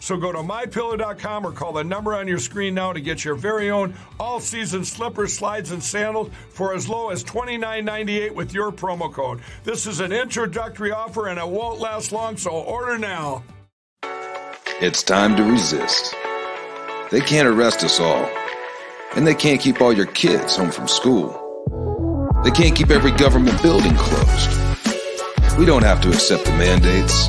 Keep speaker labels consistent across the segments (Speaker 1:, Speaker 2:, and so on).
Speaker 1: So go to mypillow.com or call the number on your screen now to get your very own all season slippers, slides, and sandals for as low as $29.98 with your promo code. This is an introductory offer and it won't last long, so order now.
Speaker 2: It's time to resist. They can't arrest us all, and they can't keep all your kids home from school. They can't keep every government building closed. We don't have to accept the mandates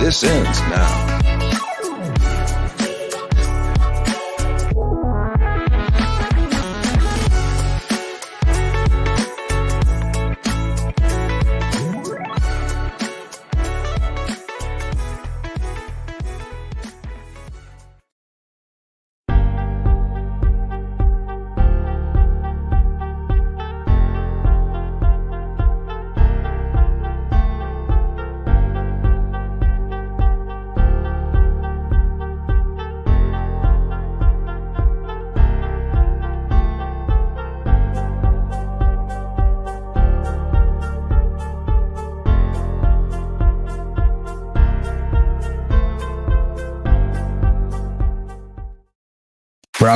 Speaker 2: This ends now.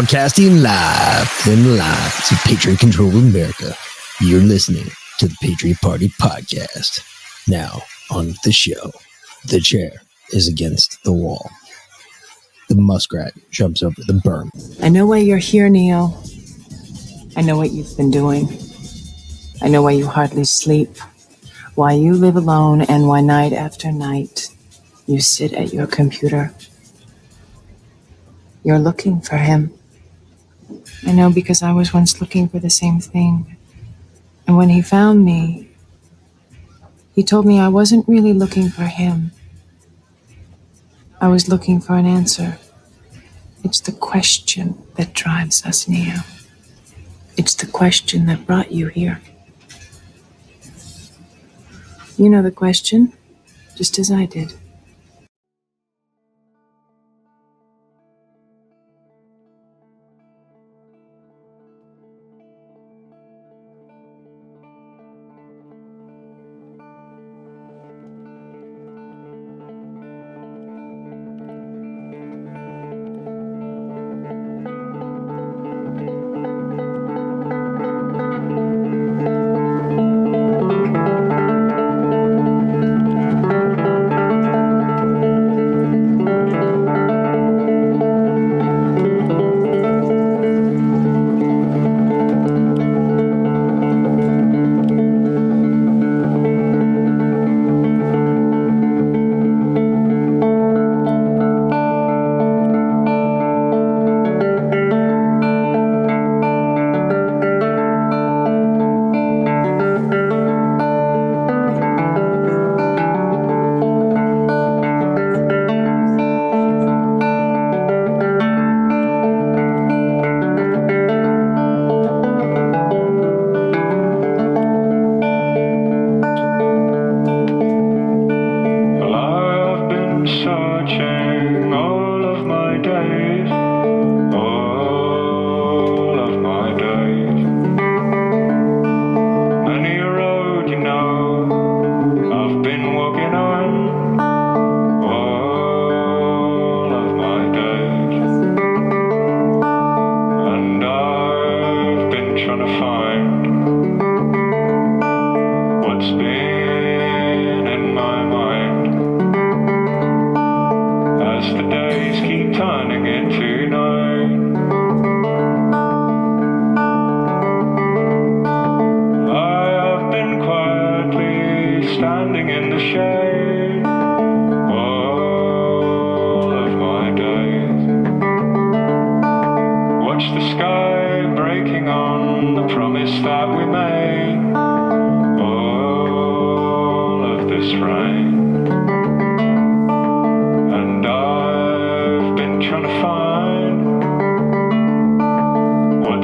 Speaker 3: Broadcasting live from live to Patriot Control America. You're listening to the Patriot Party Podcast. Now, on the show, the chair is against the wall. The muskrat jumps over the berm.
Speaker 4: I know why you're here, Neo. I know what you've been doing. I know why you hardly sleep, why you live alone, and why night after night you sit at your computer. You're looking for him. I know because I was once looking for the same thing. And when he found me, he told me I wasn't really looking for him. I was looking for an answer. It's the question that drives us, Neo. It's the question that brought you here. You know the question, just as I did.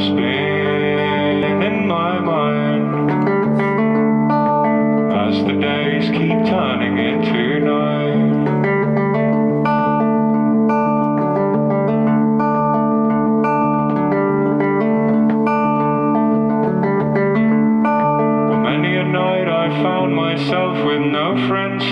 Speaker 5: spinning my mind as the days keep turning into night. Many a night I found myself
Speaker 3: with no friends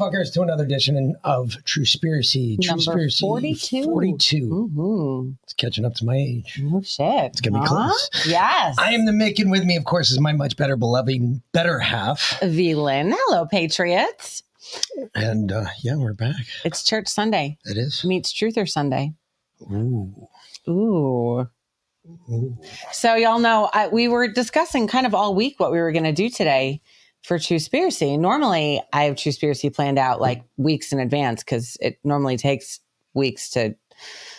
Speaker 3: fuckers, to another edition of Truspiracy. True Spiracy
Speaker 6: 42.
Speaker 3: 42.
Speaker 6: Mm-hmm.
Speaker 3: It's catching up to my age.
Speaker 6: No shit.
Speaker 3: It's gonna be close.
Speaker 6: Yes.
Speaker 3: I am the Mick, and with me, of course, is my much better beloved better half.
Speaker 6: Velin. Hello, Patriots.
Speaker 3: And uh, yeah, we're back.
Speaker 6: It's Church Sunday.
Speaker 3: It is.
Speaker 6: Meets Truther Sunday.
Speaker 3: Ooh.
Speaker 6: Ooh. So, y'all know, I, we were discussing kind of all week what we were going to do today for Truspiracy. Normally, I have Truspiracy planned out like weeks in advance because it normally takes weeks to,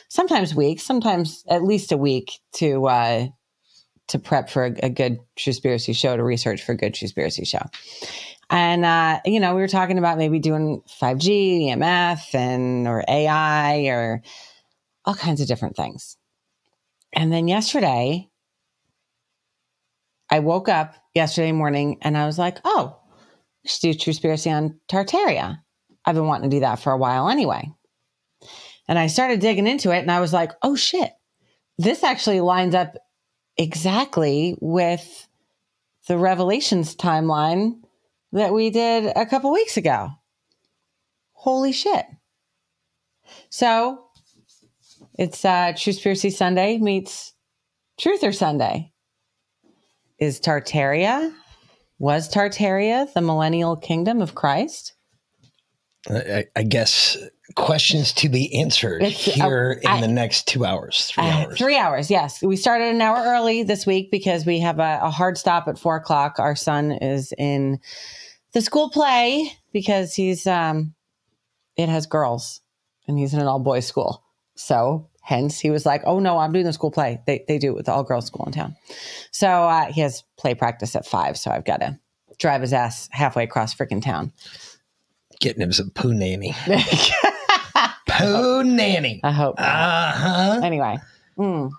Speaker 6: sometimes weeks, sometimes at least a week to, uh, to prep for a, a good Truspiracy show, to research for a good Truspiracy show. And, uh, you know, we were talking about maybe doing 5G, EMF, and, or AI, or all kinds of different things. And then yesterday, I woke up yesterday morning and I was like, oh, we should do Truspiracy on Tartaria. I've been wanting to do that for a while anyway. And I started digging into it and I was like, oh shit, this actually lines up exactly with the Revelations timeline that we did a couple weeks ago. Holy shit. So it's uh, Truspiracy Sunday meets Truther Sunday. Is Tartaria, was Tartaria the millennial kingdom of Christ?
Speaker 3: I, I guess questions to be answered
Speaker 6: It's, uh,
Speaker 3: here in
Speaker 6: I-
Speaker 3: the next two hours, three
Speaker 6: Uh,
Speaker 3: hours.
Speaker 6: Three hours, yes. We started an hour early this week because we have a, a hard stop at four o'clock. Our son is in the school play because he's um it has girls and he's in an all boys school. So hence he was like, Oh no, I'm doing the school play. They they do it with the all girls school in town. So uh, he has play practice at five, so I've got to drive his ass halfway across freaking town.
Speaker 3: Getting him some poo nanny. poo nanny.
Speaker 6: I hope.
Speaker 3: Uh huh.
Speaker 6: anyway mm.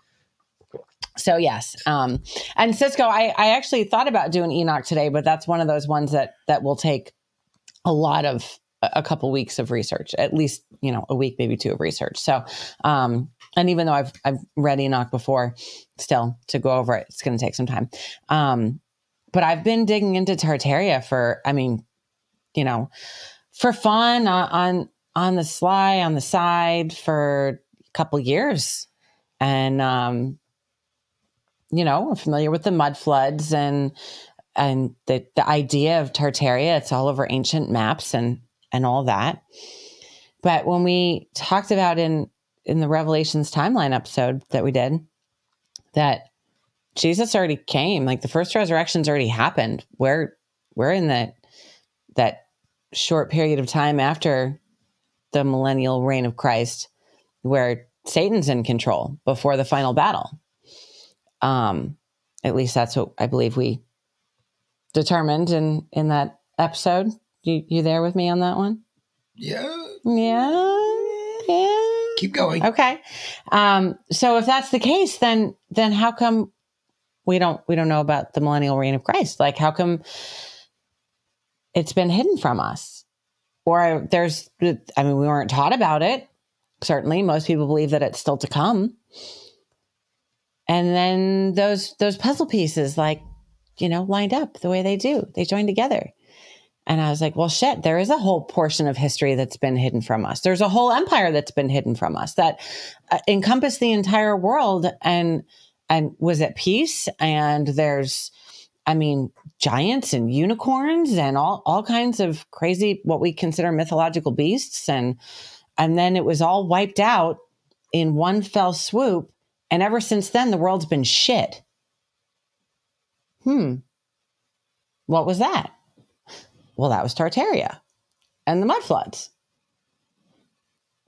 Speaker 6: so yes um and cisco I, I actually thought about doing enoch today but that's one of those ones that that will take a lot of a couple weeks of research at least you know a week maybe two of research. So um and even though i've i've read enoch before still to go over it it's going to take some time. Um but I've been digging into Tartaria for, I mean, you know, for fun on on, on the sly on the side for a couple years, and um, you know, I'm familiar with the mud floods and and the the idea of Tartaria. It's all over ancient maps and and all that. But when we talked about in in the Revelations timeline episode that we did, that Jesus already came, like the first resurrection's already happened. We're we're in that that short period of time after the millennial reign of Christ where Satan's in control before the final battle. Um, at least that's what I believe we determined in in that episode. You you there with me on that one?
Speaker 7: Yeah.
Speaker 6: Yeah. Yeah.
Speaker 7: Keep going.
Speaker 6: Okay. Um, so if that's the case, then then how come we don't we don't know about the millennial reign of Christ? Like how come it's been hidden from us? Or there's I mean, we weren't taught about it. Certainly, most people believe that it's still to come. And then those those puzzle pieces, like, you know, lined up the way they do. They join together. And I was like, well, shit, there is a whole portion of history that's been hidden from us. There's a whole empire that's been hidden from us that uh, encompassed the entire world and and was at peace. And there's, I mean, giants and unicorns and all all kinds of crazy what we consider mythological beasts. And and then it was all wiped out in one fell swoop. And ever since then, the world's been shit. Hmm. What was that? Well, that was Tartaria and the mud floods.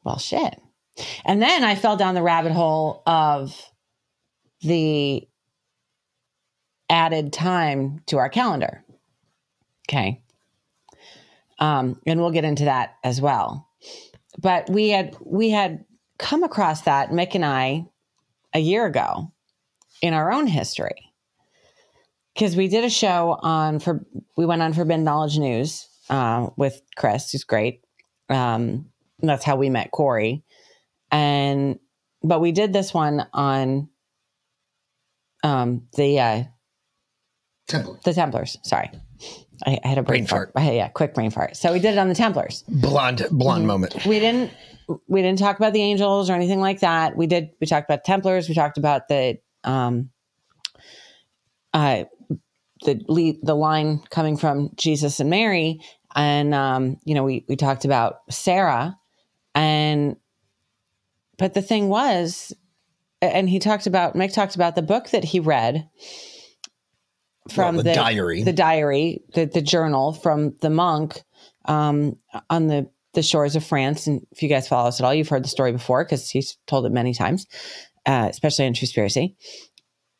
Speaker 6: Well, shit. And then I fell down the rabbit hole of the added time to our calendar. Okay. Um, and we'll get into that as well. But we had we had come across that Mick and I a year ago in our own history because we did a show on for we went on Forbidden Knowledge News uh, with Chris, who's great. Um, that's how we met Corey, and but we did this one on um, the uh,
Speaker 7: Templars.
Speaker 6: the Templars. Sorry, I, I had a brain,
Speaker 7: Brain
Speaker 6: fart. I- yeah, quick brain fart. So we did it on the Templars.
Speaker 7: Blonde, blonde moment.
Speaker 6: We didn't we didn't talk about the angels or anything like that. We did we talked about Templars. We talked about the um, uh, the lead, the line coming from Jesus and Mary, and um, you know we we talked about Sarah, and but the thing was, and he talked about Mick talked about the book that he read from
Speaker 7: Well, the diary.
Speaker 6: the diary, the the journal from the monk um, on the the shores of France. And if you guys follow us at all, you've heard the story before because he's told it many times, uh, especially in Truspiracy.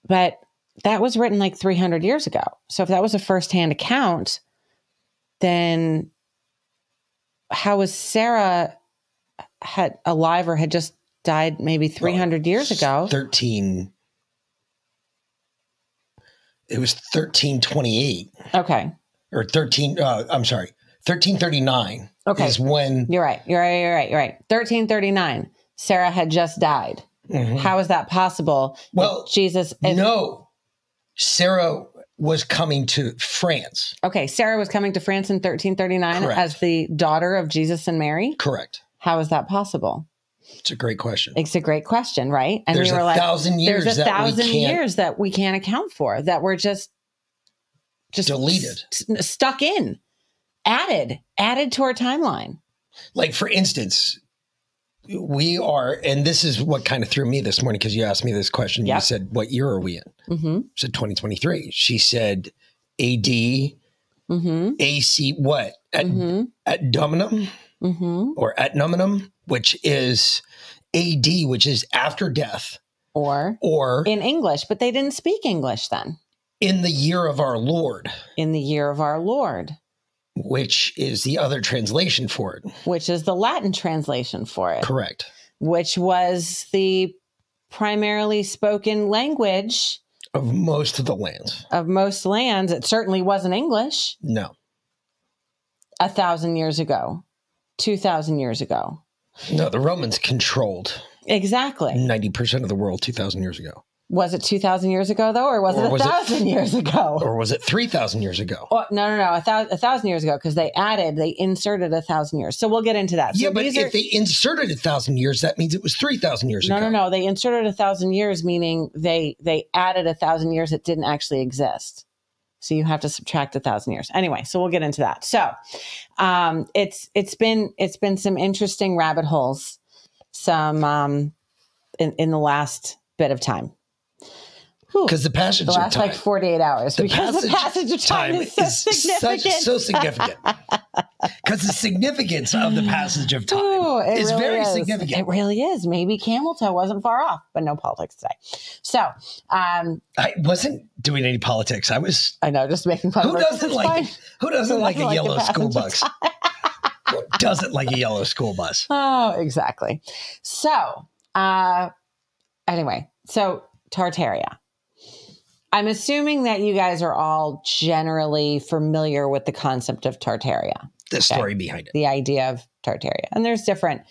Speaker 6: But that was written like 300 years ago. So if that was a firsthand account, then how was Sarah had alive or had just died maybe 300 years ago?
Speaker 7: 13. It was 1328
Speaker 6: Okay.
Speaker 7: or 13. Uh, I'm sorry. 1339
Speaker 6: Okay.
Speaker 7: is when
Speaker 6: You're right. You're right. You're right. You're right. 1339. Sarah had just died. How is that possible?
Speaker 7: Well,
Speaker 6: Jesus. if-
Speaker 7: no, Sarah was coming to France.
Speaker 6: Okay. Sarah was coming to France in 1339
Speaker 7: Correct.
Speaker 6: as the daughter of Jesus and Mary.
Speaker 7: Correct.
Speaker 6: How is that possible?
Speaker 7: It's a great question.
Speaker 6: It's a great question, right? And
Speaker 7: There's
Speaker 6: we were
Speaker 7: a
Speaker 6: like,
Speaker 7: thousand years
Speaker 6: there's a thousand years that we can't account for that we're just just
Speaker 7: Deleted.
Speaker 6: s- stuck in, added, added to our timeline.
Speaker 7: Like, for instance, we are, and this is what kind of threw me this morning because you asked me this question.
Speaker 6: Yep.
Speaker 7: You said, What year are we in?
Speaker 6: Mm-hmm.
Speaker 7: I said 2023. She said, AD,
Speaker 6: Mm-hmm.
Speaker 7: AC, what? At,
Speaker 6: Mm-hmm.
Speaker 7: at Dominum
Speaker 6: Mm-hmm.
Speaker 7: or at nominum, which is AD, which is after death,
Speaker 6: Or
Speaker 7: or
Speaker 6: in English, but they didn't speak English then.
Speaker 7: in the year of our Lord,
Speaker 6: In the year of our Lord,
Speaker 7: which is the other translation for it.
Speaker 6: which is the Latin translation for it,
Speaker 7: Correct.
Speaker 6: which was the primarily spoken language
Speaker 7: Of most of the lands.
Speaker 6: of most lands. It certainly wasn't English
Speaker 7: No.
Speaker 6: a thousand years ago, two thousand years ago.
Speaker 7: No, the Romans controlled
Speaker 6: Exactly.
Speaker 7: 90% of the world 2,000 years ago.
Speaker 6: Was it 2,000 years ago, though, or was
Speaker 3: Or
Speaker 6: it a 1,000 years ago?
Speaker 3: Or was it 3,000 years ago?
Speaker 6: Oh, no, no, no, a, thou- a thousand years ago because they added, they inserted a thousand years. So we'll get into that. So
Speaker 3: yeah, but if
Speaker 6: are-
Speaker 3: they inserted a thousand years, that means it was 3,000 years ago.
Speaker 6: no,
Speaker 3: ago.
Speaker 6: no, no, they inserted a thousand years, meaning they they added a thousand years that didn't actually exist. So you have to subtract a thousand years. Anyway, so we'll get into that. So um, it's it's been it's been some interesting rabbit holes, some um, in in the last bit of time.
Speaker 3: Because the passage
Speaker 6: the
Speaker 3: of
Speaker 6: last
Speaker 3: time.
Speaker 6: like 48 hours
Speaker 3: the
Speaker 6: because the passage of time, is so significant.
Speaker 3: such so significant. Because the significance of the passage of time
Speaker 6: Oh, it
Speaker 3: is
Speaker 6: really
Speaker 3: very
Speaker 6: is.
Speaker 3: significant.
Speaker 6: It really is. Maybe camel toe wasn't far off, but no politics today. So um,
Speaker 3: I wasn't doing any politics. I was.
Speaker 6: I know, just making fun
Speaker 3: Who
Speaker 6: of
Speaker 3: doesn't like?
Speaker 6: fine.
Speaker 3: Who doesn't
Speaker 6: Who
Speaker 3: like
Speaker 6: doesn't
Speaker 3: a
Speaker 6: like
Speaker 3: yellow school bus? Who doesn't like a yellow school bus?
Speaker 6: Oh, exactly. So, uh, anyway, so Tartaria. I'm assuming that you guys are all generally familiar with the concept of Tartaria,
Speaker 3: The story behind it.
Speaker 6: the idea of Tartaria. And there's different,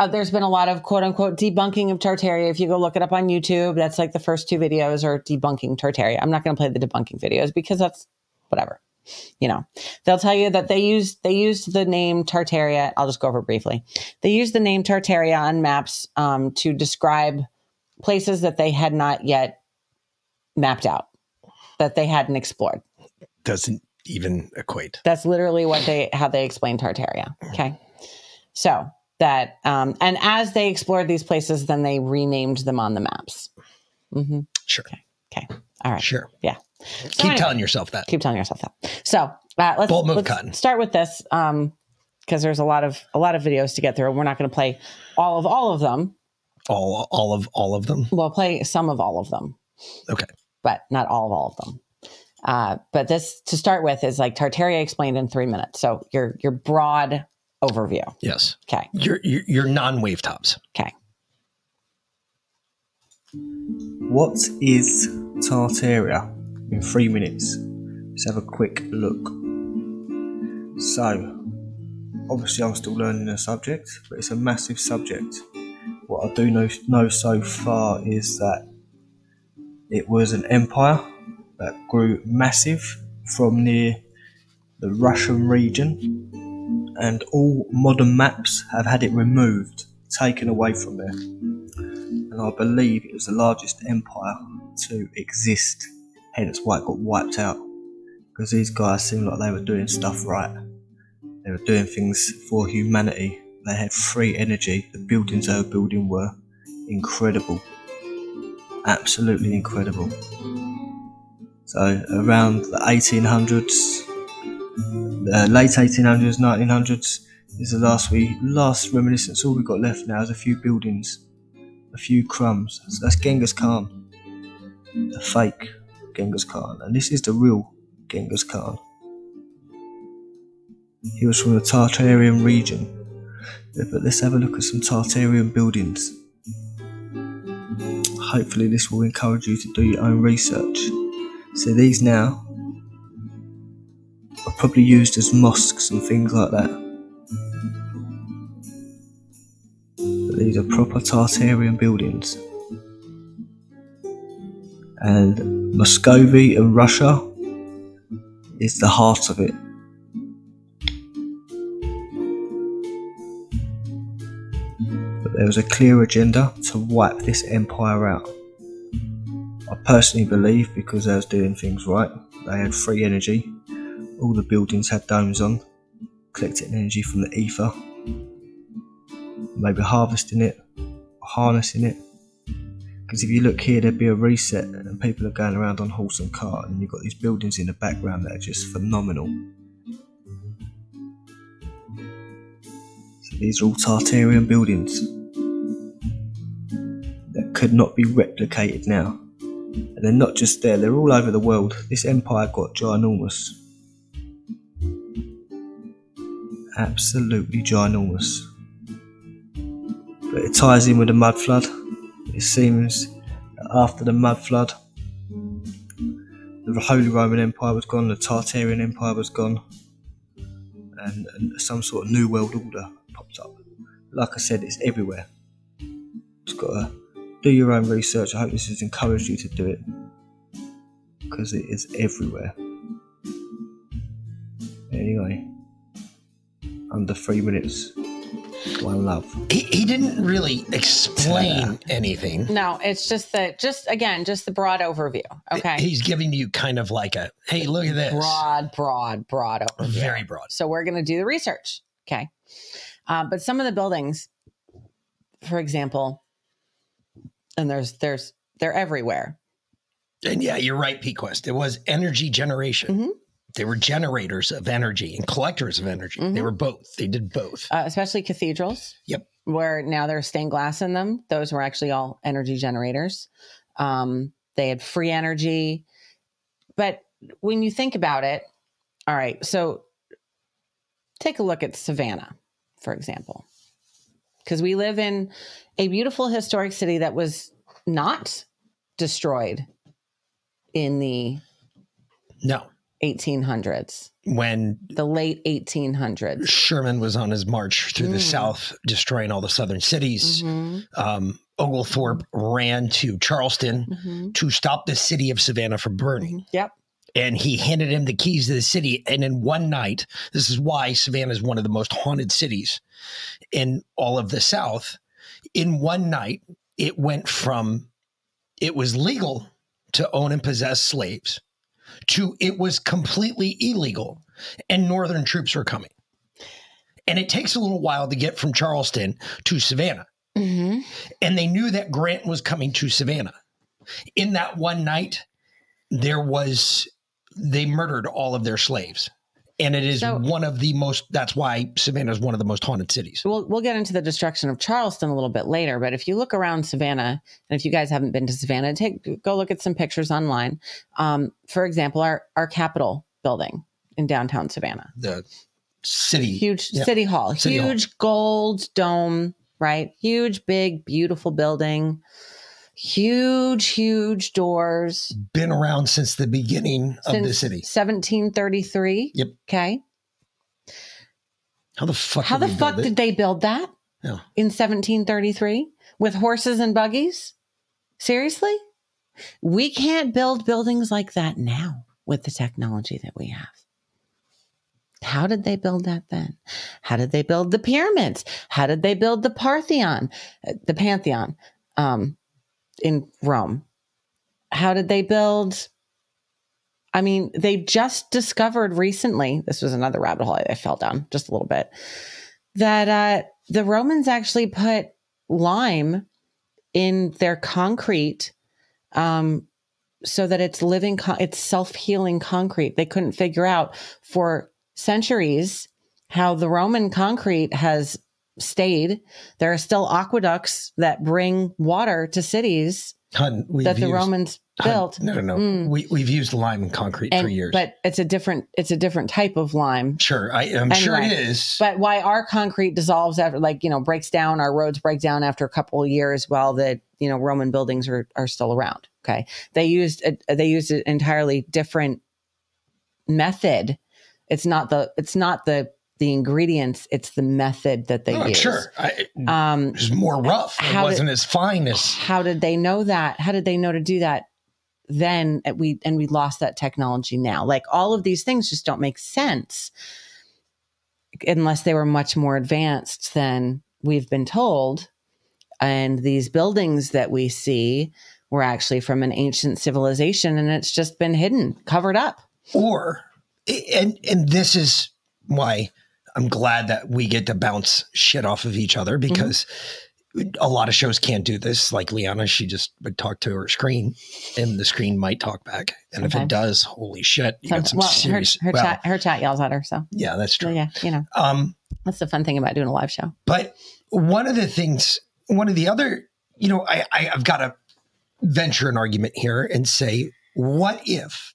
Speaker 6: uh, there's been a lot of quote unquote debunking of Tartaria. If you go look it up on YouTube, that's like the first two videos are debunking Tartaria. I'm not going to play the debunking videos because that's whatever. You know, they'll tell you that they used they used the name Tartaria. I'll just go over briefly. They used the name Tartaria on maps um, to describe places that they had not yet mapped out, that they hadn't explored.
Speaker 3: Doesn't even equate.
Speaker 6: That's literally what they how they explained Tartaria. Okay, so that um, and as they explored these places, then they renamed them on the maps. Mm-hmm.
Speaker 3: Sure.
Speaker 6: Okay, all right.
Speaker 3: Sure.
Speaker 6: Yeah.
Speaker 3: Keep
Speaker 6: anyway.
Speaker 3: telling yourself that.
Speaker 6: keep telling yourself that. So uh, let's,
Speaker 3: Bold move,
Speaker 6: let's
Speaker 3: Cotton.
Speaker 6: start with this um, because there's a lot of a lot of videos to get through. We're not going to play all of all of them.
Speaker 3: All, all of, all of them.
Speaker 6: We'll play some of all of them,
Speaker 3: Okay.
Speaker 6: But not all of all of them. Uh, but this to start with is like Tartaria explained in three minutes. So your your broad overview.
Speaker 3: Yes.
Speaker 6: Okay.
Speaker 3: Your, your, your non-wave tops.
Speaker 6: Okay.
Speaker 8: What is Tartaria? In three minutes. Let's have a quick look. So, obviously, I'm still learning the subject, but it's a massive subject. What I do know, know so far is that it was an empire that grew massive from near the Russian region, and all modern maps have had it removed, taken away from there and I believe it was the largest empire to exist. Hence why it got wiped out. Because these guys seemed like they were doing stuff right. They were doing things for humanity. They had free energy. The buildings they were building were incredible. Absolutely incredible. So around the 1800s, the uh, late 1800s, 1900s is the last we last reminiscence. All we've got left now is a few buildings a few crumbs. So that's Genghis Khan, the fake Genghis Khan, and this is the real Genghis Khan. He was from the Tartarian region. But let's have a look at some Tartarian buildings. Hopefully, this will encourage you to do your own research. So, these now are probably used as mosques and things like that. But these are proper Tartarian buildings. And Muscovy and Russia is the heart of it. There was a clear agenda to wipe this empire out. I personally believe because they was doing things right, they had free energy, all the buildings had domes on, collecting energy from the ether, maybe harvesting it, harnessing it. Because if you look here, there'd be a reset, and people are going around on horse and cart, and you've got these buildings in the background that are just phenomenal. So these are all Tartarian buildings could not be replicated now. And they're not just there, they're all over the world. This empire got ginormous. Absolutely ginormous but it ties in with the mud flood. It seems that after the mud flood, the Holy Roman Empire was gone, the Tartarian Empire was gone, and, and some sort of new world order popped up. Like I said, it's everywhere. It's got a do your own research. I hope this has encouraged you to do it because it is everywhere. Anyway, under three minutes. One love.
Speaker 7: He, he didn't really explain anything.
Speaker 6: No, it's just the just again, just the broad overview. Okay.
Speaker 7: He's giving you kind of like a, hey, look at this.
Speaker 6: broad, broad, broad overview.
Speaker 7: Very broad.
Speaker 6: So we're going to do the research. Okay. Uh, but some of the buildings, for example, and there's there's they're everywhere.
Speaker 7: And yeah, you're right, Pequest. It was energy generation.
Speaker 6: Mhm.
Speaker 7: They were generators of energy and collectors of energy. They
Speaker 6: Mhm.
Speaker 7: were both. They did both.
Speaker 6: uh, especially cathedrals.
Speaker 7: Yep.
Speaker 6: Where now there's stained glass in them. Those were actually all energy generators. Um, they had free energy. But when you think about it, all right, so take a look at Savannah, for example, because we live in a beautiful historic city that was not destroyed in the
Speaker 7: No.
Speaker 6: 1800s,
Speaker 7: When
Speaker 6: the late 1800s.
Speaker 7: Sherman was on his march through the
Speaker 6: Mm.
Speaker 7: South, destroying all the southern cities,
Speaker 6: Mhm,
Speaker 7: um, Oglethorpe ran to Charleston
Speaker 6: mhm,
Speaker 7: to stop the city of Savannah from burning.
Speaker 6: mhm. Yep.
Speaker 7: And he handed him the keys to the city. And in one night, this is why Savannah is one of the most haunted cities in all of the South. In one night, it went from it was legal to own and possess slaves to it was completely illegal and Northern troops were coming. And it takes a little while to get from Charleston to Savannah.
Speaker 6: Mhm.
Speaker 7: And they knew that Grant was coming to Savannah. In that one night, there was they murdered all of their slaves. And it is
Speaker 6: So-
Speaker 7: one of the most that's why Savannah is one of the most haunted cities.
Speaker 6: We'll we'll get into the destruction of Charleston a little bit later, but if you look around Savannah, and if you guys haven't been to Savannah, take go look at some pictures online. Um, for example, our our Capitol building in downtown Savannah,
Speaker 7: The city
Speaker 6: huge
Speaker 7: Yeah.
Speaker 6: city hall,
Speaker 7: City hall.
Speaker 6: huge gold dome, right? Huge, big, beautiful building, huge, huge doors.
Speaker 7: been around since the beginning of the city.
Speaker 6: 1733.
Speaker 7: Yep.
Speaker 6: Okay.
Speaker 7: How the fuck
Speaker 6: How
Speaker 7: did
Speaker 6: the fuck did they build that?
Speaker 7: Yeah.
Speaker 6: in 1733 with horses and buggies? Seriously? We can't build buildings like that now with the technology that we have. How did they build that then? How did they build the pyramids? How did they build the Parthenon, uh, the Pantheon um, in Rome? How did they build? I mean, they just discovered recently, this was another rabbit hole I fell down just a little bit, that uh, the Romans actually put lime in their concrete um, so that it's living, con- it's self healing concrete. They couldn't figure out for centuries how the Roman concrete has stayed. There are still aqueducts that bring water to cities
Speaker 7: Hun,
Speaker 6: that the
Speaker 7: used-
Speaker 6: Romans
Speaker 7: hun,
Speaker 6: built.
Speaker 7: no, no, no.
Speaker 6: Mm.
Speaker 7: We we've used lime and concrete for years.
Speaker 6: but it's a different, it's a different type of lime.
Speaker 7: sure, I, I'm sure it is.
Speaker 6: But why our concrete dissolves after, like, you know, breaks down, our roads break down after a couple of years while the, you know, Roman buildings are, are still around. Okay. They used, a, they used an entirely different method. It's not the, it's not the, the ingredients, it's the method that they
Speaker 7: Oh,
Speaker 6: use.
Speaker 7: sure, I, it
Speaker 6: Um,
Speaker 7: was more rough. It
Speaker 6: how did-
Speaker 7: wasn't as fine as
Speaker 6: how did they know that? How did they know to do that then? And we, and we lost that technology now. Like all of these things just don't make sense unless they were much more advanced than we've been told. And these buildings that we see were actually from an ancient civilization and it's just been hidden, covered up.
Speaker 7: or and and this is why I'm glad that we get to bounce shit off of each other because a lot of shows can't do this. Like Liana, she just would talk to her screen, and the screen might talk back. And if it does, holy shit, you got some
Speaker 6: well,
Speaker 7: serious.
Speaker 6: her
Speaker 7: well,
Speaker 6: chat, her chat yells at her. So
Speaker 7: yeah, that's
Speaker 6: so
Speaker 7: true.
Speaker 6: yeah, you know,
Speaker 7: Um,
Speaker 6: that's the fun thing about doing a live show.
Speaker 7: But one of the things, one of the other, you know, I, I I've got to venture an argument here and say, what if,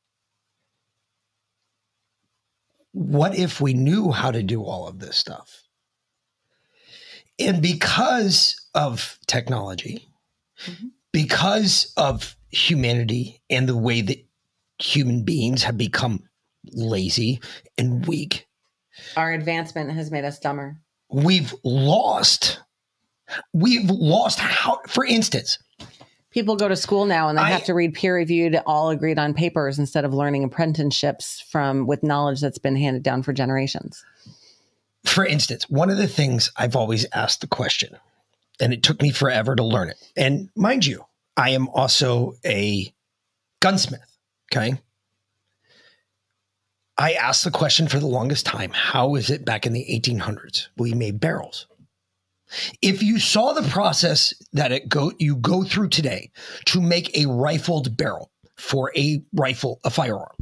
Speaker 7: what if we knew how to do all of this stuff? And because of technology, mm-hmm. because of humanity and the way that human beings have become lazy and weak,
Speaker 6: Our advancement has made us dumber.
Speaker 7: we've lost we've lost how for instance
Speaker 6: People go to school now and they
Speaker 7: I-
Speaker 6: have to read peer reviewed, all agreed on papers instead of learning apprenticeships from with knowledge that's been handed down for generations.
Speaker 7: For instance, one of the things I've always asked the question, and it took me forever to learn it. And mind you, I am also a gunsmith. Okay. I asked the question for the longest time how is it back in the 1800s? We made barrels. If you saw the process that it go you go through today to make a rifled barrel for a rifle, a firearm,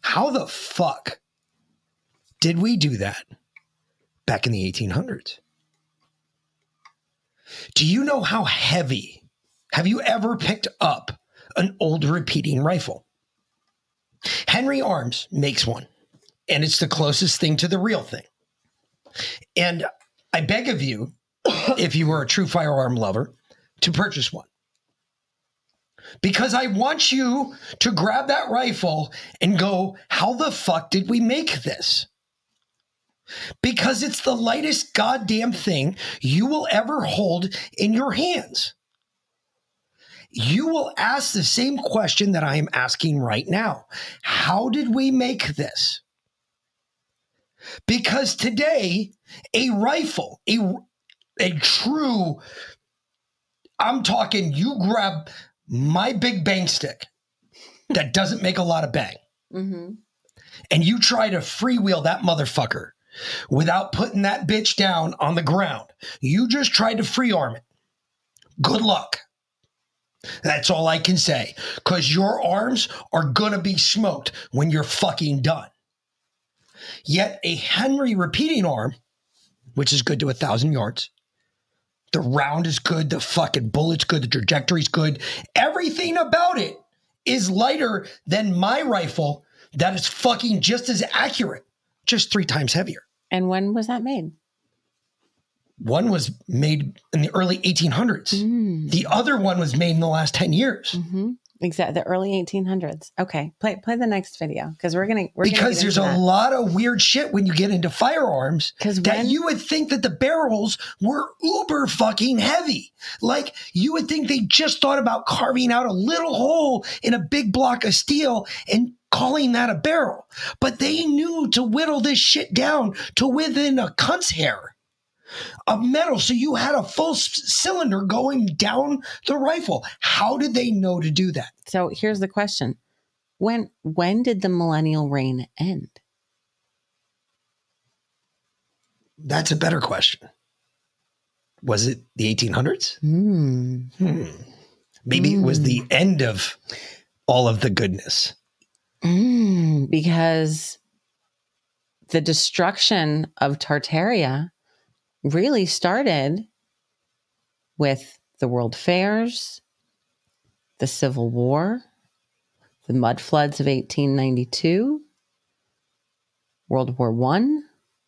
Speaker 7: how the fuck did we do that back in the 1800s? Do you know how heavy? Have you ever picked up an old repeating rifle? Henry Arms makes one, and it's the closest thing to the real thing. And I beg of you, if you were a true firearm lover, to purchase one. Because I want you to grab that rifle and go, how the fuck did we make this? Because it's the lightest goddamn thing you will ever hold in your hands. You will ask the same question that I am asking right now How did we make this? Because today, a rifle, a, a true, I'm talking, you grab my big bang stick that doesn't make a lot of bang,
Speaker 6: Mm-hmm.
Speaker 7: and you try to freewheel that motherfucker without putting that bitch down on the ground. You just tried to free arm it. Good luck. That's all I can say. Because your arms are going to be smoked when you're fucking done. Yet a Henry repeating arm, which is good to a thousand yards, the round is good, the fucking bullet's good, the trajectory's good. Everything about it is lighter than my rifle that is fucking just as accurate, just three times heavier.
Speaker 6: And when was that made?
Speaker 7: One was made in the early 1800s.
Speaker 6: Mm.
Speaker 7: The other one was made in the last 10 years.
Speaker 6: Mm-hmm. Exactly. The early 1800s. Okay. Play play the next video because we're gonna we're
Speaker 7: because there's a lot of weird shit when you get into firearms
Speaker 6: 'Cause
Speaker 7: that
Speaker 6: when-
Speaker 7: you would think that the barrels were uber fucking heavy. Like you would think they just thought about carving out a little hole in a big block of steel and calling that a barrel. But they knew to whittle this shit down to within a cunt's hair of metal. So you had a full s- cylinder going down the rifle. How did they know to do that?
Speaker 6: So here's the question: When when did the millennial reign end?
Speaker 7: That's a better question. Was it the 1800s?
Speaker 6: Hmm.
Speaker 7: Hmm. Maybe it was the end of all of the goodness.
Speaker 6: Mm, because the destruction of Tartaria really started with the World Fairs, the Civil War, the mud floods of 1892, World War One,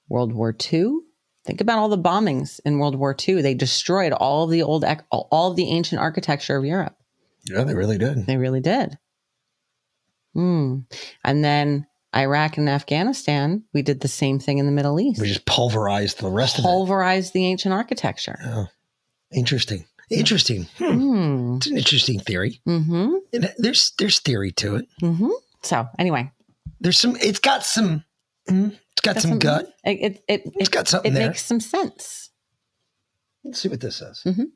Speaker 6: World War Two. Think about all the bombings in World War Two. They destroyed all of the old, all of the ancient architecture of Europe.
Speaker 7: Yeah, they really did.
Speaker 6: They really did. Hmm. And then Iraq and Afghanistan, we did the same thing in the Middle East.
Speaker 7: We just pulverized the rest of it.
Speaker 6: Pulverized the ancient architecture.
Speaker 7: Oh, interesting. Interesting. Hmm.
Speaker 6: Hmm.
Speaker 7: It's an interesting theory.
Speaker 6: Mm-hmm.
Speaker 7: And there's there's theory to it.
Speaker 6: Mm-hmm. So anyway,
Speaker 7: There's some. It's got some. mm, It's got
Speaker 6: got
Speaker 7: some gut.
Speaker 6: It it it,
Speaker 7: It's
Speaker 6: it,
Speaker 7: got something
Speaker 6: it
Speaker 7: there.
Speaker 6: makes some sense.
Speaker 7: Let's see what this says.
Speaker 6: Mhm.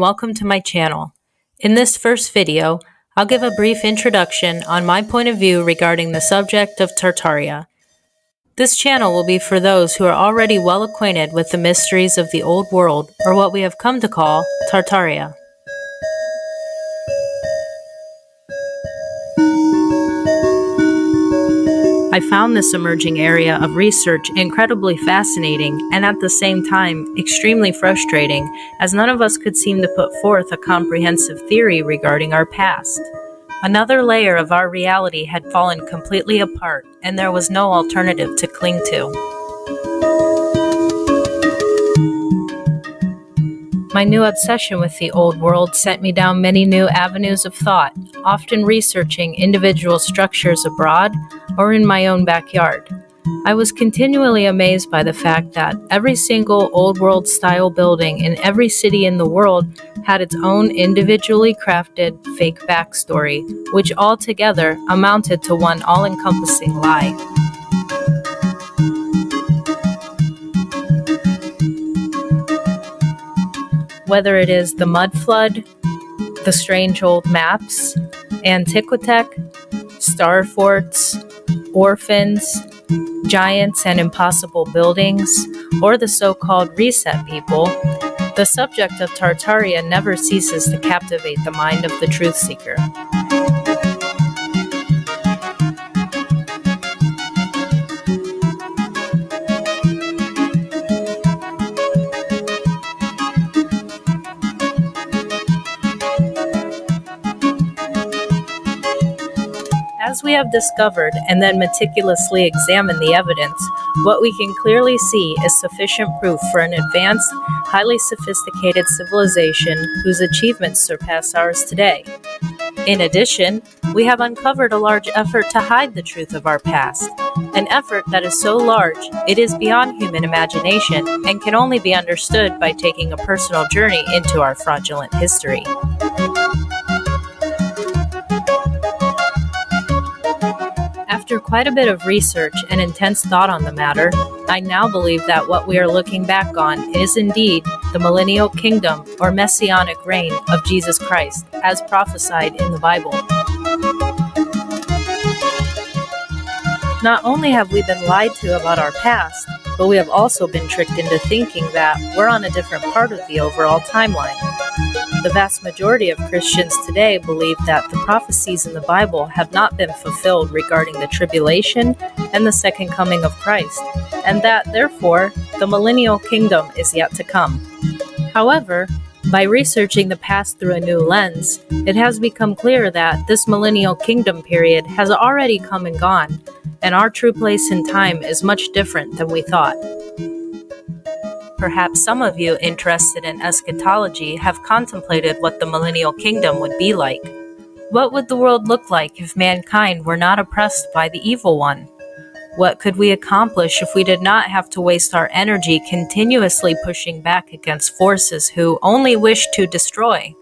Speaker 9: Welcome to my channel. In this first video, I'll give a brief introduction on my point of view regarding the subject of Tartaria. This channel will be for those who are already well acquainted with the mysteries of the old world, or what we have come to call Tartaria. I found this emerging area of research incredibly fascinating and at the same time extremely frustrating, as none of us could seem to put forth a comprehensive theory regarding our past. Another layer of our reality had fallen completely apart, and there was no alternative to cling to. My new obsession with the old world sent me down many new avenues of thought, often researching individual structures abroad or in my own backyard. I was continually amazed by the fact that every single old world style building in every city in the world had its own individually crafted fake backstory, which altogether amounted to one all encompassing lie. Whether it is the mud flood, the strange old maps, Antiquitech, star forts, orphans, giants and impossible buildings, or the so called reset people, the subject of Tartaria never ceases to captivate the mind of the truth seeker. As we have discovered and then meticulously examined the evidence, what we can clearly see is sufficient proof for an advanced, highly sophisticated civilization whose achievements surpass ours today. In addition, we have uncovered a large effort to hide the truth of our past, an effort that is so large it is beyond human imagination and can only be understood by taking a personal journey into our fraudulent history. After quite a bit of research and intense thought on the matter, I now believe that what we are looking back on is indeed the millennial kingdom or messianic reign of Jesus Christ, as prophesied in the Bible. Not only have we been lied to about our past, but we have also been tricked into thinking that we're on a different part of the overall timeline. The vast majority of Christians today believe that the prophecies in the Bible have not been fulfilled regarding the tribulation and the second coming of Christ, and that, therefore, the millennial kingdom is yet to come. However, by researching the past through a new lens, it has become clear that this millennial kingdom period has already come and gone, and our true place in time is much different than we thought. Perhaps some of you interested in eschatology have contemplated what the millennial kingdom would be like. What would the world look like if mankind were not oppressed by the evil one? What could we accomplish if we did not have to waste our energy continuously pushing back against forces who only wish to destroy?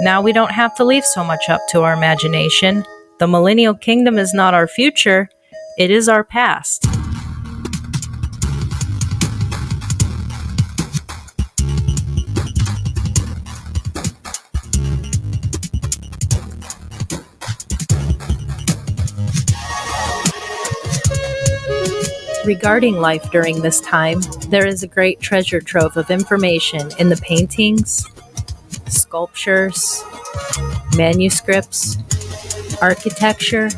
Speaker 9: Now we don't have to leave so much up to our imagination. The millennial kingdom is not our future, it is our past. Regarding life during this time, there is a great treasure trove of information in the paintings, sculptures, manuscripts, architecture,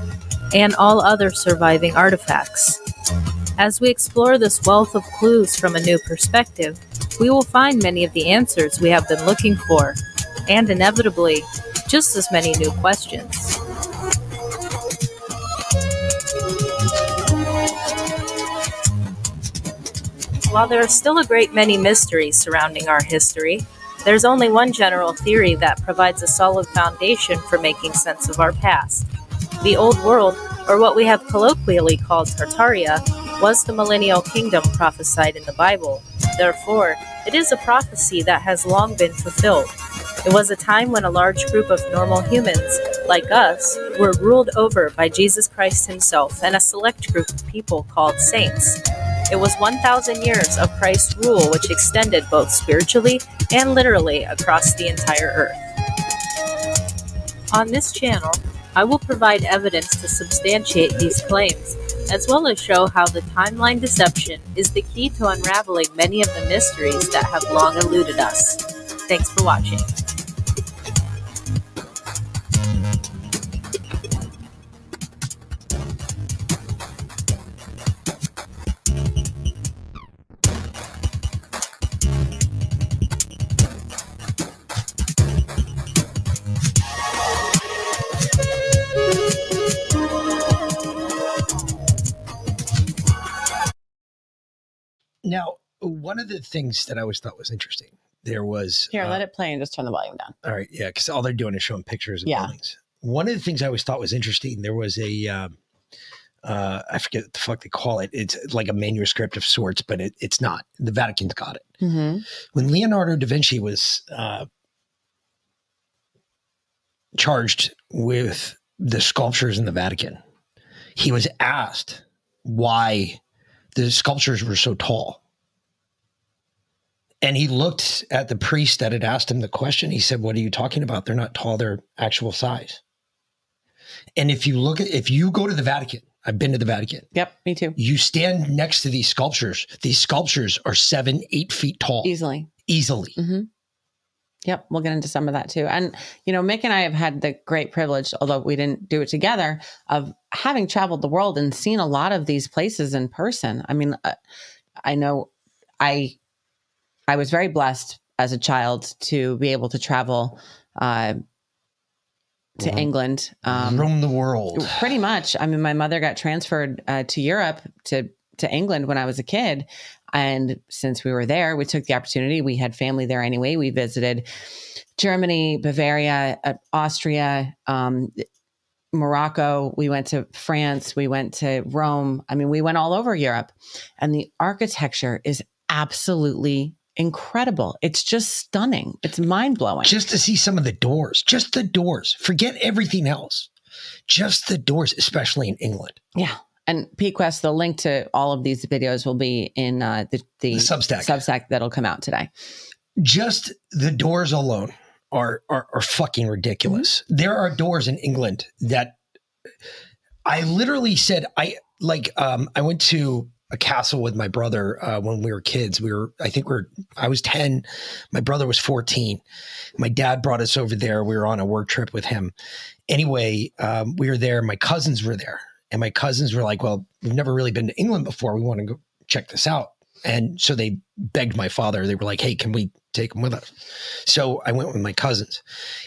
Speaker 9: and all other surviving artifacts. As we explore this wealth of clues from a new perspective, we will find many of the answers we have been looking for, and inevitably, just as many new questions. While there are still a great many mysteries surrounding our history, there's only one general theory that provides a solid foundation for making sense of our past. The Old World, or what we have colloquially called Tartaria, was the millennial kingdom prophesied in the Bible. Therefore, it is a prophecy that has long been fulfilled. It was a time when a large group of normal humans, like us, were ruled over by Jesus Christ himself and a select group of people called saints. It was 1,000 years of Christ's rule, which extended both spiritually and literally across the entire earth. On this channel, I will provide evidence to substantiate these claims, as well as show how the timeline deception is the key to unraveling many of the mysteries that have long eluded us. Thanks for watching.
Speaker 7: Now, one of the things that I always thought was interesting, there was
Speaker 6: Here,
Speaker 7: uh,
Speaker 6: let it play and just turn the volume down.
Speaker 7: All right, yeah, because all they're doing is showing pictures of
Speaker 6: Yeah.
Speaker 7: buildings. One of the things I always thought was interesting, there was a, um, uh, I forget what the fuck they call it. It's like a manuscript of sorts, but it, it's not. The Vatican's got it.
Speaker 6: Mm-hmm.
Speaker 7: When Leonardo da Vinci was uh, charged with the sculptures in the Vatican, he was asked why the sculptures were so tall. And he looked at the priest that had asked him the question. He said, What are you talking about? They're not tall, they're actual size. And if you look at, if you go to the Vatican, I've been to the Vatican,
Speaker 6: Yep, me too.
Speaker 7: you stand next to these sculptures. These sculptures are seven, eight feet tall
Speaker 6: Easily.
Speaker 7: easily.
Speaker 6: Mm-hmm. Yep, we'll get into some of that too. And, you know, Mick and I have had the great privilege, although we didn't do it together, of having traveled the world and seen a lot of these places in person. I mean, uh, I know I I was very blessed as a child to be able to travel uh, to
Speaker 7: Mhm.
Speaker 6: England. Um,
Speaker 7: Roam the world.
Speaker 6: Pretty much. I mean, my mother got transferred uh, to Europe to to England when I was a kid, and since we were there, we took the opportunity. We had family there anyway. We visited Germany, Bavaria, uh, Austria, um, Morocco. We went to France. We went to Rome. I mean, we went all over Europe, and the architecture is absolutely incredible. It's just stunning. It's mind blowing.
Speaker 7: Just to see some of the doors, just the doors. Forget everything else. Just the doors, especially in England.
Speaker 6: Yeah. And PQuest, the link to all of these videos will be in uh, the, the,
Speaker 7: The Substack.
Speaker 6: Substack that'll come out today.
Speaker 7: Just the doors alone are are, are fucking ridiculous. There are doors in England that I literally said I like um I went to a castle with my brother uh, when we were kids. We were, I think we are I was 10. My brother was 14. My dad brought us over there. We were on a work trip with him. Anyway, um, we were there. My cousins were there. And my cousins were like, well, we've never really been to England before. We want to go check this out. And so they begged my father. They were like, hey, can we take them with us? So I went with my cousins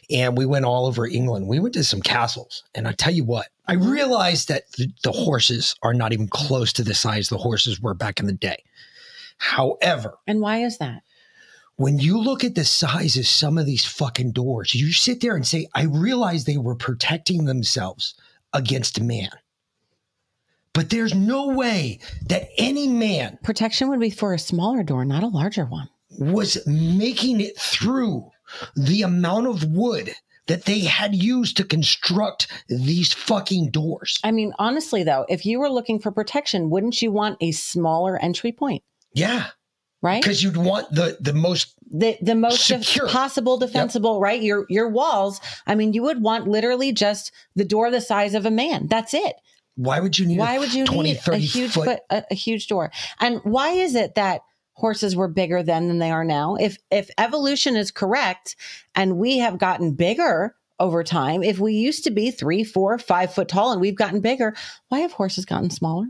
Speaker 7: and we went all over England. We went to some castles. And I tell you what, I realized that the, the horses are not even close to the size the horses were back in the day. However,
Speaker 6: And why is that?
Speaker 7: when you look at the size of some of these fucking doors, you sit there and say, I realize they were protecting themselves against man. But there's no way that any man
Speaker 6: Protection would be for a smaller door, not a larger one.
Speaker 7: was making it through the amount of wood that they had used to construct these fucking doors.
Speaker 6: I mean, honestly, though, if you were looking for protection, wouldn't you want a smaller entry point,
Speaker 7: Yeah,
Speaker 6: right?
Speaker 7: because you'd want the the most
Speaker 6: the the most
Speaker 7: Secure.
Speaker 6: possible defensible, right? Your your walls. I mean, you would want literally just the door the size of a man. That's it.
Speaker 7: Why would you need
Speaker 6: Why
Speaker 7: a
Speaker 6: would you
Speaker 7: 20
Speaker 6: need a huge
Speaker 7: foot,
Speaker 6: foot, a, a huge door? And why is it that horses were bigger then than they are now? If if evolution is correct, and we have gotten bigger over time, if we used to be three, four, five foot tall, and we've gotten bigger, why have horses gotten smaller?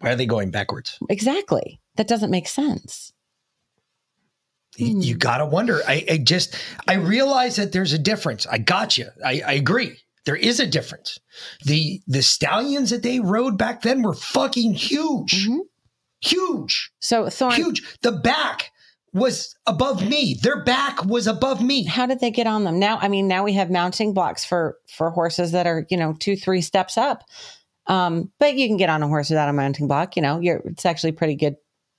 Speaker 7: why are they going backwards?
Speaker 6: Exactly. That doesn't make sense.
Speaker 7: You,
Speaker 6: Hmm.
Speaker 7: you gotta wonder. I, I just I realize that there's a difference. I got you. I, I agree. There is a difference. The the stallions that they rode back then were fucking huge,
Speaker 6: Mhm.
Speaker 7: huge,
Speaker 6: So Thorn,
Speaker 7: huge. The back was above me. Their back was above me.
Speaker 6: how did they get on them? Now, I mean, now we have mounting blocks for for horses that are you know two, three steps up. Um, but you can get on a horse without a mounting block. You know, you're it's actually pretty good,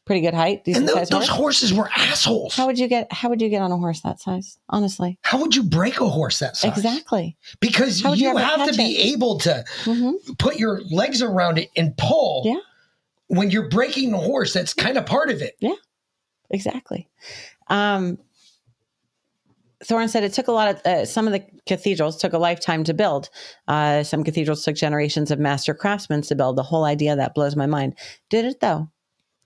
Speaker 6: pretty good height.
Speaker 7: And
Speaker 6: Decent
Speaker 7: tho-
Speaker 6: size
Speaker 7: those
Speaker 6: horse.
Speaker 7: horses were assholes.
Speaker 6: How would you get? How would you get on a horse that size? Honestly,
Speaker 7: How would you break a horse that size?
Speaker 6: exactly.
Speaker 7: Because
Speaker 6: you
Speaker 7: you have to be able to
Speaker 6: hmm
Speaker 7: put your legs around it and pull.
Speaker 6: Yeah.
Speaker 7: When you're breaking the horse, that's kind of part of it. Yeah.
Speaker 6: Exactly. Um, Thorin said it took a lot of uh, some of the cathedrals took a lifetime to build. Uh, some cathedrals took generations of master craftsmen to build. The whole idea that blows my mind. Did it though?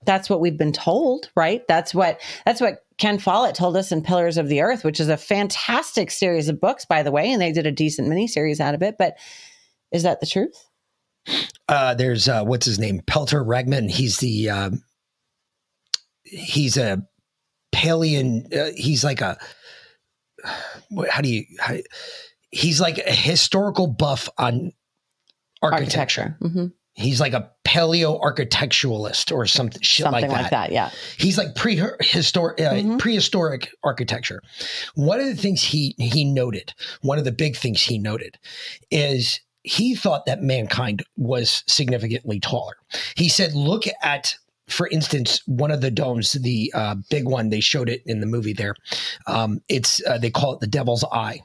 Speaker 6: That's what we've been told, right? That's what that's what Ken Follett told us in Pillars of the Earth, which is a fantastic series of books, by the way, and they did a decent miniseries out of it. But is that the truth?
Speaker 7: Uh, there's uh, what's his name, Pelter Regman. He's the um he's a Paleon. Uh, he's like a how do you how, he's like a historical buff on architecture.
Speaker 6: hmm
Speaker 7: He's like a paleo architecturalist or something shit
Speaker 6: Something
Speaker 7: like that.
Speaker 6: like that. Yeah.
Speaker 7: He's like prehistoric, uh,
Speaker 6: Mhm.
Speaker 7: prehistoric architecture. One of the things he he noted, one of the big things he noted, is he thought that mankind was significantly taller. He said, "Look at." For instance, one of the domes, the uh, big one, they showed it in the movie. There, um, it's uh, they call it the Devil's Eye,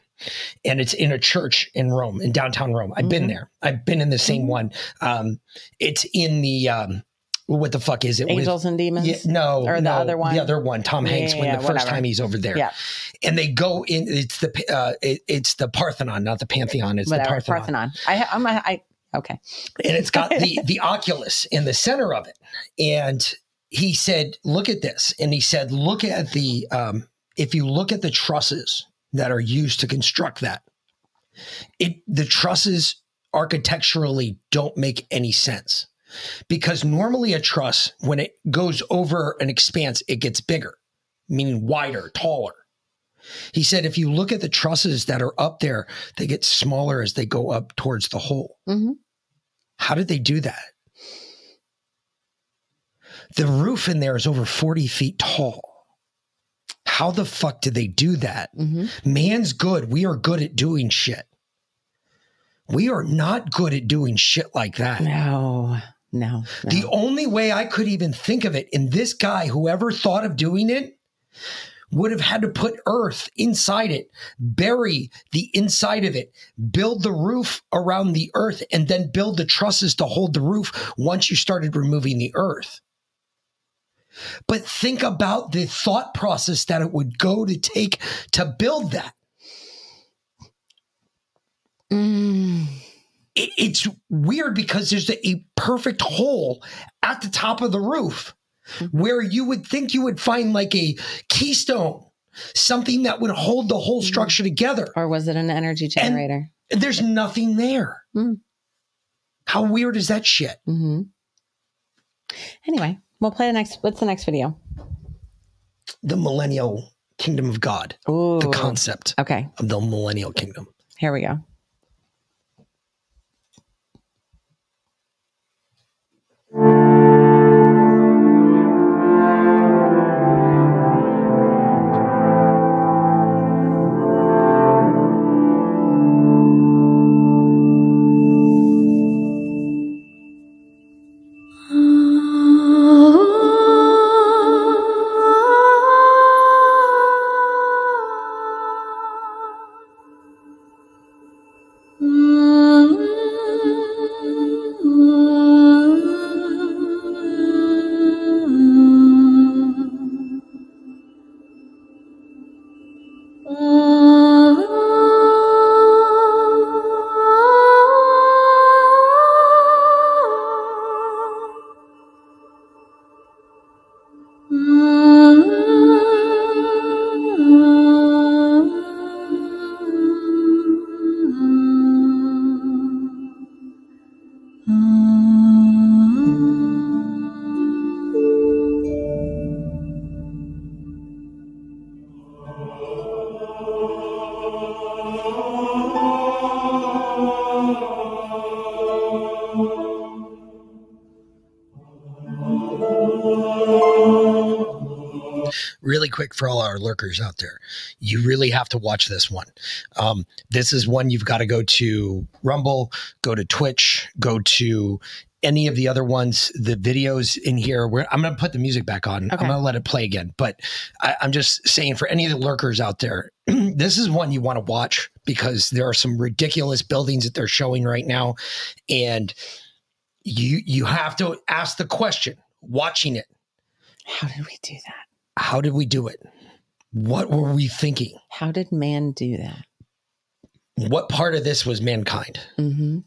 Speaker 7: and it's in a church in Rome, in downtown Rome. I've been
Speaker 6: Mhm.
Speaker 7: there. I've been in the same
Speaker 6: Mhm.
Speaker 7: one. Um, it's in the um, what the fuck is it? with-
Speaker 6: Angels and demons.
Speaker 7: yeah, no,
Speaker 6: Or the
Speaker 7: no,
Speaker 6: other one?
Speaker 7: the other one, Tom
Speaker 6: Yeah,
Speaker 7: Hanks,
Speaker 6: yeah,
Speaker 7: when the first
Speaker 6: whatever.
Speaker 7: time he's over there,
Speaker 6: Yeah.
Speaker 7: and they go in. It's the uh, it, it's the Parthenon, not the Pantheon. It's
Speaker 6: Whatever.
Speaker 7: the Parthenon,
Speaker 6: Parthenon. I. I'm. A, I. Okay.
Speaker 7: and it's got the the oculus in the center of it. And he said, "Look at this," and he said, "Look at the um, if you look at the trusses that are used to construct that, it the trusses architecturally don't make any sense." Because normally a truss, when it goes over an expanse, it gets bigger, meaning wider, taller. He said if you look at the trusses that are up there, they get smaller as they go up towards the hole.
Speaker 6: hmm
Speaker 7: How did they do that? The roof in there is over 40 feet tall. How the fuck did they do that?
Speaker 6: hmm
Speaker 7: Man's good. We are good at doing shit. We are not good at doing shit like that.
Speaker 6: No. No. no.
Speaker 7: The only way I could even think of it, and this guy, whoever thought of doing it, would have had to put earth inside it, bury the inside of it, build the roof around the earth, and then build the trusses to hold the roof once you started removing the earth. But think about the thought process that it would go to take to build that.
Speaker 6: Mm.
Speaker 7: it- it's weird because there's a, a perfect hole at the top of the roof where you would think you would find like a keystone, something that would hold the whole structure together.
Speaker 6: Or was it an energy generator?
Speaker 7: There's nothing there.
Speaker 6: Hmm.
Speaker 7: How weird is that shit?
Speaker 6: hmm Anyway, we'll play the next. What's the next video?
Speaker 7: The millennial kingdom of God,
Speaker 6: Ooh.
Speaker 7: the concept
Speaker 6: Okay.
Speaker 7: of the millennial kingdom.
Speaker 6: Here we go.
Speaker 7: Quick for all our lurkers out there. You really have to watch this one. Um, this is one you've got to go to rumble go to twitch go to any of the other ones. The videos in here where i'm going to put the music back on. I'm going to let it play again but I, i'm just saying for any of the lurkers out there this is one you want to watch because there are some ridiculous buildings that they're showing right now and you you have to ask the question watching it.
Speaker 6: How did we do that?
Speaker 7: How did we do it? What were we thinking?
Speaker 6: How did man do that?
Speaker 7: What part of this was mankind?
Speaker 6: Mm-hmm.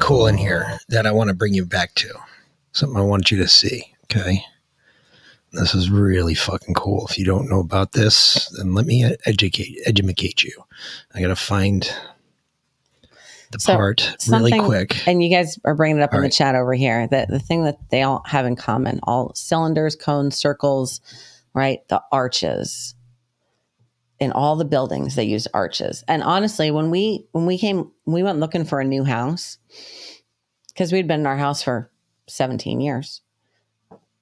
Speaker 7: Cool in here that I want to bring you back to. Something I want you to see. Okay. This is really fucking cool. If you don't know about this, then let me educate educate you. I gotta find the
Speaker 6: So,
Speaker 7: part really quick.
Speaker 6: And you guys are bringing it up
Speaker 7: All
Speaker 6: in
Speaker 7: right.
Speaker 6: the chat over here that the thing that they all have in common all cylinders, cones, circles, right? The arches. In all the buildings, they use arches. And honestly, when we when we came, we went looking for a new house because we'd been in our house for 17 years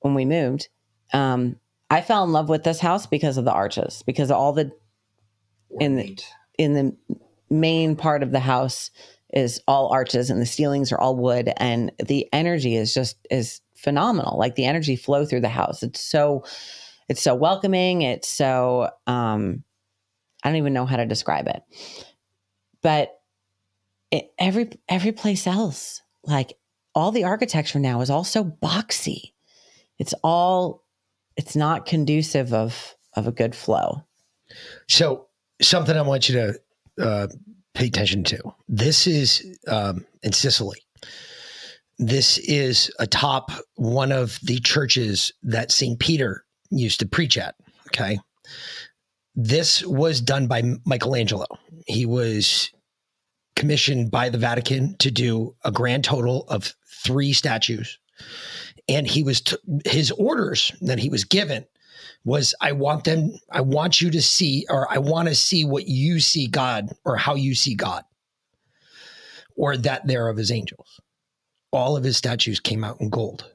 Speaker 6: when we moved. Um, I fell in love with this house because of the arches, because all the in the in the main part of the house is all arches and the ceilings are all wood and the energy is just is phenomenal like the energy flow through the house it's so it's so welcoming it's so um i don't even know how to describe it but it, every every place else like all the architecture now is all so boxy it's all it's not conducive of of a good flow
Speaker 7: So, something I want you to uh, pay attention to. This is um, in Sicily. This is atop one of the churches that St. Peter used to preach at. Okay. This was done by Michelangelo. He was commissioned by the Vatican to do a grand total of three statues. And he was, t- his orders that he was given was I want them, I want you to see, or I want to see what you see God or how you see God or that there of his angels. All of his statues came out in gold.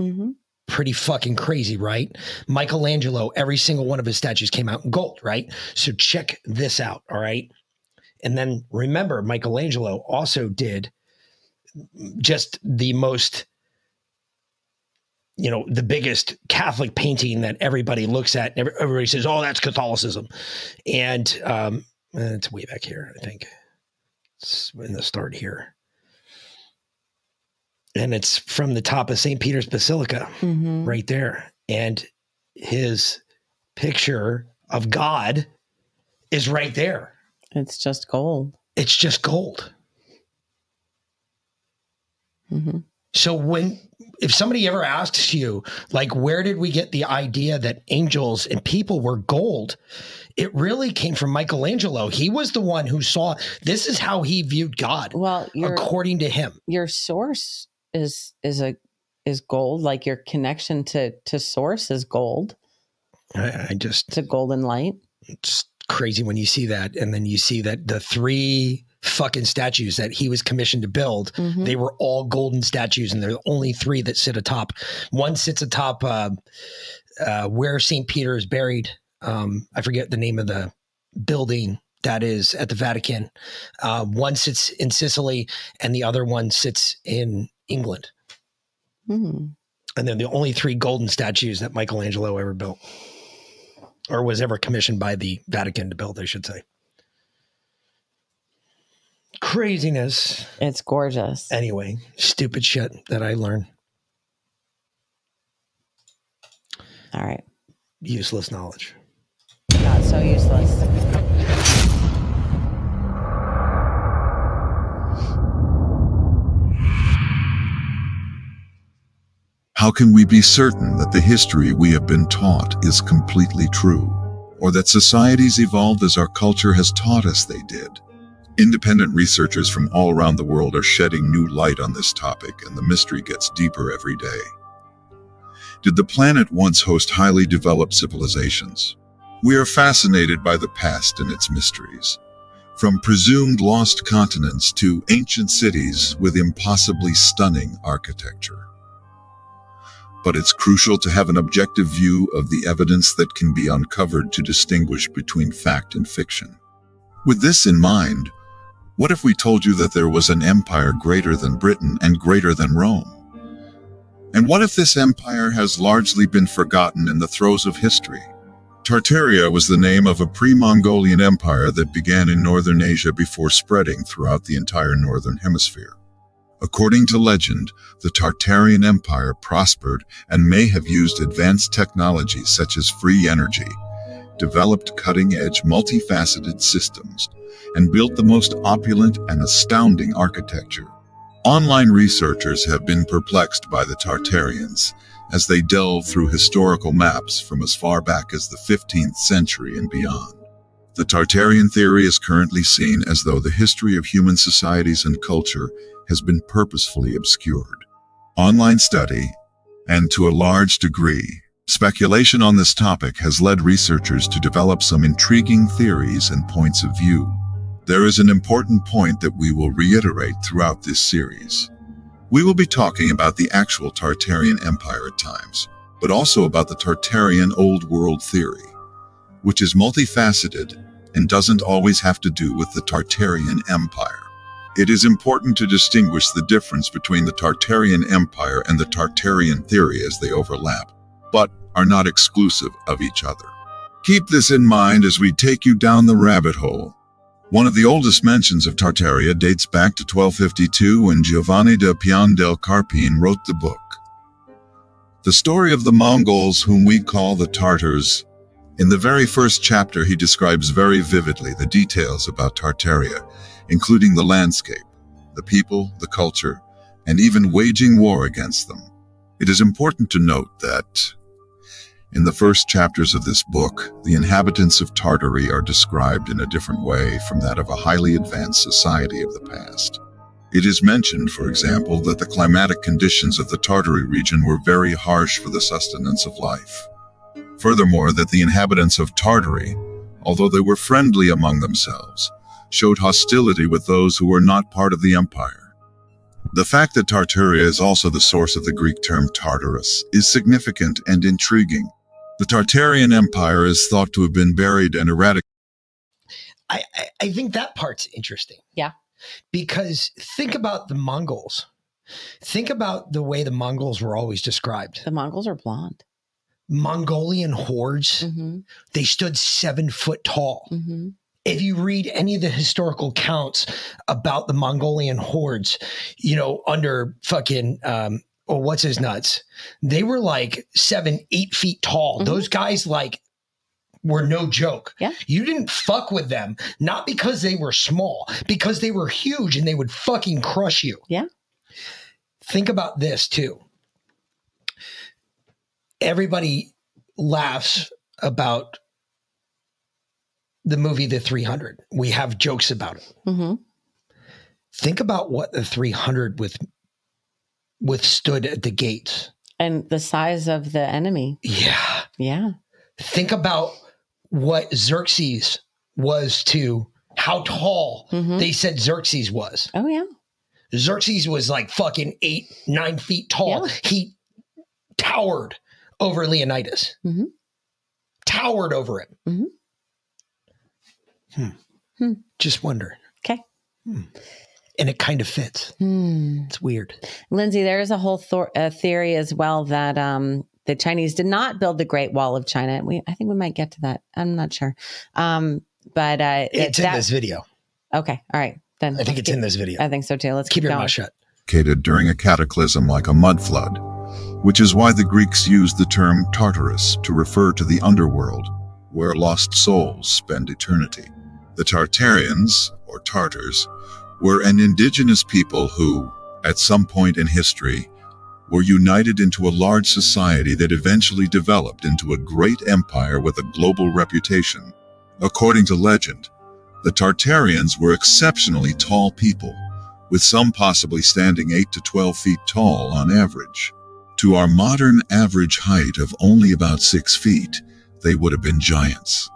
Speaker 6: Mm-hmm.
Speaker 7: Pretty fucking crazy, right? Michelangelo, every single one of his statues came out in gold, right? So check this out, all right? And then remember, Michelangelo also did just the most you know the biggest catholic painting that everybody looks at every- everybody says oh that's catholicism and um it's way back here i think it's in the start here and it's from the top of st peter's basilica
Speaker 6: Mm-hmm.
Speaker 7: right there and his picture of god is right there
Speaker 6: It's just gold.
Speaker 7: it's just gold
Speaker 6: Mm-hmm.
Speaker 7: So when if somebody ever asks you like where did we get the idea that angels and people were gold? It really came from Michelangelo. He was the one who saw this is how he viewed God
Speaker 6: Well,
Speaker 7: according to him.
Speaker 6: your source is is a is gold. Like your connection to to source is gold.
Speaker 7: I, I just
Speaker 6: It's a golden light.
Speaker 7: it's crazy when you see that and then you see that the three fucking statues that he was commissioned to build
Speaker 6: Mhm.
Speaker 7: they were all golden statues and they're the only three that sit atop one sits atop uh, uh, where st peter is buried um, i forget the name of the building that is at the vatican uh, one sits in sicily and the other one sits in england
Speaker 6: Mhm.
Speaker 7: and they're the only three golden statues that michelangelo ever built or was ever commissioned by the vatican to build i should say craziness
Speaker 6: It's gorgeous.
Speaker 7: anyway stupid shit that i learned
Speaker 6: All right.
Speaker 7: useless knowledge
Speaker 6: Not so useless.
Speaker 10: How can we be certain that the history we have been taught is completely true, or that societies evolved as our culture has taught us they did? Independent researchers from all around the world are shedding new light on this topic, and the mystery gets deeper every day. Did the planet once host highly developed civilizations? We are fascinated by the past and its mysteries. From presumed lost continents to ancient cities with impossibly stunning architecture but it's crucial to have an objective view of the evidence that can be uncovered to distinguish between fact and fiction. With this in mind, what if we told you that there was an empire greater than Britain and greater than Rome? And what if this empire has largely been forgotten in the throes of history? Tartaria was the name of a pre-Mongolian empire that began in northern Asia before spreading throughout the entire northern hemisphere. According to legend, the Tartarian Empire prospered and may have used advanced technologies such as free energy, developed cutting edge, multifaceted systems, and built the most opulent and astounding architecture. Online researchers have been perplexed by the Tartarians as they delve through historical maps from as far back as the 15th century and beyond. The Tartarian theory is currently seen as though the history of human societies and culture has been purposefully obscured. Online study, and to a large degree, speculation on this topic has led researchers to develop some intriguing theories and points of view. There is an important point that we will reiterate throughout this series. We will be talking about the actual Tartarian Empire at times, but also about the Tartarian Old World theory, which is multifaceted and doesn't always have to do with the Tartarian Empire. It is important to distinguish the difference between the Tartarian Empire and the Tartarian theory as they overlap, but are not exclusive of each other. Keep this in mind as we take you down the rabbit hole. One of the oldest mentions of Tartaria dates back to 1252 when Giovanni da Pian del Carpine wrote the book. The story of the Mongols, whom we call the Tartars, in the very first chapter, he describes very vividly the details about Tartaria, including the landscape, the people, the culture, and even waging war against them. It is important to note that in the first chapters of this book, the inhabitants of Tartary are described in a different way from that of a highly advanced society of the past. It is mentioned, for example, that the climatic conditions of the Tartary region were very harsh for the sustenance of life. Furthermore, that the inhabitants of Tartary, although they were friendly among themselves, showed hostility with those who were not part of the empire. The fact that Tartaria is also the source of the Greek term Tartarus is significant and intriguing. The Tartarian Empire is thought to have been buried and eradicated.
Speaker 7: I, I, I think that part's interesting.
Speaker 6: Yeah.
Speaker 7: Because think about the Mongols. Think about the way the Mongols were always described.
Speaker 6: The Mongols are blonde.
Speaker 7: Mongolian hordes,
Speaker 6: Mm-hmm.
Speaker 7: they stood seven foot tall.
Speaker 6: Mm-hmm.
Speaker 7: If you read any of the historical accounts about the Mongolian hordes, you know, under fucking um or what's his nuts, they were like seven, eight feet tall.
Speaker 6: Mhm.
Speaker 7: Those guys like were no joke.
Speaker 6: Yeah.
Speaker 7: You didn't fuck with them, not because they were small, because they were huge and they would fucking crush you.
Speaker 6: Yeah.
Speaker 7: Think about this too. Everybody laughs about the movie The 300. We have jokes about it.
Speaker 6: Mm-hmm.
Speaker 7: Think about what the 300 with withstood at the gates.
Speaker 6: And the size of the enemy.
Speaker 7: Yeah.
Speaker 6: Yeah.
Speaker 7: Think about what Xerxes was to how tall
Speaker 6: Mhm.
Speaker 7: they said Xerxes was.
Speaker 6: Oh yeah.
Speaker 7: Xerxes was like fucking eight, nine feet tall.
Speaker 6: Yeah.
Speaker 7: He towered over Leonidas.
Speaker 6: Mhm.
Speaker 7: Towered over him.
Speaker 6: Mhm.
Speaker 7: Hmm.
Speaker 6: Hmm.
Speaker 7: Just wonder.
Speaker 6: Okay.
Speaker 7: And it kind of fits.
Speaker 6: Hmm.
Speaker 7: It's weird.
Speaker 6: Lindsay, there is a whole thor- uh, theory as well that um, the Chinese did not build the Great Wall of China. We, I think we might get to that. I'm not sure. Um, but uh,
Speaker 7: It's
Speaker 6: that-
Speaker 7: in this video.
Speaker 6: Okay. All right. Then
Speaker 7: I think
Speaker 6: let's
Speaker 7: it's
Speaker 6: keep-
Speaker 7: in this video.
Speaker 6: I think so too. Let's
Speaker 7: Keep
Speaker 6: keep,
Speaker 7: your
Speaker 6: going.
Speaker 7: mouth shut.
Speaker 10: during a cataclysm like a mud flood, which is why the Greeks used the term Tartarus to refer to the underworld, where lost souls spend eternity. The Tartarians, or Tartars, were an indigenous people who, at some point in history, were united into a large society that eventually developed into a great empire with a global reputation. According to legend, the Tartarians were exceptionally tall people with some possibly standing 8 to 12 feet tall on average. To our modern average height of only about 6 feet, they would have been giants.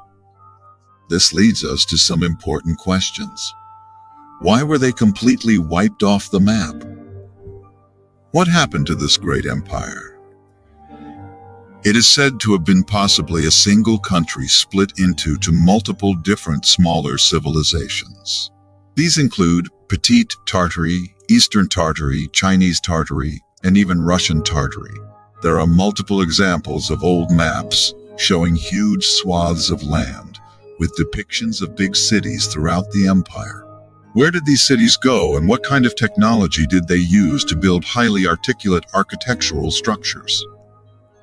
Speaker 10: This leads us to some important questions. Why were they completely wiped off the map? What happened to this great empire? It is said to have been possibly a single country split into to multiple different smaller civilizations. These include Petite Tartary, Eastern Tartary, Chinese Tartary, and even Russian Tartary. There are multiple examples of old maps showing huge swaths of land with depictions of big cities throughout the empire. Where did these cities go and what kind of technology did they use to build highly articulate architectural structures?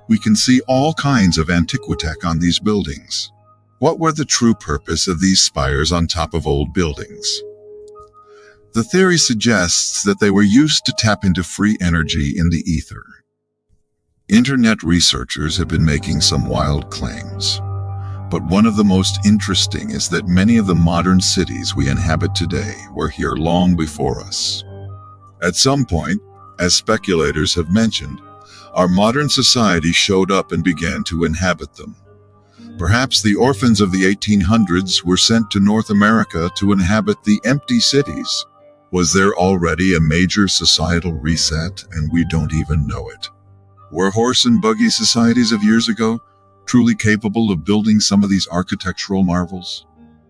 Speaker 10: We can see all kinds of antiquitech on these buildings. What were the true purpose of these spires on top of old buildings? The theory suggests that they were used to tap into free energy in the ether. Internet researchers have been making some wild claims. But one of the most interesting is that many of the modern cities we inhabit today were here long before us. At some point, as speculators have mentioned, our modern society showed up and began to inhabit them. Perhaps the orphans of the 1800s were sent to North America to inhabit the empty cities. Was there already a major societal reset and we don't even know it? Were horse and buggy societies of years ago truly capable of building some of these architectural marvels?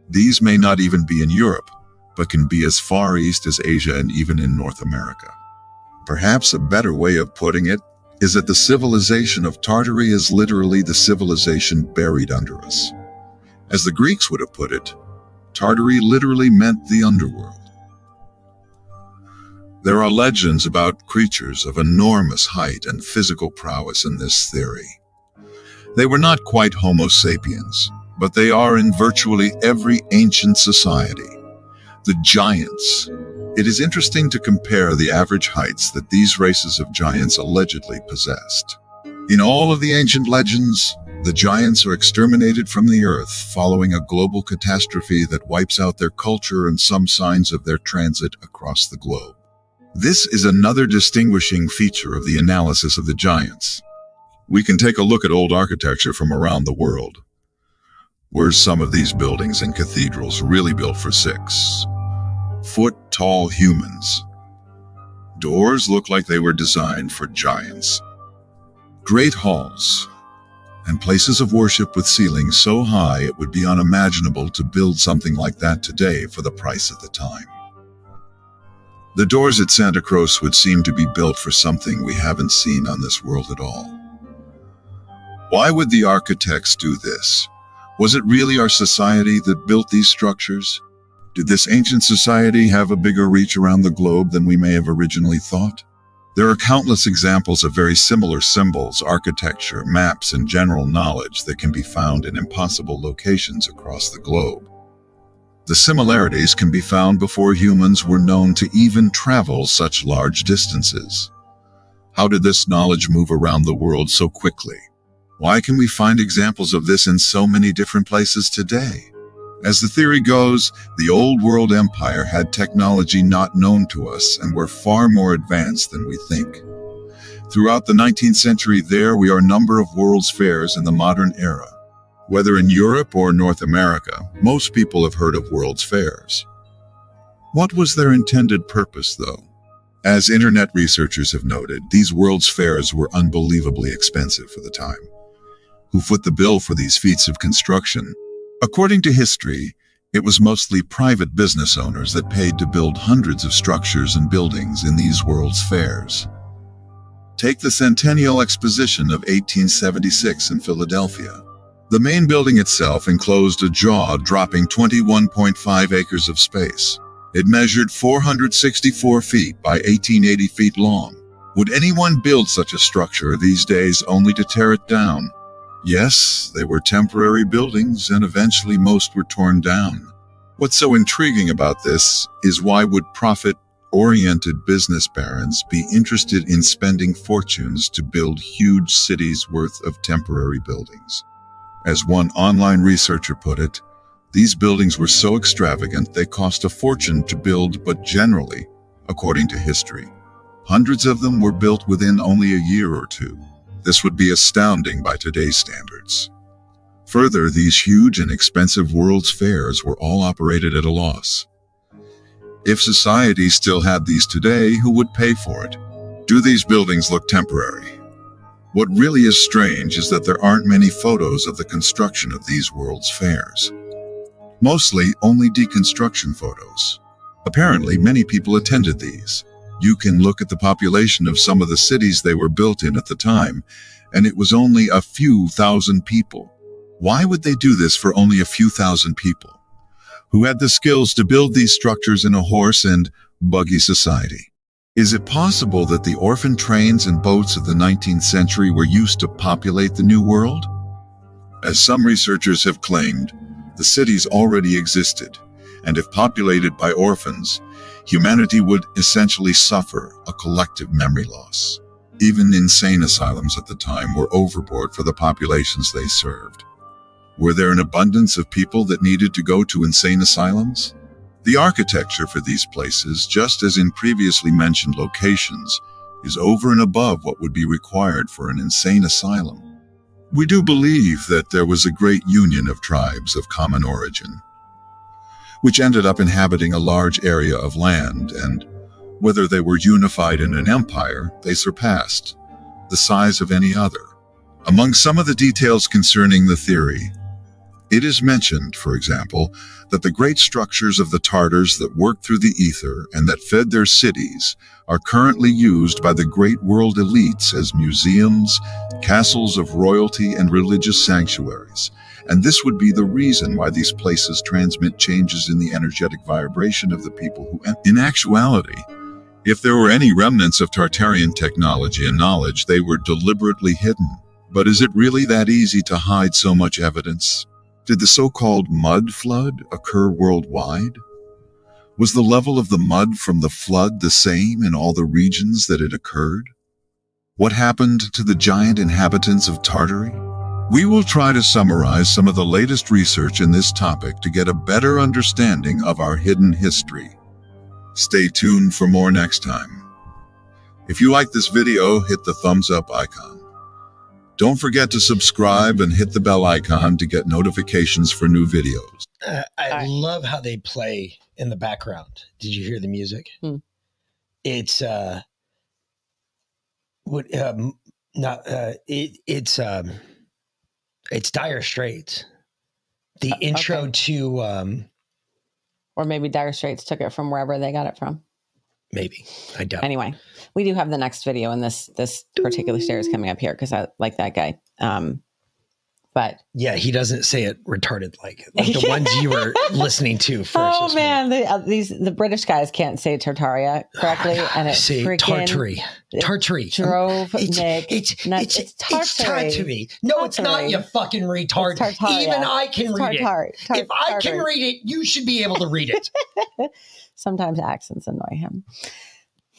Speaker 10: These may not even be in Europe, but can be as far east as Asia and even in North America. Perhaps a better way of putting it is that the civilization of Tartary is literally the civilization buried under us. As the Greeks would have put it, Tartary literally meant the underworld. There are legends about creatures of enormous height and physical prowess in this theory. They were not quite Homo sapiens, but they are in virtually every ancient society. The giants. It is interesting to compare the average heights that these races of giants allegedly possessed. In all of the ancient legends, the giants are exterminated from the earth following a global catastrophe that wipes out their culture and some signs of their transit across the globe. This is another distinguishing feature of the analysis of the giants. We can take a look at old architecture from around the world. Were some of these buildings and cathedrals really built for six foot tall humans? doors look like they were designed for giants. Great halls and places of worship with ceilings so high it would be unimaginable to build something like that today for the price of the time. The doors at Santa Cruz would seem to be built for something we haven't seen on this world at all. Why would the architects do this? Was it really our society that built these structures? Did this ancient society have a bigger reach around the globe than we may have originally thought? There are countless examples of very similar symbols, architecture, maps, and general knowledge that can be found in impossible locations across the globe. The similarities can be found before humans were known to even travel such large distances. How did this knowledge move around the world so quickly? Why can we find examples of this in so many different places today? As the theory goes, the old world empire had technology not known to us and were far more advanced than we think. Throughout the 19th century, there we are a number of world's fairs in the modern era. Whether in Europe or North America, most people have heard of world's fairs. What was their intended purpose, though? As internet researchers have noted, these world's fairs were unbelievably expensive for the time. Who foot the bill for these feats of construction According to history, it was mostly private business owners that paid to build hundreds of structures and buildings in these World's Fairs. Take the Centennial Exposition of 1876 in Philadelphia. The main building itself enclosed a jaw-dropping 21.5 acres of space. It measured 464 feet by 1880 feet long. Would anyone build such a structure these days only to tear it down? Yes, they were temporary buildings, and eventually most were torn down. What's so intriguing about this is why would profit oriented business barons be interested in spending fortunes to build huge cities worth of temporary buildings? As one online researcher put it, these buildings were so extravagant they cost a fortune to build, but generally, according to history, hundreds of them were built within only a year or two. This would be astounding by today's standards. Further, these huge and expensive World's Fairs were all operated at a loss. If society still had these today, who would pay for it? Do these buildings look temporary? What really is strange is that there aren't many photos of the construction of these World's Fairs. Mostly only deconstruction photos. Apparently, many people attended these. You can look at the population of some of the cities they were built in at the time, and it was only a few thousand people. Why would they do this for only a few thousand people? Who had the skills to build these structures in a horse and buggy society? Is it possible that the orphan trains and boats of the 19th century were used to populate the New World? As some researchers have claimed, the cities already existed, and if populated by orphans, humanity would essentially suffer a collective memory loss. Even insane asylums at the time were overboard for the populations they served. Were there an abundance of people that needed to go to insane asylums? The architecture for these places, just as in previously mentioned locations, is over and above what would be required for an insane asylum. We do believe that there was a great union of tribes of common origin, which ended up inhabiting a large area of land, and whether they were unified in an empire, they surpassed the size of any other. Among some of the details concerning the theory, it is mentioned, for example, that the great structures of the Tartars that worked through the ether and that fed their cities are currently used by the great world elites as museums, castles of royalty, and religious sanctuaries, and this would be the reason why these places transmit changes in the energetic vibration of the people who. In actuality, if there were any remnants of Tartarian technology and knowledge, they were deliberately hidden. But is it really that easy to hide so much evidence? Did the so-called mud flood occur worldwide? Was the level of the mud from the flood the same in all the regions that it occurred? What happened to the giant inhabitants of Tartary? We will try to summarize some of the latest research in this topic to get a better understanding of our hidden history. Stay tuned for more next time. If you like this video, hit the thumbs up icon. Don't forget to subscribe and hit the bell icon to get notifications for new videos.
Speaker 7: Uh, I love how they play in the background. Did you hear the music?
Speaker 6: Hmm.
Speaker 7: It's uh what um not uh it it's um it's dire straits the
Speaker 6: Uh,
Speaker 7: intro
Speaker 6: okay.
Speaker 7: to um
Speaker 6: Or maybe Dire Straits took it from wherever they got it from.
Speaker 7: maybe i doubt
Speaker 6: Anyway, we do have the next video, and this this particular series coming up here because I like that guy. Um, but
Speaker 7: yeah he doesn't say it retarded like like the ones you were listening to first
Speaker 6: oh man, the, uh, these the British guys can't say Tartaria correctly, and it
Speaker 7: say tartary tartary
Speaker 6: drove
Speaker 7: it's,
Speaker 6: Nick
Speaker 7: it's,
Speaker 6: nuts.
Speaker 7: it's,
Speaker 6: It's
Speaker 7: it's
Speaker 6: tartary.
Speaker 7: tartary. No, it's not, you fucking retard.
Speaker 6: It's
Speaker 7: Even I can
Speaker 6: It's
Speaker 7: read
Speaker 6: tartar-
Speaker 7: it.
Speaker 6: tar-
Speaker 7: if I can read it, you should be able to read it.
Speaker 6: Sometimes accents annoy him.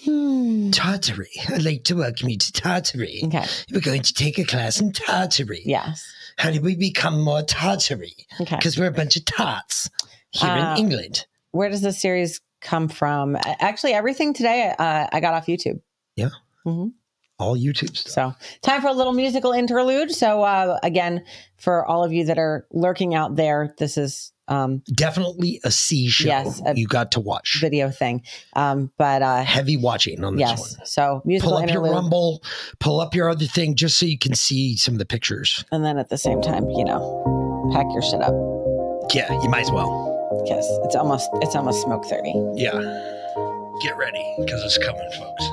Speaker 6: Hmm.
Speaker 7: Tartary. I'd like to welcome you to Tartary.
Speaker 6: Okay.
Speaker 7: We're going to take a class in Tartary.
Speaker 6: Yes.
Speaker 7: How do we become more Tartary?
Speaker 6: Okay.
Speaker 7: Because we're a bunch of tarts here
Speaker 6: Uh,
Speaker 7: in England.
Speaker 6: Where does this series come from? Actually, everything today uh, I got off YouTube.
Speaker 7: Yeah.
Speaker 6: Mhm.
Speaker 7: All YouTube stuff.
Speaker 6: So, time for a little musical interlude. So, uh, again, for all of you that are lurking out there, this is um,
Speaker 7: Definitely a C show
Speaker 6: Yes, a
Speaker 7: you got to watch.
Speaker 6: video thing. Um, but uh,
Speaker 7: Heavy watching on this
Speaker 6: yes,
Speaker 7: one.
Speaker 6: so musical
Speaker 7: Pull up your
Speaker 6: interlude,
Speaker 7: Rumble, pull up your other thing just so you can see some of the pictures.
Speaker 6: and then at the same time, you know, pack your shit up
Speaker 7: Yeah, you might as well.
Speaker 6: because it's almost it's almost smoke thirty.
Speaker 7: Yeah. Get ready because it's coming, folks.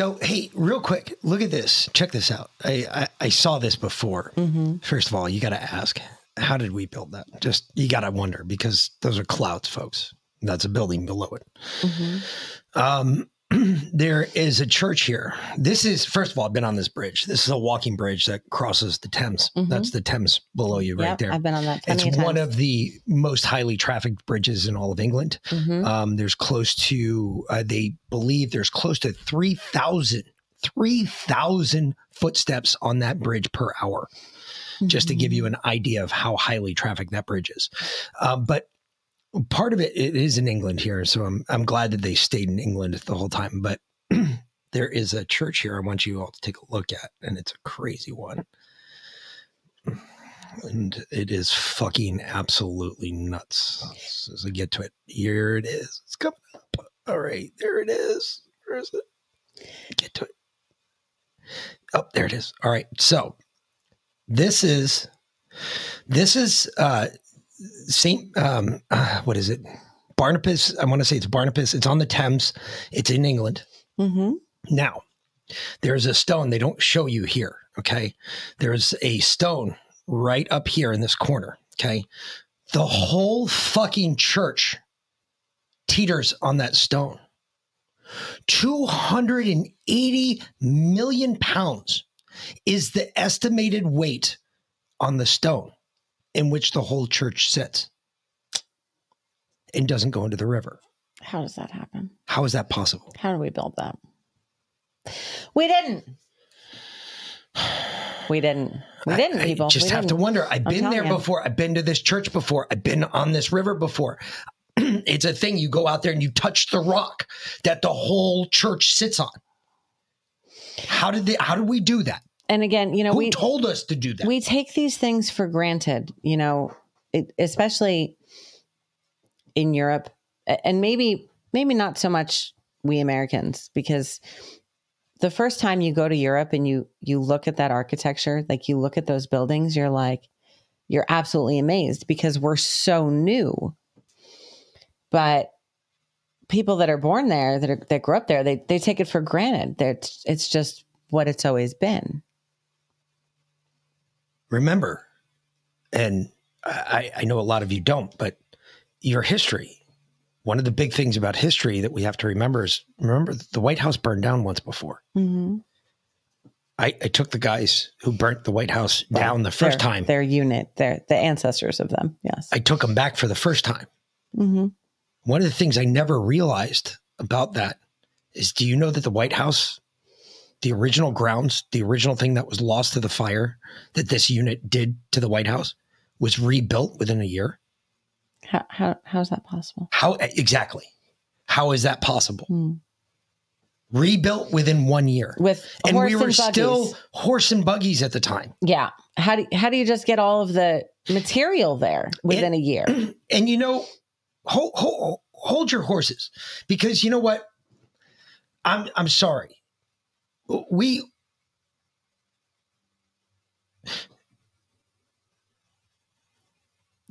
Speaker 11: So,
Speaker 7: hey, real quick, look at this. Check this out. I I, I saw this before.
Speaker 6: Mm-hmm.
Speaker 7: First of all, you got to ask, how did we build that? Just you got to wonder because those are clouds, folks. That's a building below it.
Speaker 6: Mm-hmm.
Speaker 7: Um, there is a church here. This is first of all, I've been on this bridge. This is a walking bridge that crosses the Thames.
Speaker 6: Mhm.
Speaker 7: That's the Thames below you, right
Speaker 6: Yep,
Speaker 7: there.
Speaker 6: I've been on that.
Speaker 7: it's
Speaker 6: of
Speaker 7: one of the most highly trafficked bridges in all of England.
Speaker 6: Mhm.
Speaker 7: Um, there's close to, uh, they believe there's close to 3,000, 3,000 footsteps on that bridge per hour, just to give you an idea of how highly trafficked that bridge is. Um, but part of it, it is in England here. So I'm, I'm glad that they stayed in England the whole time. But there is a church here I want you all to take a look at, and it's a crazy one. And it is fucking absolutely nuts. As I get to it, here it is. It's coming up. All right, there it is. Where is it? Get to it. Oh, there it is. All right. So this is this is uh Saint um uh, what is it? Barnabas. I want to say it's Barnabas. It's on the Thames. It's in England.
Speaker 6: Mhm.
Speaker 7: Now, there's a stone they don't show you here. Okay. There's a stone right up here in this corner. Okay. The whole fucking church teeters on that stone. 280 million pounds is the estimated weight on the stone in which the whole church sits and doesn't go into the river.
Speaker 6: How does that happen?
Speaker 7: How is that possible?
Speaker 6: How do we build that? We didn't. We didn't. We didn't,
Speaker 7: I- I
Speaker 6: people.
Speaker 7: just
Speaker 6: We
Speaker 7: have to
Speaker 6: didn't.
Speaker 7: wonder. I've
Speaker 6: I'm
Speaker 7: been there
Speaker 6: you.
Speaker 7: before. I've been to this church before. I've been on this river before. it's a thing. You go out there and you touch the rock that the whole church sits on. How did they, how did we do that?
Speaker 6: And again, you know,
Speaker 7: Who
Speaker 6: we
Speaker 7: told us to do that?
Speaker 6: we take these things for granted, you know, it, especially in Europe, and maybe maybe not so much we Americans, because the first time you go to Europe and you you look at that architecture, like you look at those buildings, you're like, you're absolutely amazed because we're so new. But people that are born there, that are that grew up there, they they take it for granted. That it's just what it's always been.
Speaker 7: Remember, and I, I know a lot of you don't, but your history. One of the big things about history that we have to remember is remember the White House burned down once before.
Speaker 6: Mm-hmm.
Speaker 7: I, I took the guys who burnt the White House down the first
Speaker 6: their,
Speaker 7: time.
Speaker 6: Their unit, their the ancestors of them. Yes.
Speaker 7: I took them back for the first time.
Speaker 6: hmm
Speaker 7: One of the things I never realized about that is do you know that the White House, the original grounds, the original thing that was lost to the fire that this unit did to the White House was rebuilt within a year?
Speaker 6: How, how how is that possible?
Speaker 7: How exactly? How is that possible?
Speaker 6: Hmm.
Speaker 7: Rebuilt within one year.
Speaker 6: With
Speaker 7: and we were
Speaker 6: and
Speaker 7: still horse and buggies at the time.
Speaker 6: Yeah. How do how do you just get all of the material there within a year?
Speaker 7: And you know, hold, hold, hold your horses because you know what? I'm I'm sorry. We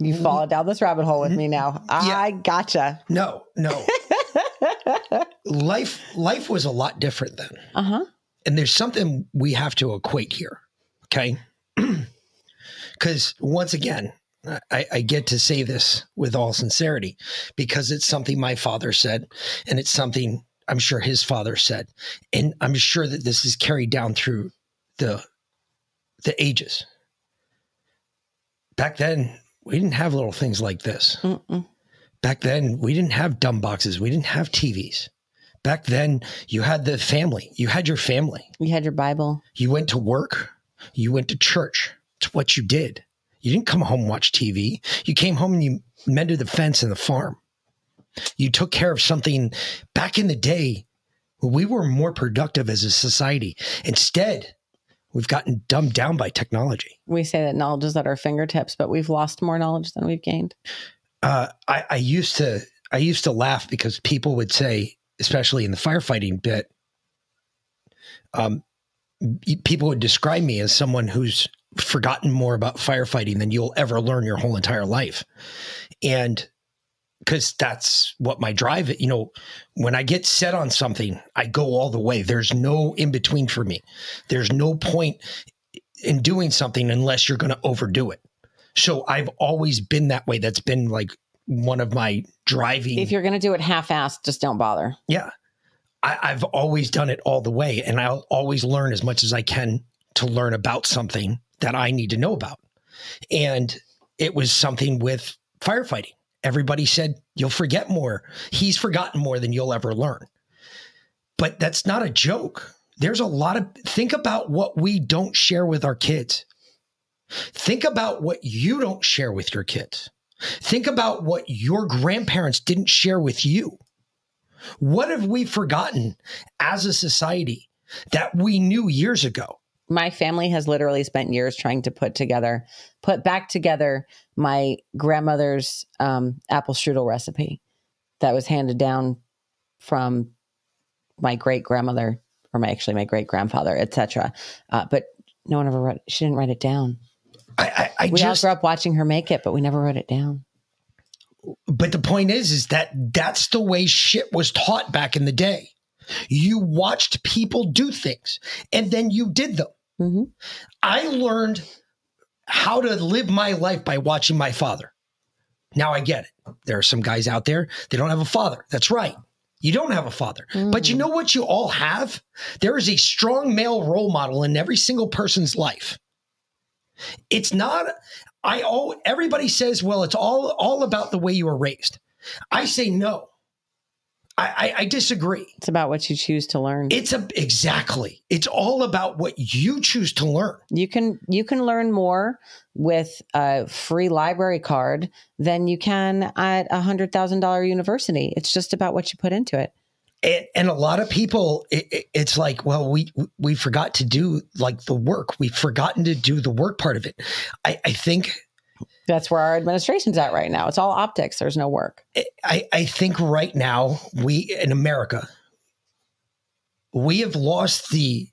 Speaker 6: You fall down this rabbit hole with me now. I gotcha.
Speaker 7: no no life life was a lot different then,
Speaker 6: Uh huh.
Speaker 7: and there's something we have to equate here. Okay, because once again. I, I get to say this with all sincerity because it's something my father said, and it's something I'm sure his father said, and I'm sure that this is carried down through the the ages. Back then, we didn't have little things like this.
Speaker 6: Mm-mm.
Speaker 7: Back then, we didn't have dumb boxes. We didn't have TVs. Back then, you had the family. You had your family.
Speaker 6: You had your Bible.
Speaker 7: You went to work. You went to church. It's what you did. You didn't come home and watch TV. You came home and you mended the fence in the farm. You took care of something back in the day. We were more productive as a society. Instead, we've gotten dumbed down by technology.
Speaker 6: We say that knowledge is at our fingertips, but we've lost more knowledge than we've gained.
Speaker 7: uh, I, I used to I used to laugh because people would say, especially in the firefighting bit, um, people would describe me as someone who's forgotten more about firefighting than you'll ever learn your whole entire life, and because that's what my drive. You know, when I get set on something, I go all the way. There's no in between for me. There's no point in doing something unless you're going to overdo it. So I've always been that way. That's been like one of my driving.
Speaker 6: If you're going to do it half-assed, just don't bother.
Speaker 7: yeah. I, I've always done it all the way, and I'll always learn as much as I can to learn about something that I need to know about. And it was something with firefighting. Everybody said, You'll forget more. He's forgotten more than you'll ever learn. But that's not a joke. There's a lot of, think about what we don't share with our kids. Think about what you don't share with your kids. Think about what your grandparents didn't share with you. What have we forgotten as a society that we knew years ago?
Speaker 6: My family has literally spent years trying to put together, put back together my grandmother's um, apple strudel recipe that was handed down from my great grandmother, or my actually my great grandfather, etc. Uh, but no one ever wrote. She didn't write it down.
Speaker 7: I, I, I
Speaker 6: we
Speaker 7: just,
Speaker 6: all grew up watching her make it, but we never wrote it down.
Speaker 7: but the point is, is that that's the way shit was taught back in the day. You watched people do things and then you did them.
Speaker 6: Mm-hmm.
Speaker 7: I learned how to live my life by watching my father. Now I get it. There are some guys out there, they don't have a father. That's right. You don't have a father. But you know what you all have? There is a strong male role model in every single person's life. It's not I all everybody says, well, it's all all about the way you were raised. I say no. I, I, I disagree.
Speaker 6: It's about what you choose to learn.
Speaker 7: It's a exactly. It's all about what you choose to learn.
Speaker 6: You can you can learn more with a free library card than you can at a hundred thousand dollar university. It's just about what you put into it.
Speaker 7: And, and a lot of people, it, it- it's like, well, we we forgot to do like the work. We've forgotten to do the work part of it. I, I think
Speaker 6: That's where our administration's at right now. It's all optics. There's no work.
Speaker 7: I, I think right now we in America we have lost the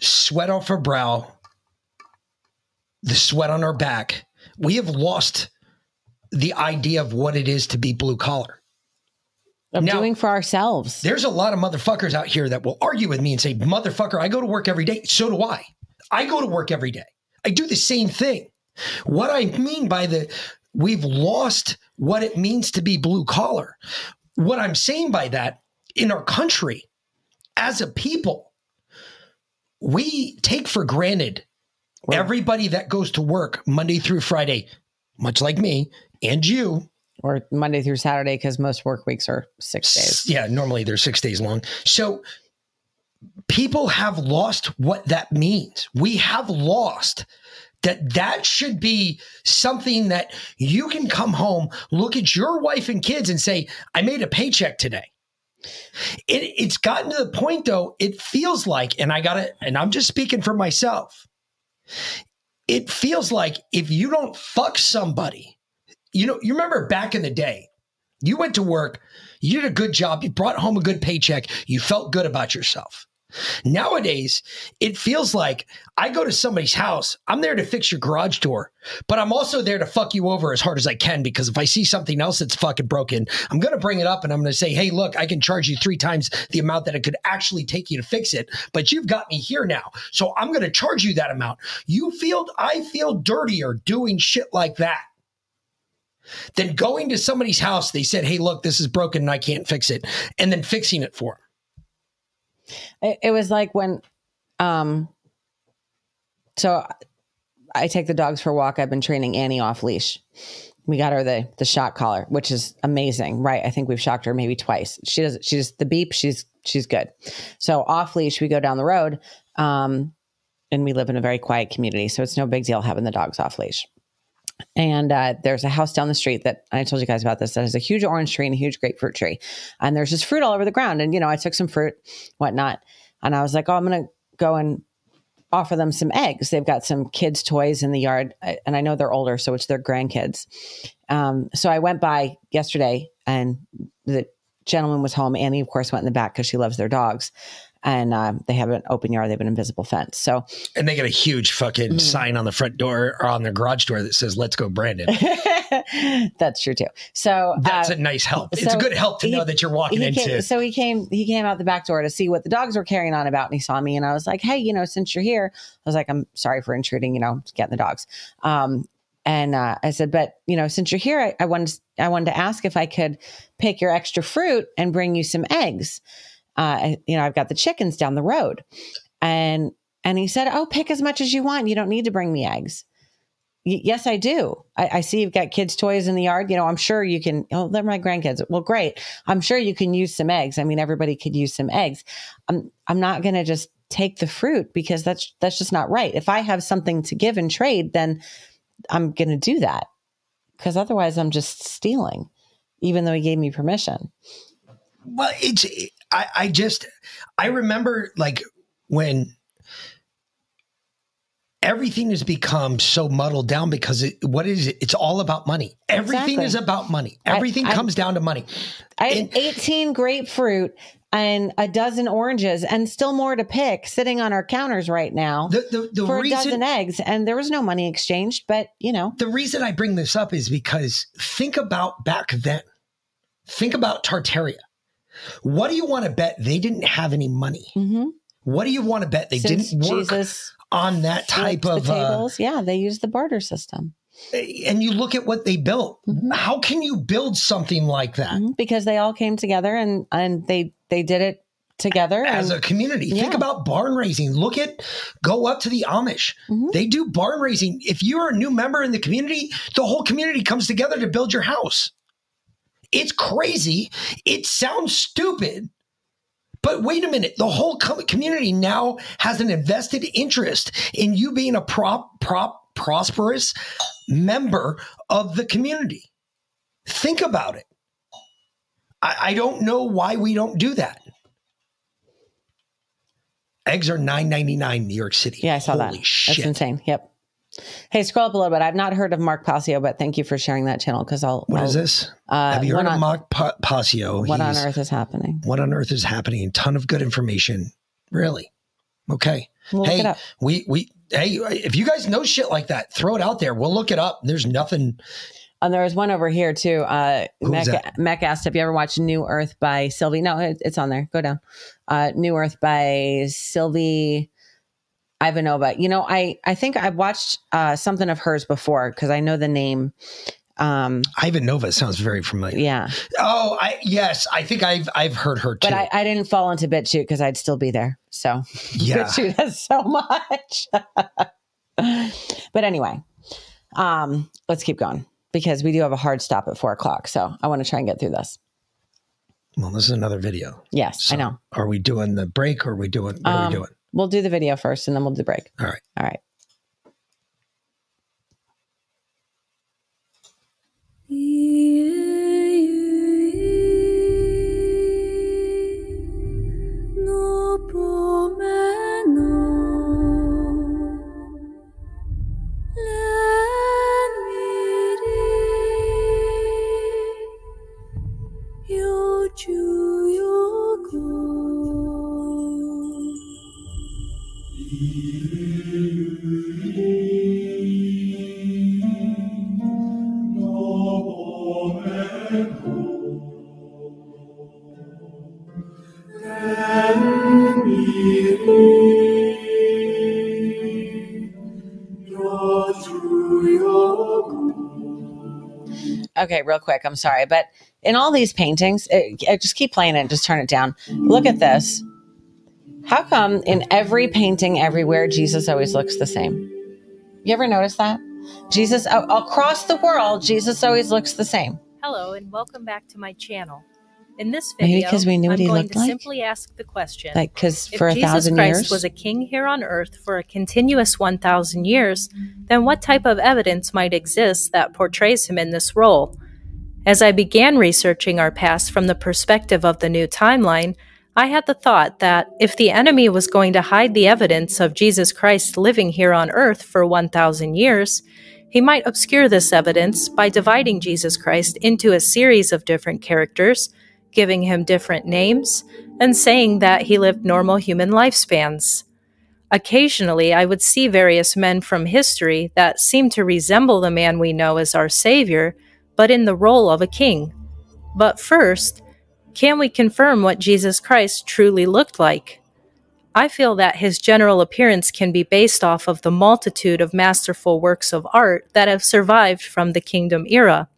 Speaker 7: sweat off our brow, the sweat on our back. We have lost the idea of what it is to be blue collar.
Speaker 6: Of
Speaker 7: Now-
Speaker 6: doing for ourselves.
Speaker 7: There's a lot of motherfuckers out here that will argue with me and say, "Motherfucker, I go to work every day." So do I. I go to work every day. I do the same thing. What I mean by the we've lost what it means to be blue collar. What I'm saying by that in our country as a people, we take for granted everybody that goes to work Monday through Friday, much like me and you.
Speaker 6: Or Monday through Saturday, because most work weeks are six days.
Speaker 7: Yeah, normally they're six days long. So people have lost what that means. We have lost that that should be something that you can come home, look at your wife and kids and say, I made a paycheck today. It, it's gotten to the point though, it feels like, and I got it, and I'm just speaking for myself. It feels like if you don't fuck somebody, you know, you remember back in the day, you went to work, you did a good job, you brought home a good paycheck, you felt good about yourself. Nowadays, it feels like I go to somebody's house, I'm there to fix your garage door, but I'm also there to fuck you over as hard as I can because if I see something else that's fucking broken, I'm going to bring it up and I'm going to say, hey, look, I can charge you three times the amount that it could actually take you to fix it, but you've got me here now. So I'm going to charge you that amount. You feel, I feel dirtier doing shit like that than going to somebody's house. They said, hey, look, this is broken and I can't fix it, and then fixing it for them.
Speaker 6: It, it was like when, um, so I take the dogs for a walk. I've been training Annie off leash. We got her the the shock collar, which is amazing, right? I think we've shocked her maybe twice. She does she's the beep. She's she's good. So off leash, we go down the road, um, and we live in a very quiet community, so it's no big deal having the dogs off leash. And uh, there's a house down the street that I told you guys about this that has a huge orange tree and a huge grapefruit tree. And there's just fruit all over the ground. And, you know, I took some fruit, whatnot. And I was like, oh, I'm going to go and offer them some eggs. They've got some kids' toys in the yard. And I know they're older, so it's their grandkids. Um, so I went by yesterday and the gentleman was home. Annie, of course, went in the back because she loves their dogs. And um, they have an open yard, they have an invisible fence. So
Speaker 7: And they get a huge fucking
Speaker 6: Mm.
Speaker 7: sign on the front door or on their garage door that says, let's go, Brandon.
Speaker 6: that's true too. So
Speaker 7: That's
Speaker 6: uh,
Speaker 7: a nice help. It's
Speaker 6: so
Speaker 7: a good help to
Speaker 6: he-
Speaker 7: know that you're walking into.
Speaker 6: Came, so he came. He came out the back door to see what the dogs were carrying on about, and he saw me, and I was like, "Hey, you know, since you're here, I was like, I'm sorry for intruding. You know, getting the dogs." Um, and uh, I said, "But you know, since you're here, I, I wanted I wanted to ask if I could pick your extra fruit and bring you some eggs." Uh, you know, I've got the chickens down the road. And, and he said, Oh, pick as much as you want. You don't need to bring me eggs. Y- yes, I do. I, I see you've got kids' toys in the yard. You know, I'm sure you can. Oh, they're my grandkids. Well, great. I'm sure you can use some eggs. I mean, everybody could use some eggs. I'm I'm not going to just take the fruit because that's that's just not right. If I have something to give and trade, then I'm going to do that because otherwise I'm just stealing, even though he gave me permission.
Speaker 7: Well, it's I, I just I remember like when everything has become so muddled down because it, what is it? It's all about money. Everything
Speaker 6: Exactly.
Speaker 7: is about money. Everything
Speaker 6: I-
Speaker 7: comes down to money.
Speaker 6: I had 18 grapefruit and a dozen oranges and still more to pick sitting on our counters right now
Speaker 7: The, the, the
Speaker 6: for
Speaker 7: reason,
Speaker 6: a dozen eggs. And there was no money exchanged, but you know,
Speaker 7: the reason I bring this up is because think about back then. Think about Tartaria. What do you want to bet they didn't have any money?
Speaker 6: mhm.
Speaker 7: What do you want to bet they
Speaker 6: since
Speaker 7: didn't work
Speaker 6: Jesus
Speaker 7: on that type of uh,
Speaker 6: tables, yeah, they used the barter system
Speaker 7: and you look at what they built.
Speaker 6: Mm-hmm.
Speaker 7: How can you build something like that
Speaker 6: Mhm. because they all came together and and they they did it together
Speaker 7: as
Speaker 6: and
Speaker 7: a community? Think about barn raising. Look at go up to the Amish.
Speaker 6: Mhm.
Speaker 7: They do barn raising. If you're a new member in the community, the whole community comes together to build your house. It's crazy. It sounds stupid. But wait a minute, the whole co- community now has an invested interest in you being a prop, prop, prosperous member of the community. Think about it. I, I don't know why we don't do that. Eggs are nine ninety nine in New York City.
Speaker 6: yeah, I saw
Speaker 7: Holy
Speaker 6: that.
Speaker 7: Shit.
Speaker 6: That's insane. Yep. Hey, scroll up a little bit. I've not heard of Mark Passio, but thank you for sharing that channel because I'll.
Speaker 7: What
Speaker 6: I'll,
Speaker 7: is this?
Speaker 6: Uh,
Speaker 7: Have you heard of Mark Pa- Passio?
Speaker 6: What on earth is happening?
Speaker 7: What on earth is happening? ton of good information. Really? Okay.
Speaker 6: We'll
Speaker 7: hey, we we hey, if you guys know shit like that, throw it out there. We'll look it up. There's nothing.
Speaker 6: And there was one over here too. Uh, Mech? Mech asked, "Have you ever watched New Earth by Sylvie?" No, it, it's on there. Go down. Uh, New Earth by Sylvie Ivanova. You know, I I think I've watched uh, something of hers before because I know the name. Um,
Speaker 7: Ivanova sounds very familiar.
Speaker 6: yeah,
Speaker 7: Oh, I yes, I think I've I've heard her too.
Speaker 6: but I, I didn't fall into BitChute because I'd still be there. So
Speaker 7: yeah.
Speaker 6: BitChute has so much. but anyway, um, let's keep going because we do have a hard stop at four o'clock. So I want to try and get through this.
Speaker 7: Well, this is another video.
Speaker 6: Yes,
Speaker 7: So
Speaker 6: I know.
Speaker 7: Are we doing the break or are we doing what are
Speaker 6: Um,
Speaker 7: we doing?
Speaker 6: We'll do the video first and then we'll do the break.
Speaker 7: All right.
Speaker 6: All right. Okay, real quick. I'm sorry, but in all these paintings, it, it- just keep playing it. Just turn it down. Look at this. How come in every painting everywhere Jesus always looks the same? You ever notice that? Jesus across the world, Jesus always looks the same.
Speaker 9: Hello and welcome back to my channel. In this video,
Speaker 6: 'cause we knew what
Speaker 9: I'm
Speaker 6: he
Speaker 9: going
Speaker 6: looked
Speaker 9: to
Speaker 6: like?
Speaker 9: simply ask the question:
Speaker 6: Like, because
Speaker 9: If
Speaker 6: for a
Speaker 9: Jesus
Speaker 6: thousand
Speaker 9: Christ
Speaker 6: years,
Speaker 9: was a king here on earth for a continuous 1,000 years, then what type of evidence might exist that portrays him in this role? As I began researching our past from the perspective of the new timeline, I had the thought that if the enemy was going to hide the evidence of Jesus Christ living here on earth for 1,000 years, he might obscure this evidence by dividing Jesus Christ into a series of different characters, giving him different names, and saying that he lived normal human lifespans. Occasionally, I would see various men from history that seemed to resemble the man we know as our Savior, but in the role of a king. But first, can we confirm what Jesus Christ truly looked like? I feel that his general appearance can be based off of the multitude of masterful works of art that have survived from the kingdom era.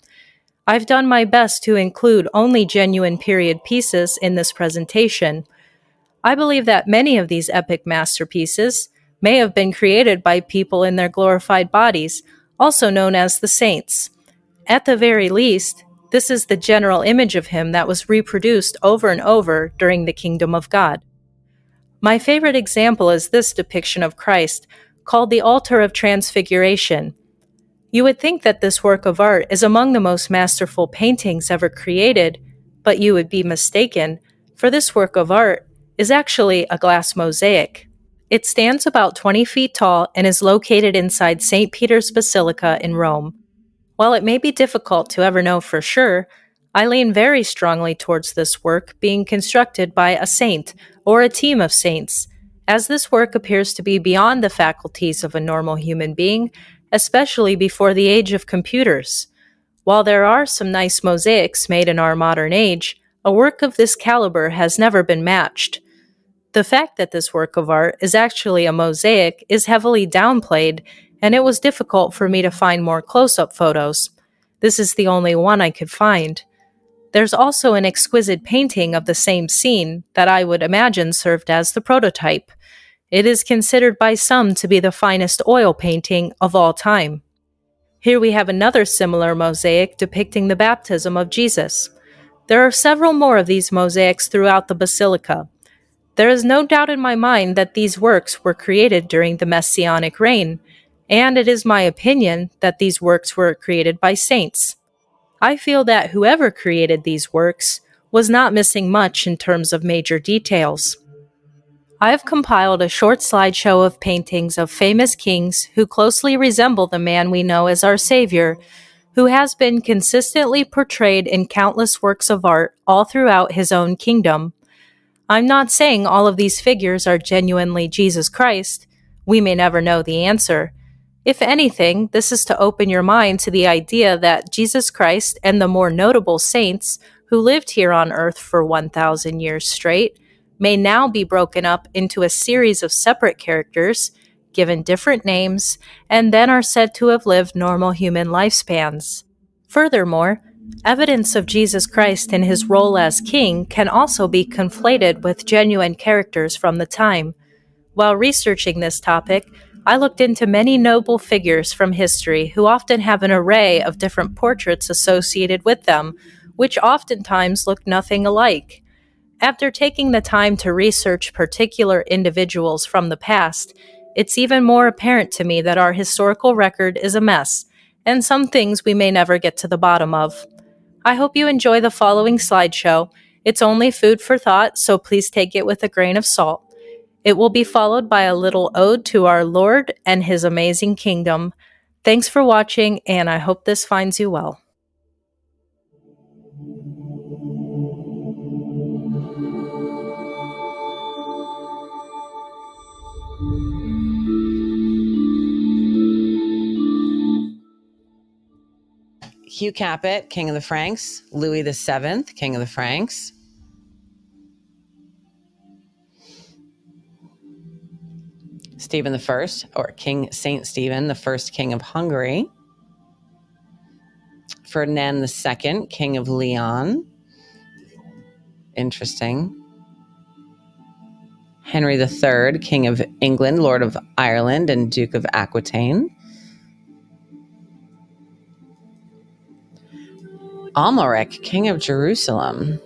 Speaker 9: I've done my best to include only genuine period pieces in this presentation, I believe that many of these epic masterpieces may have been created by people in their glorified bodies, also known as the saints. At the very least, this is the general image of him that was reproduced over and over during the kingdom of God. My favorite example is this depiction of Christ, called the Altar of Transfiguration. You would think that this work of art is among the most masterful paintings ever created, but you would be mistaken, for this work of art is actually a glass mosaic. It stands about 20 feet tall and is located inside St. Peter's Basilica in Rome. While it may be difficult to ever know for sure, I lean very strongly towards this work being constructed by a saint or a team of saints, as this work appears to be beyond the faculties of a normal human being, especially before the age of computers. While there are some nice mosaics made in our modern age, a work of this caliber has never been matched. The fact that this work of art is actually a mosaic is heavily downplayed, and it was difficult for me to find more close up photos. This is the only one I could find. There's also an exquisite painting of the same scene that I would imagine served as the prototype. It is considered by some to be the finest oil painting of all time. Here we have another similar mosaic depicting the baptism of Jesus. There are several more of these mosaics throughout the basilica. There is no doubt in my mind that these works were created during the Messianic reign, and it is my opinion that these works were created by saints. I feel that whoever created these works was not missing much in terms of major details. I have compiled a short slideshow of paintings of famous kings who closely resemble the man we know as our Savior, who has been consistently portrayed in countless works of art all throughout his own kingdom. I'm not saying all of these figures are genuinely Jesus Christ. We may never know the answer. If anything, this is to open your mind to the idea that Jesus Christ and the more notable saints who lived here on earth for 1,000 years straight may now be broken up into a series of separate characters, given different names, and then are said to have lived normal human lifespans. Furthermore, evidence of Jesus Christ in his role as king can also be conflated with genuine characters from the time. While researching this topic, I looked into many noble figures from history who often have an array of different portraits associated with them, which oftentimes look nothing alike. After taking the time to research particular individuals from the past, it's even more apparent to me that our historical record is a mess, and some things we may never get to the bottom of. I hope you enjoy the following slideshow. It's only food for thought, so please take it with a grain of salt. It will be followed by a little ode to our Lord and His amazing kingdom. Thanks for watching, and I hope this finds you well.
Speaker 6: Hugh Capet, King of the Franks, Louis VII, King of the Franks. Stephen I, or King Saint Stephen, the first king of Hungary. Ferdinand II, King of Leon. Interesting. Henry III, King of England, Lord of Ireland, and Duke of Aquitaine. Amalric, King of Jerusalem.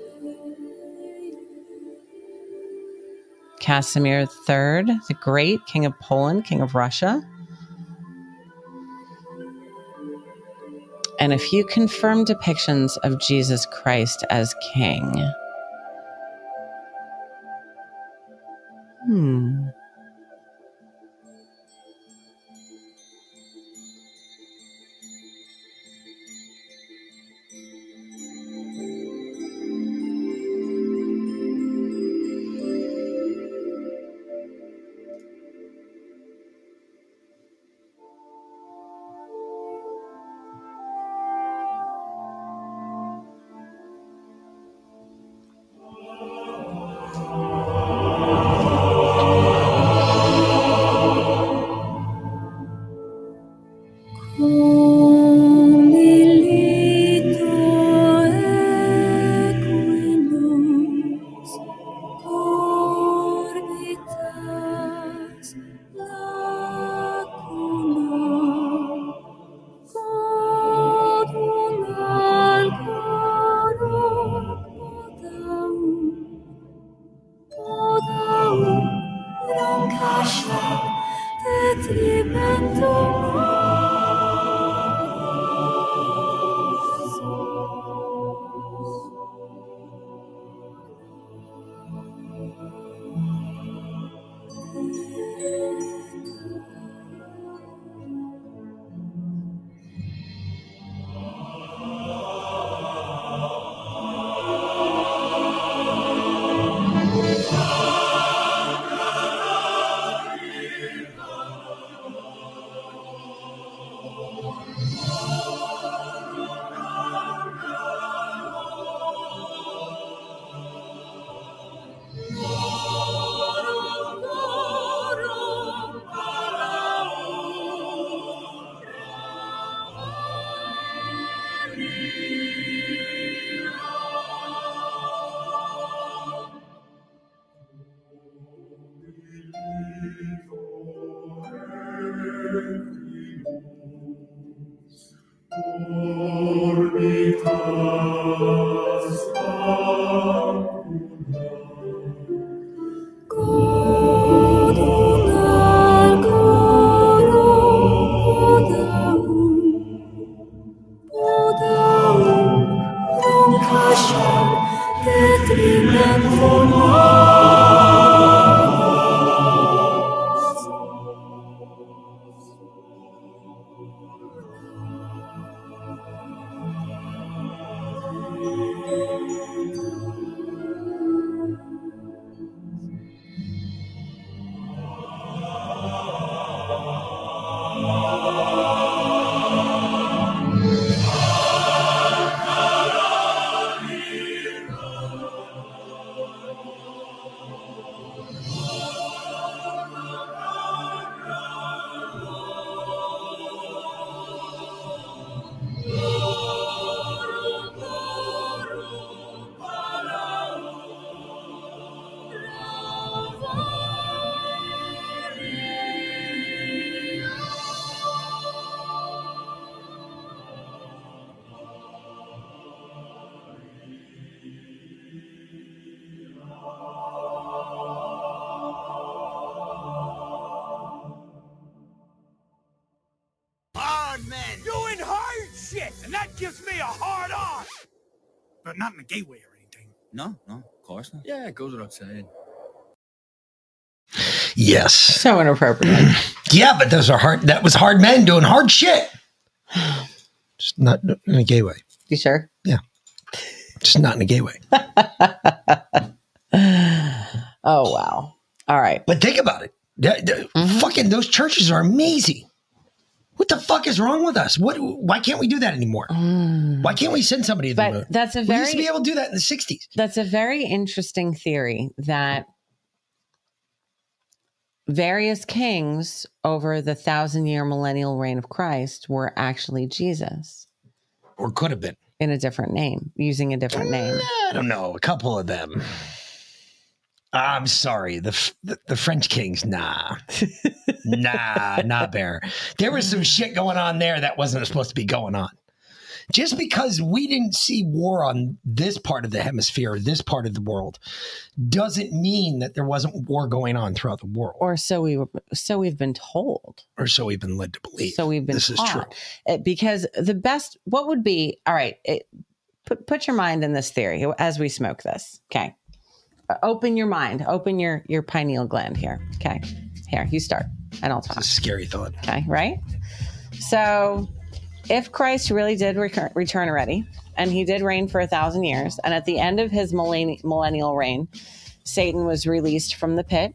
Speaker 6: Casimir III, the Great, King of Poland, King of Russia. And a few confirmed depictions of Jesus Christ as king. Hmm.
Speaker 12: Yeah, it goes without saying.
Speaker 7: Yes.
Speaker 6: So inappropriate.
Speaker 7: Yeah, but those are hard. That was hard men doing hard shit. Just not in a gay way.
Speaker 6: You sure?
Speaker 7: Yeah. Just not in a gay way.
Speaker 6: Oh wow. All right.
Speaker 7: But think about it. That- that-
Speaker 6: Mm-hmm.
Speaker 7: Fucking those churches are amazing. What the fuck is wrong with us? What? Why can't we do that anymore? Mm. Why can't we send somebody to the
Speaker 6: But
Speaker 7: moon?
Speaker 6: that's a
Speaker 7: we
Speaker 6: very
Speaker 7: used to be able to do that in the '60s.
Speaker 6: That's a very interesting theory that various kings over the thousand year millennial reign of Christ were actually Jesus
Speaker 7: or could have been
Speaker 6: in a different name, using a different name.
Speaker 7: I don't know. A couple of them. I'm sorry. The the, the French kings, nah, nah, nah, bear. There was some shit going on there that wasn't supposed to be going on. Just because we didn't see war on this part of the hemisphere, this part of the world, doesn't mean that there wasn't war going on throughout the world,
Speaker 6: Or so we were, so we've been told.
Speaker 7: or so we've been led to believe.
Speaker 6: So we've been
Speaker 7: This is true.
Speaker 6: Uh, because the best, what would be, all right, it, put, put your mind in this theory as we smoke this. Okay. Open your mind, open your, your pineal gland here. Okay. Here, you start and I'll talk.
Speaker 7: Scary thought.
Speaker 6: Okay. Right. So if Christ really did recur- return already and he did reign for a thousand years, and at the end of his millenni- millennial reign, Satan was released from the pit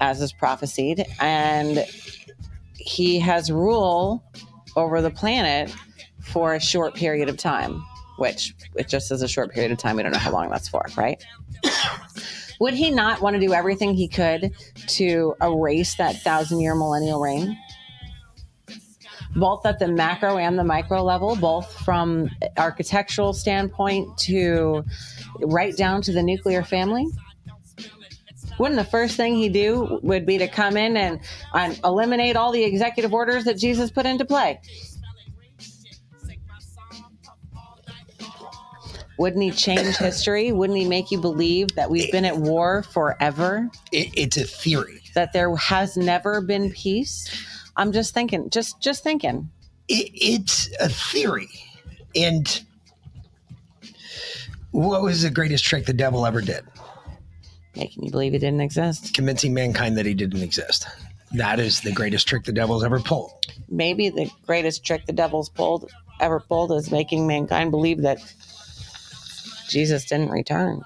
Speaker 6: as is prophesied, and he has rule over the planet for a short period of time, which it just is a short period of time. We don't know how long that's for, right? Would he not want to do everything he could to erase that thousand year millennial reign? Both at the macro and the micro level, both from architectural standpoint to right down to the nuclear family? Wouldn't the first thing he do would be to come in and, and eliminate all the executive orders that Jesus put into play? Wouldn't he change history? Wouldn't he make you believe that we've been at war forever?
Speaker 7: It, it's a theory.
Speaker 6: That there has never been peace? I'm just thinking, just just thinking.
Speaker 7: It, it's a theory. And what was the greatest trick the devil ever did?
Speaker 6: Making you believe he didn't exist.
Speaker 7: Convincing mankind that he didn't exist. That is the greatest trick the devil's ever pulled.
Speaker 6: Maybe the greatest trick the devil's pulled ever pulled is making mankind believe that Jesus didn't return.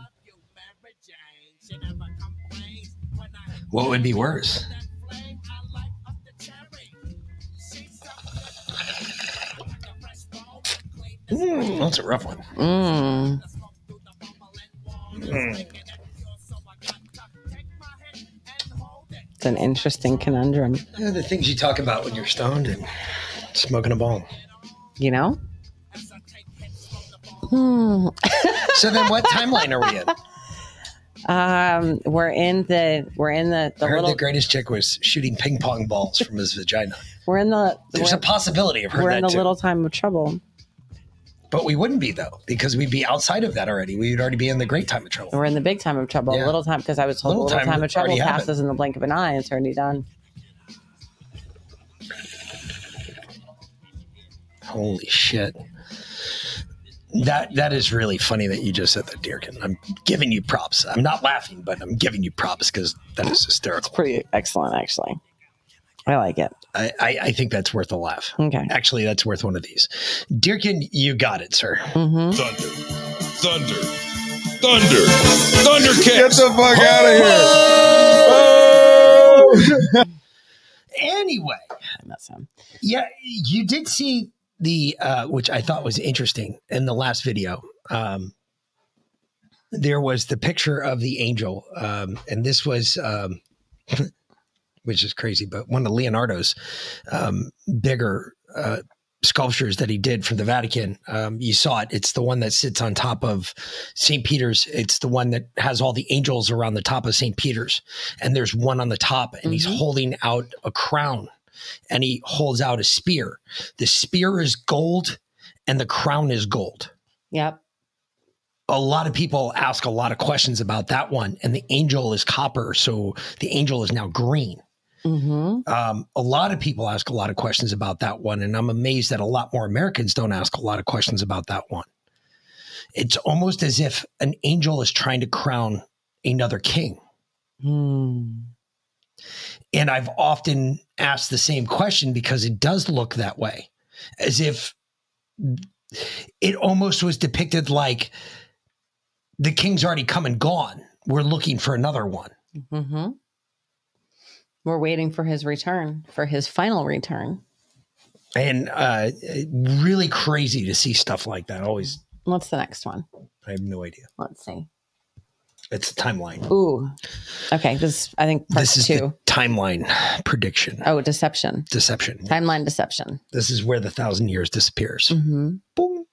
Speaker 7: What would be worse? Mm, that's a rough one.
Speaker 6: Mm.
Speaker 7: Mm.
Speaker 6: It's an interesting conundrum.
Speaker 7: Yeah, the things you talk about when you're stoned and smoking a bong.
Speaker 6: You know? Hmm.
Speaker 7: So then, what timeline are we in?
Speaker 6: Um, we're in the we're in the, the
Speaker 7: I heard
Speaker 6: little
Speaker 7: the greatest chick was shooting ping pong balls from his vagina.
Speaker 6: we're in the
Speaker 7: There's a possibility of her
Speaker 6: we're in the
Speaker 7: too.
Speaker 6: little time of trouble.
Speaker 7: But we wouldn't be though, because we'd be outside of that already. We would already be in the great time of trouble.
Speaker 6: We're in the big time of trouble.
Speaker 7: Yeah.
Speaker 6: Little time because I was told
Speaker 7: Little
Speaker 6: little,
Speaker 7: time
Speaker 6: time, of trouble
Speaker 7: already happened.
Speaker 6: passes in the blink of an eye. It's already done.
Speaker 7: Holy shit. That that is really funny that you just said that, Dearkin. I'm giving you props. I'm not laughing, but I'm giving you props because that is hysterical.
Speaker 6: It's Pretty excellent, actually. I like it.
Speaker 7: I, I, I think that's worth a laugh.
Speaker 6: Okay.
Speaker 7: Actually, that's worth one of these. Dearkin, you got it, sir.
Speaker 6: Mm-hmm.
Speaker 2: Thunder. Thunder. Thunder. Thundercats.
Speaker 13: Get the fuck out of here.
Speaker 7: Anyway,
Speaker 6: I miss him.
Speaker 7: yeah, you did see the uh, which I thought was interesting in the last video. Um, there was the picture of the angel, um, and this was, um, which is crazy, but one of Leonardo's um, bigger uh, sculptures that he did from the Vatican. Um, you saw it; it's the one that sits on top of St. Peter's. It's the one that has all the angels around the top of St. Peter's, and there's one on the top, and he's holding out a crown and he holds out a spear. The spear is gold and the crown is gold.
Speaker 6: Yep.
Speaker 7: A lot of people ask a lot of questions about that one, and the angel is copper, so the angel is now green.
Speaker 6: Mm-hmm.
Speaker 7: Um, a lot of people ask a lot of questions about that one, and I'm amazed that a lot more Americans don't ask a lot of questions about that one. It's almost as if an angel is trying to crown another king.
Speaker 6: Hmm.
Speaker 7: And I've often asked the same question because it does look that way, as if it almost was depicted like the king's already come and gone. We're looking for another one.
Speaker 6: Mm-hmm. We're waiting for his return, for his final return.
Speaker 7: And uh, really crazy to see stuff like that. Always,
Speaker 6: What's the next one?
Speaker 7: I have no idea.
Speaker 6: Let's see.
Speaker 7: It's a timeline.
Speaker 6: Ooh. Okay. This I think part
Speaker 7: This is
Speaker 6: two.
Speaker 7: the timeline prediction,
Speaker 6: Oh, deception.
Speaker 7: deception.
Speaker 6: Timeline deception.
Speaker 7: This is where the thousand years disappears.
Speaker 6: Mm-hmm.
Speaker 7: Boom.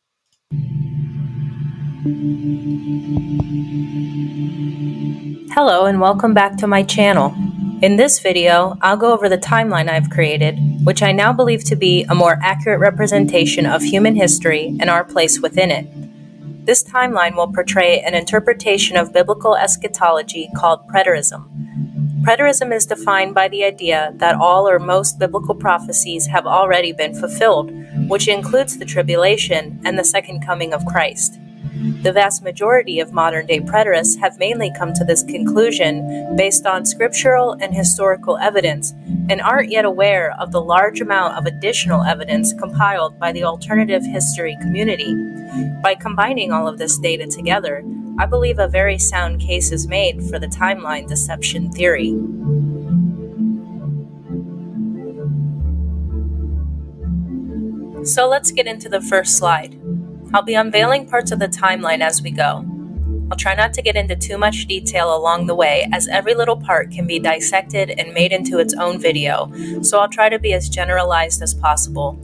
Speaker 9: Hello and welcome back to my channel. In this video, I'll go over the timeline I've created, which I now believe to be a more accurate representation of human history and our place within it. This timeline will portray an interpretation of biblical eschatology called preterism. Preterism is defined by the idea that all or most biblical prophecies have already been fulfilled, which includes the tribulation and the second coming of Christ. The vast majority of modern day preterists have mainly come to this conclusion based on scriptural and historical evidence and aren't yet aware of the large amount of additional evidence compiled by the alternative history community. By combining all of this data together, I believe a very sound case is made for the timeline deception theory. So let's get into the first slide. I'll be unveiling parts of the timeline as we go. I'll try not to get into too much detail along the way, as every little part can be dissected and made into its own video, so I'll try to be as generalized as possible.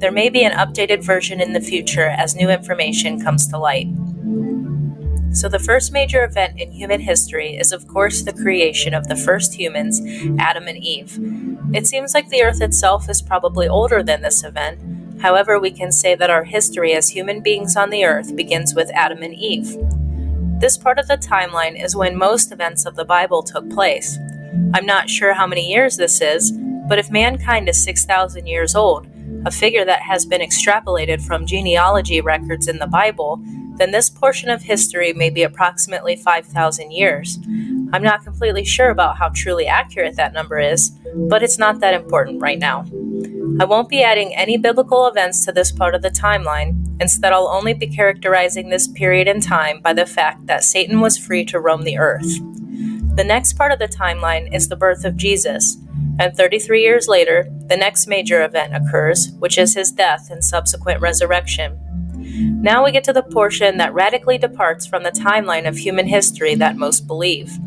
Speaker 9: There may be an updated version in the future as new information comes to light. So, the first major event in human history is, of course, the creation of the first humans, Adam and Eve. It seems like the Earth itself is probably older than this event, However, we can say that our history as human beings on the earth begins with Adam and Eve. This part of the timeline is when most events of the Bible took place. I'm not sure how many years this is, but if mankind is 6,000 years old, a figure that has been extrapolated from genealogy records in the Bible, then this portion of history may be approximately 5,000 years. I'm not completely sure about how truly accurate that number is, but it's not that important right now. I won't be adding any biblical events to this part of the timeline. Instead, I'll only be characterizing this period in time by the fact that Satan was free to roam the earth. The next part of the timeline is the birth of Jesus, and 33 years later, the next major event occurs, which is his death and subsequent resurrection. Now we get to the portion that radically departs from the timeline of human history that most believe.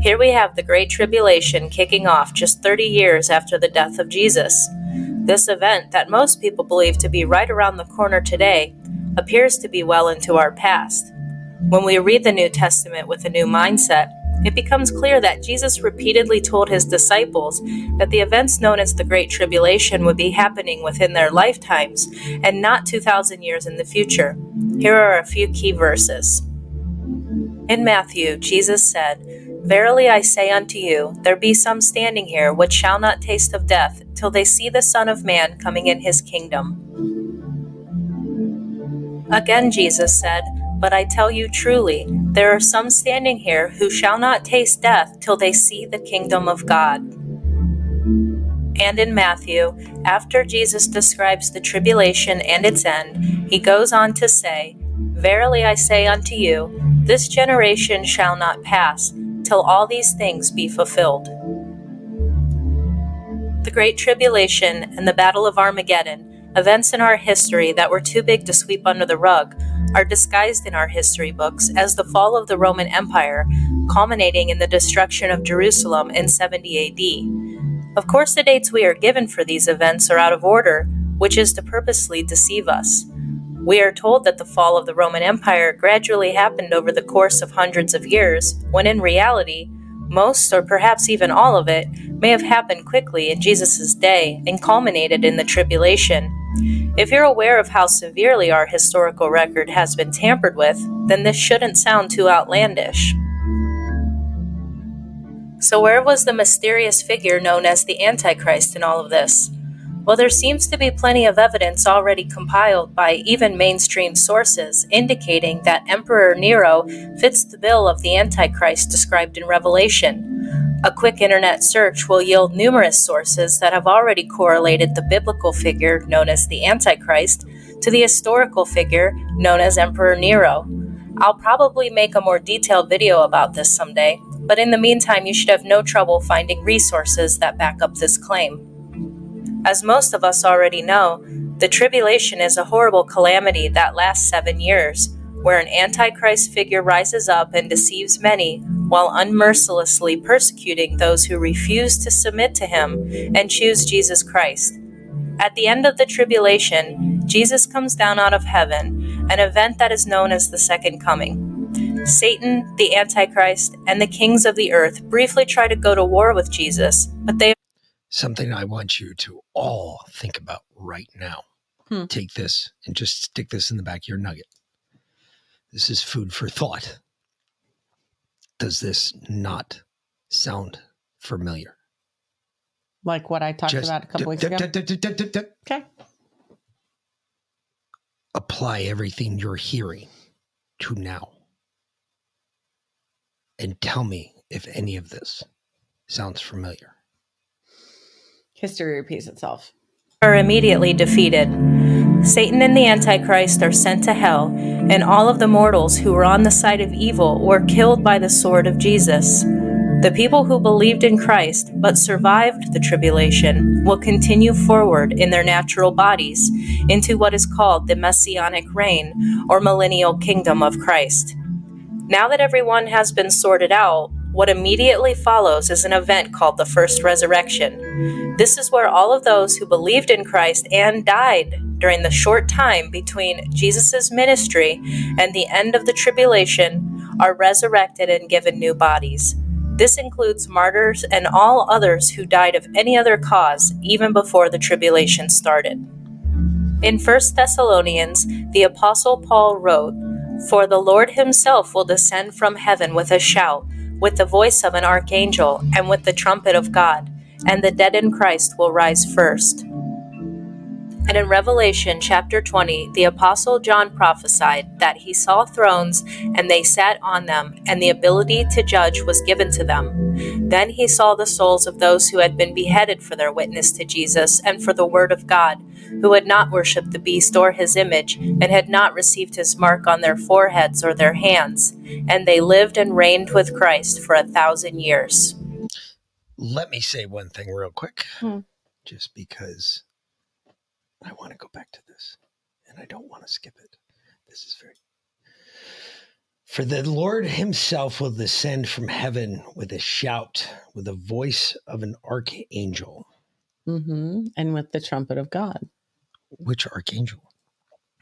Speaker 9: Here we have the Great Tribulation kicking off just 30 years after the death of Jesus. This event, that most people believe to be right around the corner today, appears to be well into our past. When we read the New Testament with a new mindset, it becomes clear that Jesus repeatedly told his disciples that the events known as the Great Tribulation would be happening within their lifetimes and not 2,000 years in the future. Here are a few key verses. In Matthew, Jesus said, Verily I say unto you, there be some standing here which shall not taste of death till they see the Son of Man coming in his kingdom. Again, Jesus said, But I tell you truly, there are some standing here who shall not taste death till they see the kingdom of God. And in Matthew, after Jesus describes the tribulation and its end, he goes on to say, Verily I say unto you, this generation shall not pass till all these things be fulfilled. The Great Tribulation and the Battle of Armageddon, events in our history that were too big to sweep under the rug, are disguised in our history books as the fall of the Roman Empire, culminating in the destruction of Jerusalem in 70 AD. Of course, the dates we are given for these events are out of order, which is to purposely deceive us. We are told that the fall of the Roman Empire gradually happened over the course of hundreds of years, when in reality, most or perhaps even all of it may have happened quickly in Jesus' day and culminated in the tribulation. If you're aware of how severely our historical record has been tampered with, then this shouldn't sound too outlandish. So, where was the mysterious figure known as the Antichrist in all of this? Well, there seems to be plenty of evidence already compiled by even mainstream sources indicating that Emperor Nero fits the bill of the Antichrist described in Revelation. A quick internet search will yield numerous sources that have already correlated the biblical figure known as the Antichrist to the historical figure known as Emperor Nero. I'll probably make a more detailed video about this someday, but in the meantime, you should have no trouble finding resources that back up this claim. As most of us already know, the tribulation is a horrible calamity that lasts seven years, where an antichrist figure rises up and deceives many while unmercilessly persecuting those who refuse to submit to him and choose Jesus Christ. At the end of the tribulation, Jesus comes down out of heaven, an event that is known as the Second Coming. Satan, the Antichrist, and the kings of the earth briefly try to go to war with Jesus, but they
Speaker 7: Something I want you to all think about right now.
Speaker 6: Hmm.
Speaker 7: Take this and just stick this in the back of your nugget. This is food for thought. Does this not sound familiar?
Speaker 6: Like what I talked
Speaker 7: Just
Speaker 6: about a couple
Speaker 7: d-
Speaker 6: weeks
Speaker 7: d-
Speaker 6: ago.
Speaker 7: d-
Speaker 6: Okay.
Speaker 7: Apply everything you're hearing to now. And tell me if any of this sounds familiar.
Speaker 6: History repeats itself.
Speaker 9: are immediately defeated. Satan and the Antichrist are sent to hell, and all of the mortals who were on the side of evil were killed by the sword of Jesus. The people who believed in Christ but survived the tribulation will continue forward in their natural bodies into what is called the Messianic reign or millennial kingdom of Christ. Now that everyone has been sorted out, what immediately follows is an event called the First Resurrection. This is where all of those who believed in Christ and died during the short time between Jesus' ministry and the end of the tribulation are resurrected and given new bodies. This includes martyrs and all others who died of any other cause even before the tribulation started. In 1 Thessalonians, the Apostle Paul wrote, For the Lord himself will descend from heaven with a shout, with the voice of an archangel, and with the trumpet of God, and the dead in Christ will rise first. And in Revelation chapter 20, the Apostle John prophesied that he saw thrones, and they sat on them, and the ability to judge was given to them. Then he saw the souls of those who had been beheaded for their witness to Jesus and for the word of God, who had not worshipped the beast or his image, and had not received his mark on their foreheads or their hands. And they lived and reigned with Christ for a thousand years.
Speaker 7: Let me say one thing real quick,
Speaker 9: Hmm.
Speaker 7: just because I want to go back to this and I don't want to skip it. This is very. For the Lord himself will descend from heaven with a shout, with the voice of an archangel.
Speaker 6: hmm And with the trumpet of God.
Speaker 7: Which archangel?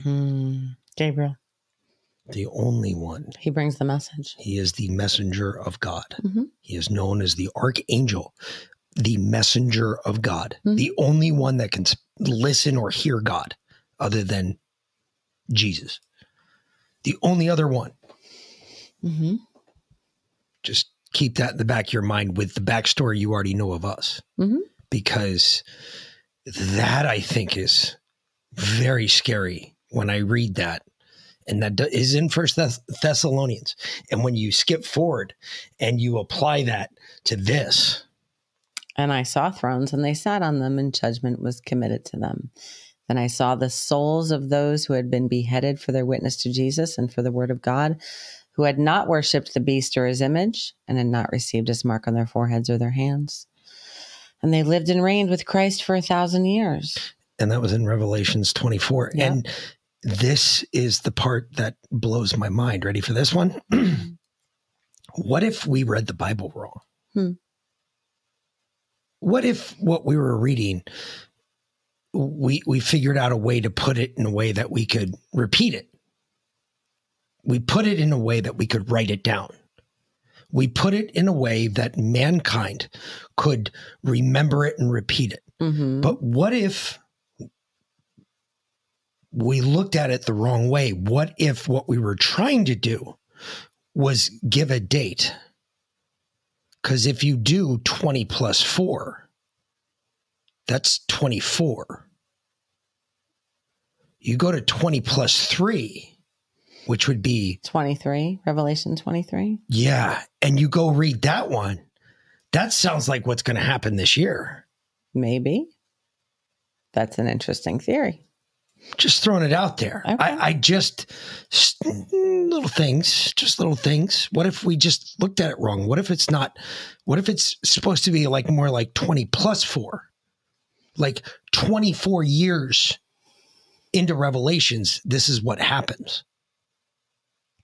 Speaker 6: Hmm. Gabriel.
Speaker 7: The only one.
Speaker 6: He brings the message.
Speaker 7: He is the messenger of God.
Speaker 6: Mhm.
Speaker 7: He is known as the archangel, the messenger of God,
Speaker 6: Mhm.
Speaker 7: the only one that can listen or hear God other than Jesus. The only other one.
Speaker 6: hmm
Speaker 7: Just keep that in the back of your mind with the backstory you already know of us.
Speaker 6: Mhm.
Speaker 7: Because that I think is very scary when I read that. And that is in First Thess- Thessalonians. And when you skip forward and you apply that to this,
Speaker 6: And I saw thrones, and they sat on them, and judgment was committed to them. Then I saw the souls of those who had been beheaded for their witness to Jesus and for the word of God, who had not worshipped the beast or his image, and had not received his mark on their foreheads or their hands. And they lived and reigned with Christ for a thousand years.
Speaker 7: And that was in Revelations 24.
Speaker 6: Yeah.
Speaker 7: And this is the part that blows my mind. Ready for this one? what if we read the Bible wrong?
Speaker 6: Hmm.
Speaker 7: What if what we were reading, we we figured out a way to put it in a way that we could repeat it? We put it in a way that we could write it down. We put it in a way that mankind could remember it and repeat it.
Speaker 6: Mm-hmm.
Speaker 7: But what if we looked at it the wrong way? What if what we were trying to do was give a date? Because if you do 20 plus four, that's 24. You go to 20 plus three, which would be
Speaker 6: 23, Revelation 23.
Speaker 7: Yeah. And you go read that one. That sounds like what's going to happen this year.
Speaker 6: Maybe. That's an interesting theory.
Speaker 7: Just throwing it out there. I, I just, little things, just little things. What if we just looked at it wrong? What if it's not, what if it's supposed to be like more like 20 plus four? Like 24 years into Revelations, this is what happens.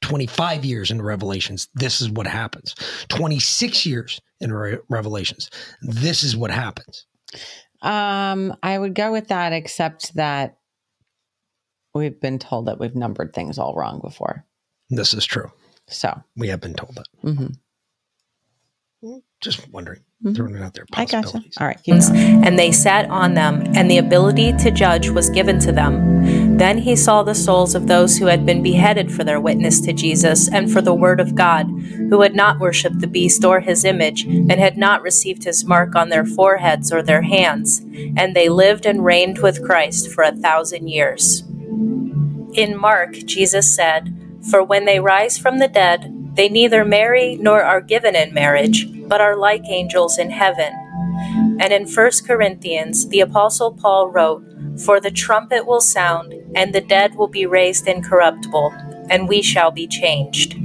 Speaker 7: 25 years into Revelations, this is what happens. 26 years in Re- Revelations, this is what happens.
Speaker 6: Um, I would go with that, except that we've been told that we've numbered things all wrong before.
Speaker 7: This is true.
Speaker 6: So
Speaker 7: We have been told that.
Speaker 6: Mm-hmm.
Speaker 7: Just wondering,
Speaker 6: Mhm.
Speaker 7: throwing it out there.
Speaker 6: I gotcha.
Speaker 7: Possibilities.
Speaker 6: All right. keep
Speaker 9: and they sat on them, and the ability to judge was given to them. Then he saw the souls of those who had been beheaded for their witness to Jesus and for the word of God, who had not worshipped the beast or his image, and had not received his mark on their foreheads or their hands. And they lived and reigned with Christ for a thousand years. In Mark, Jesus said, For when they rise from the dead, they neither marry nor are given in marriage, but are like angels in heaven. And in 1 Corinthians, the Apostle Paul wrote, For the trumpet will sound, and the dead will be raised incorruptible, and we shall be changed.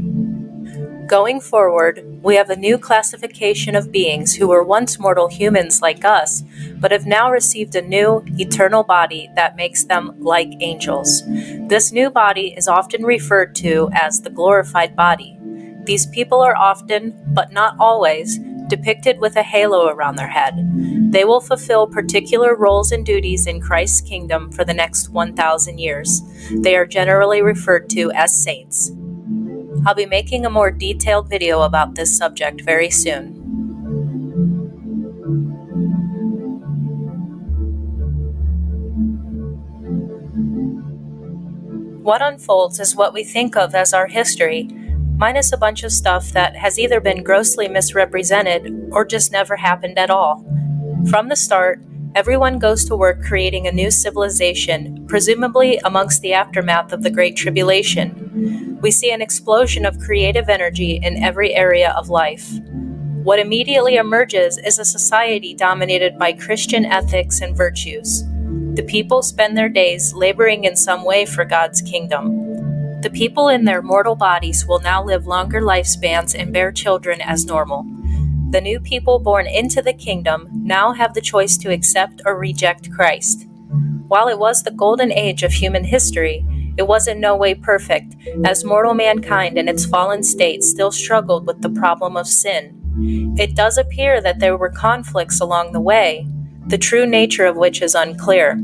Speaker 9: Going forward, we have a new classification of beings who were once mortal humans like us, but have now received a new, eternal body that makes them like angels. This new body is often referred to as the glorified body. These people are often, but not always, depicted with a halo around their head. They will fulfill particular roles and duties in Christ's kingdom for the next 1,000 years. They are generally referred to as saints. I'll be making a more detailed video about this subject very soon. What unfolds is what we think of as our history, minus a bunch of stuff that has either been grossly misrepresented or just never happened at all. From the start, everyone goes to work creating a new civilization, presumably amongst the aftermath of the Great Tribulation. We see an explosion of creative energy in every area of life. What immediately emerges is a society dominated by Christian ethics and virtues. The people spend their days laboring in some way for God's kingdom. The people in their mortal bodies will now live longer lifespans and bear children as normal. The new people born into the kingdom now have the choice to accept or reject Christ. While it was the golden age of human history, it was in no way perfect, as mortal mankind in its fallen state still struggled with the problem of sin. It does appear that there were conflicts along the way, the true nature of which is unclear.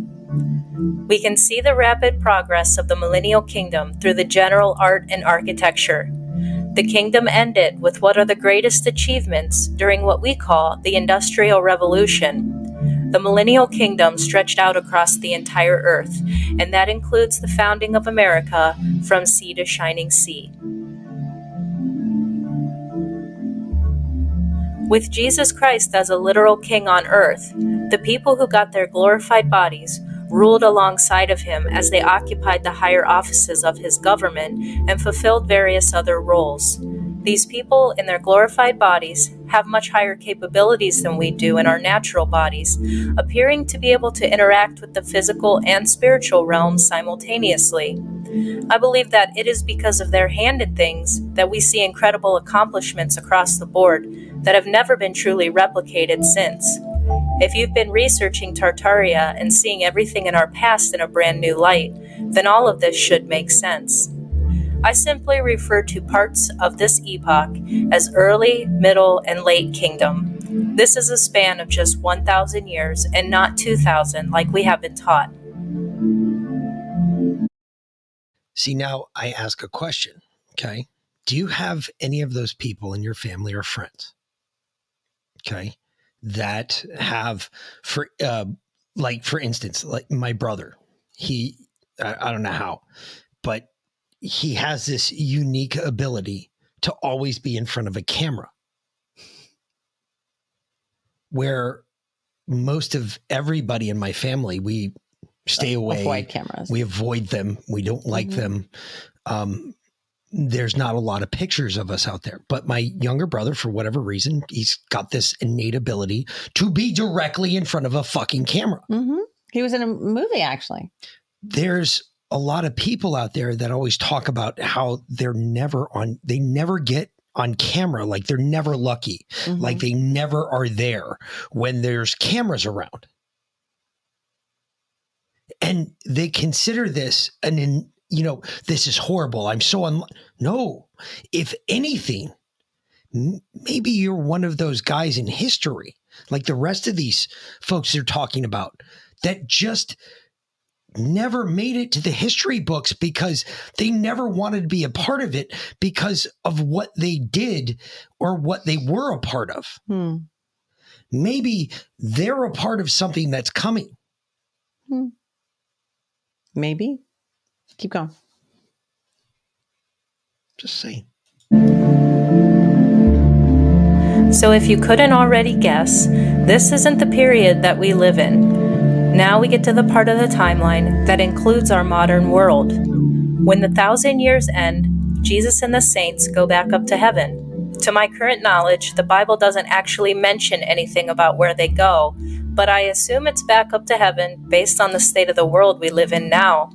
Speaker 9: We can see the rapid progress of the millennial kingdom through the general art and architecture. The kingdom ended with what are the greatest achievements during what we call the Industrial Revolution. The millennial kingdom stretched out across the entire earth, and that includes the founding of America from sea to shining sea. With Jesus Christ as a literal king on earth, the people who got their glorified bodies ruled alongside of him as they occupied the higher offices of his government and fulfilled various other roles. These people, in their glorified bodies, have much higher capabilities than we do in our natural bodies, appearing to be able to interact with the physical and spiritual realms simultaneously. I believe that it is because of their hand in things that we see incredible accomplishments across the board that have never been truly replicated since. If you've been researching Tartaria and seeing everything in our past in a brand new light, then all of this should make sense. I simply refer to parts of this epoch as early, middle, and late kingdom. This is a span of just 1,000 years and not 2,000 like we have been taught.
Speaker 7: See, now I ask a question. Okay. Do you have any of those people in your family or friends? Okay. That have, for, uh, like, for instance, like my brother, he, I, I don't know how, but he has this unique ability to always be in front of a camera where most of everybody in my family we stay away
Speaker 6: Avoid cameras.
Speaker 7: we avoid them we don't like
Speaker 6: Mhm.
Speaker 7: them um there's not a lot of pictures of us out there but my younger brother for whatever reason he's got this innate ability to be directly in front of a fucking camera.
Speaker 6: Hmm He was in a movie actually.
Speaker 7: there's a lot of people out there that always talk about how they're never on they never get on camera like they're never lucky like they never are there when there's cameras around. And they consider this an in, you know this is horrible i'm so un no if anything m- maybe you're one of those guys in history like the rest of these folks they're talking about that just never made it to the history books because they never wanted to be a part of it because of what they did or what they were a part of.
Speaker 6: Hmm.
Speaker 7: Maybe they're a part of something that's coming.
Speaker 6: Maybe. Keep going.
Speaker 7: Just saying.
Speaker 9: So, if you couldn't already guess, this isn't the period that we live in. Now we get to the part of the timeline that includes our modern world. When the thousand years end, Jesus and the saints go back up to heaven. To my current knowledge, the Bible doesn't actually mention anything about where they go, but I assume it's back up to heaven based on the state of the world we live in now.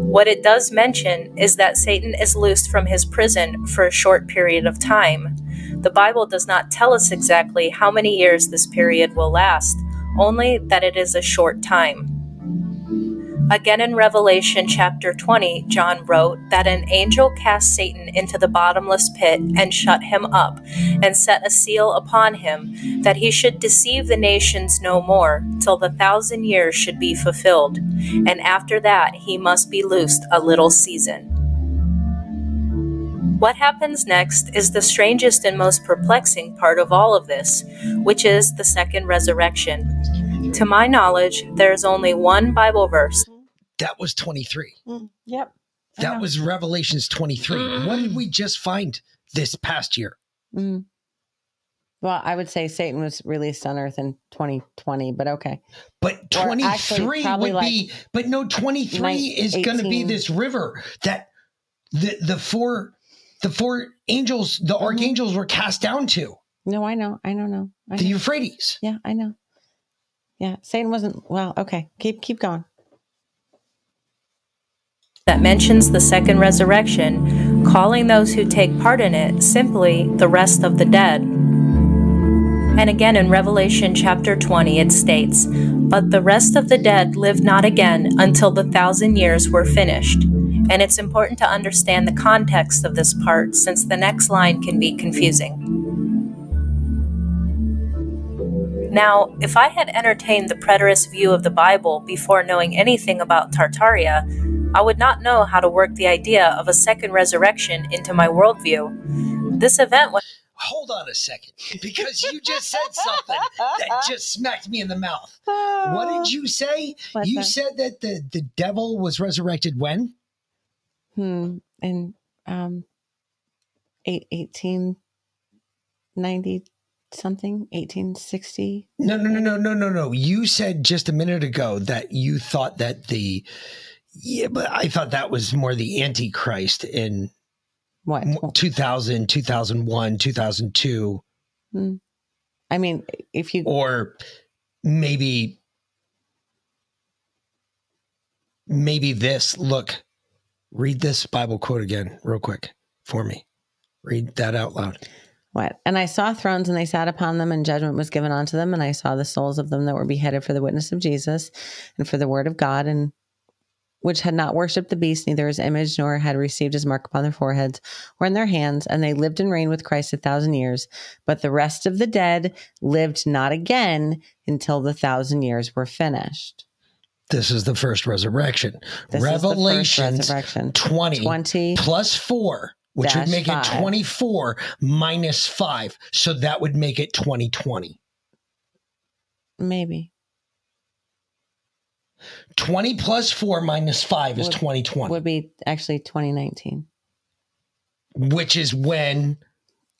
Speaker 9: What it does mention is that Satan is loosed from his prison for a short period of time. The Bible does not tell us exactly how many years this period will last, only that it is a short time. Again in Revelation chapter 20, John wrote that an angel cast Satan into the bottomless pit and shut him up, and set a seal upon him, that he should deceive the nations no more, till the thousand years should be fulfilled, and after that he must be loosed a little season. What happens next is the strangest and most perplexing part of all of this, which is the second resurrection. To my knowledge, there is only one Bible verse
Speaker 7: That was 23.
Speaker 6: Mm, Yep.
Speaker 7: That was Revelations 23. What did we just find this past year?
Speaker 6: Mm. Well, I would say Satan was released on Earth in 2020, but okay.
Speaker 7: But 23
Speaker 6: actually, probably
Speaker 7: would be, but no, 23
Speaker 6: nine-
Speaker 7: is going to be this river that the the four the four angels, the
Speaker 6: Mm-hmm.
Speaker 7: archangels were cast down to.
Speaker 6: No, I know. I don't know. I
Speaker 7: The
Speaker 6: know.
Speaker 7: Euphrates.
Speaker 6: Yeah, I know. Yeah, Satan wasn't. Well, okay. Keep keep going.
Speaker 9: That mentions the second resurrection, calling those who take part in it simply the rest of the dead. And again in Revelation chapter 20, it states, But the rest of the dead lived not again until the thousand years were finished. And it's important to understand the context of this part since the next line can be confusing. Now, if I had entertained the preterist view of the Bible before knowing anything about Tartaria, I would not know how to work the idea of a second resurrection into my worldview. This event was.
Speaker 7: Hold on a second, because you just said something that just smacked me in the mouth. What did you say?
Speaker 6: What's
Speaker 7: you
Speaker 6: that?
Speaker 7: said that the, the devil was resurrected when?
Speaker 6: Hmm. In um, eight eighteen ninety something, eighteen sixty.
Speaker 7: No, no, no, no, no, no, no. You said just a minute ago that you thought that the yeah, but I thought that was more the Antichrist in
Speaker 6: What?
Speaker 7: 2000, 2001, 2002,
Speaker 6: Hmm. I mean, if you
Speaker 7: or maybe maybe this. Look, read this Bible quote again, real quick, for me. Read that out loud.
Speaker 6: What? And I saw thrones and they sat upon them, and judgment was given unto them. And I saw the souls of them that were beheaded for the witness of Jesus and for the word of God, and which had not worshipped the beast, neither his image, nor had received his mark upon their foreheads or in their hands. And they lived and reigned with Christ a thousand years. But the rest of the dead lived not again until the thousand years were finished.
Speaker 7: This is the first resurrection.
Speaker 6: This is the first resurrection.
Speaker 7: 20,
Speaker 6: 20
Speaker 7: plus 4, which would make
Speaker 6: five.
Speaker 7: it 24 minus 5. So that would make it 2020.
Speaker 6: Maybe.
Speaker 7: 20 plus 4 minus 5 is
Speaker 6: Would-
Speaker 7: 2020,
Speaker 6: Would be actually 2019.
Speaker 7: which is when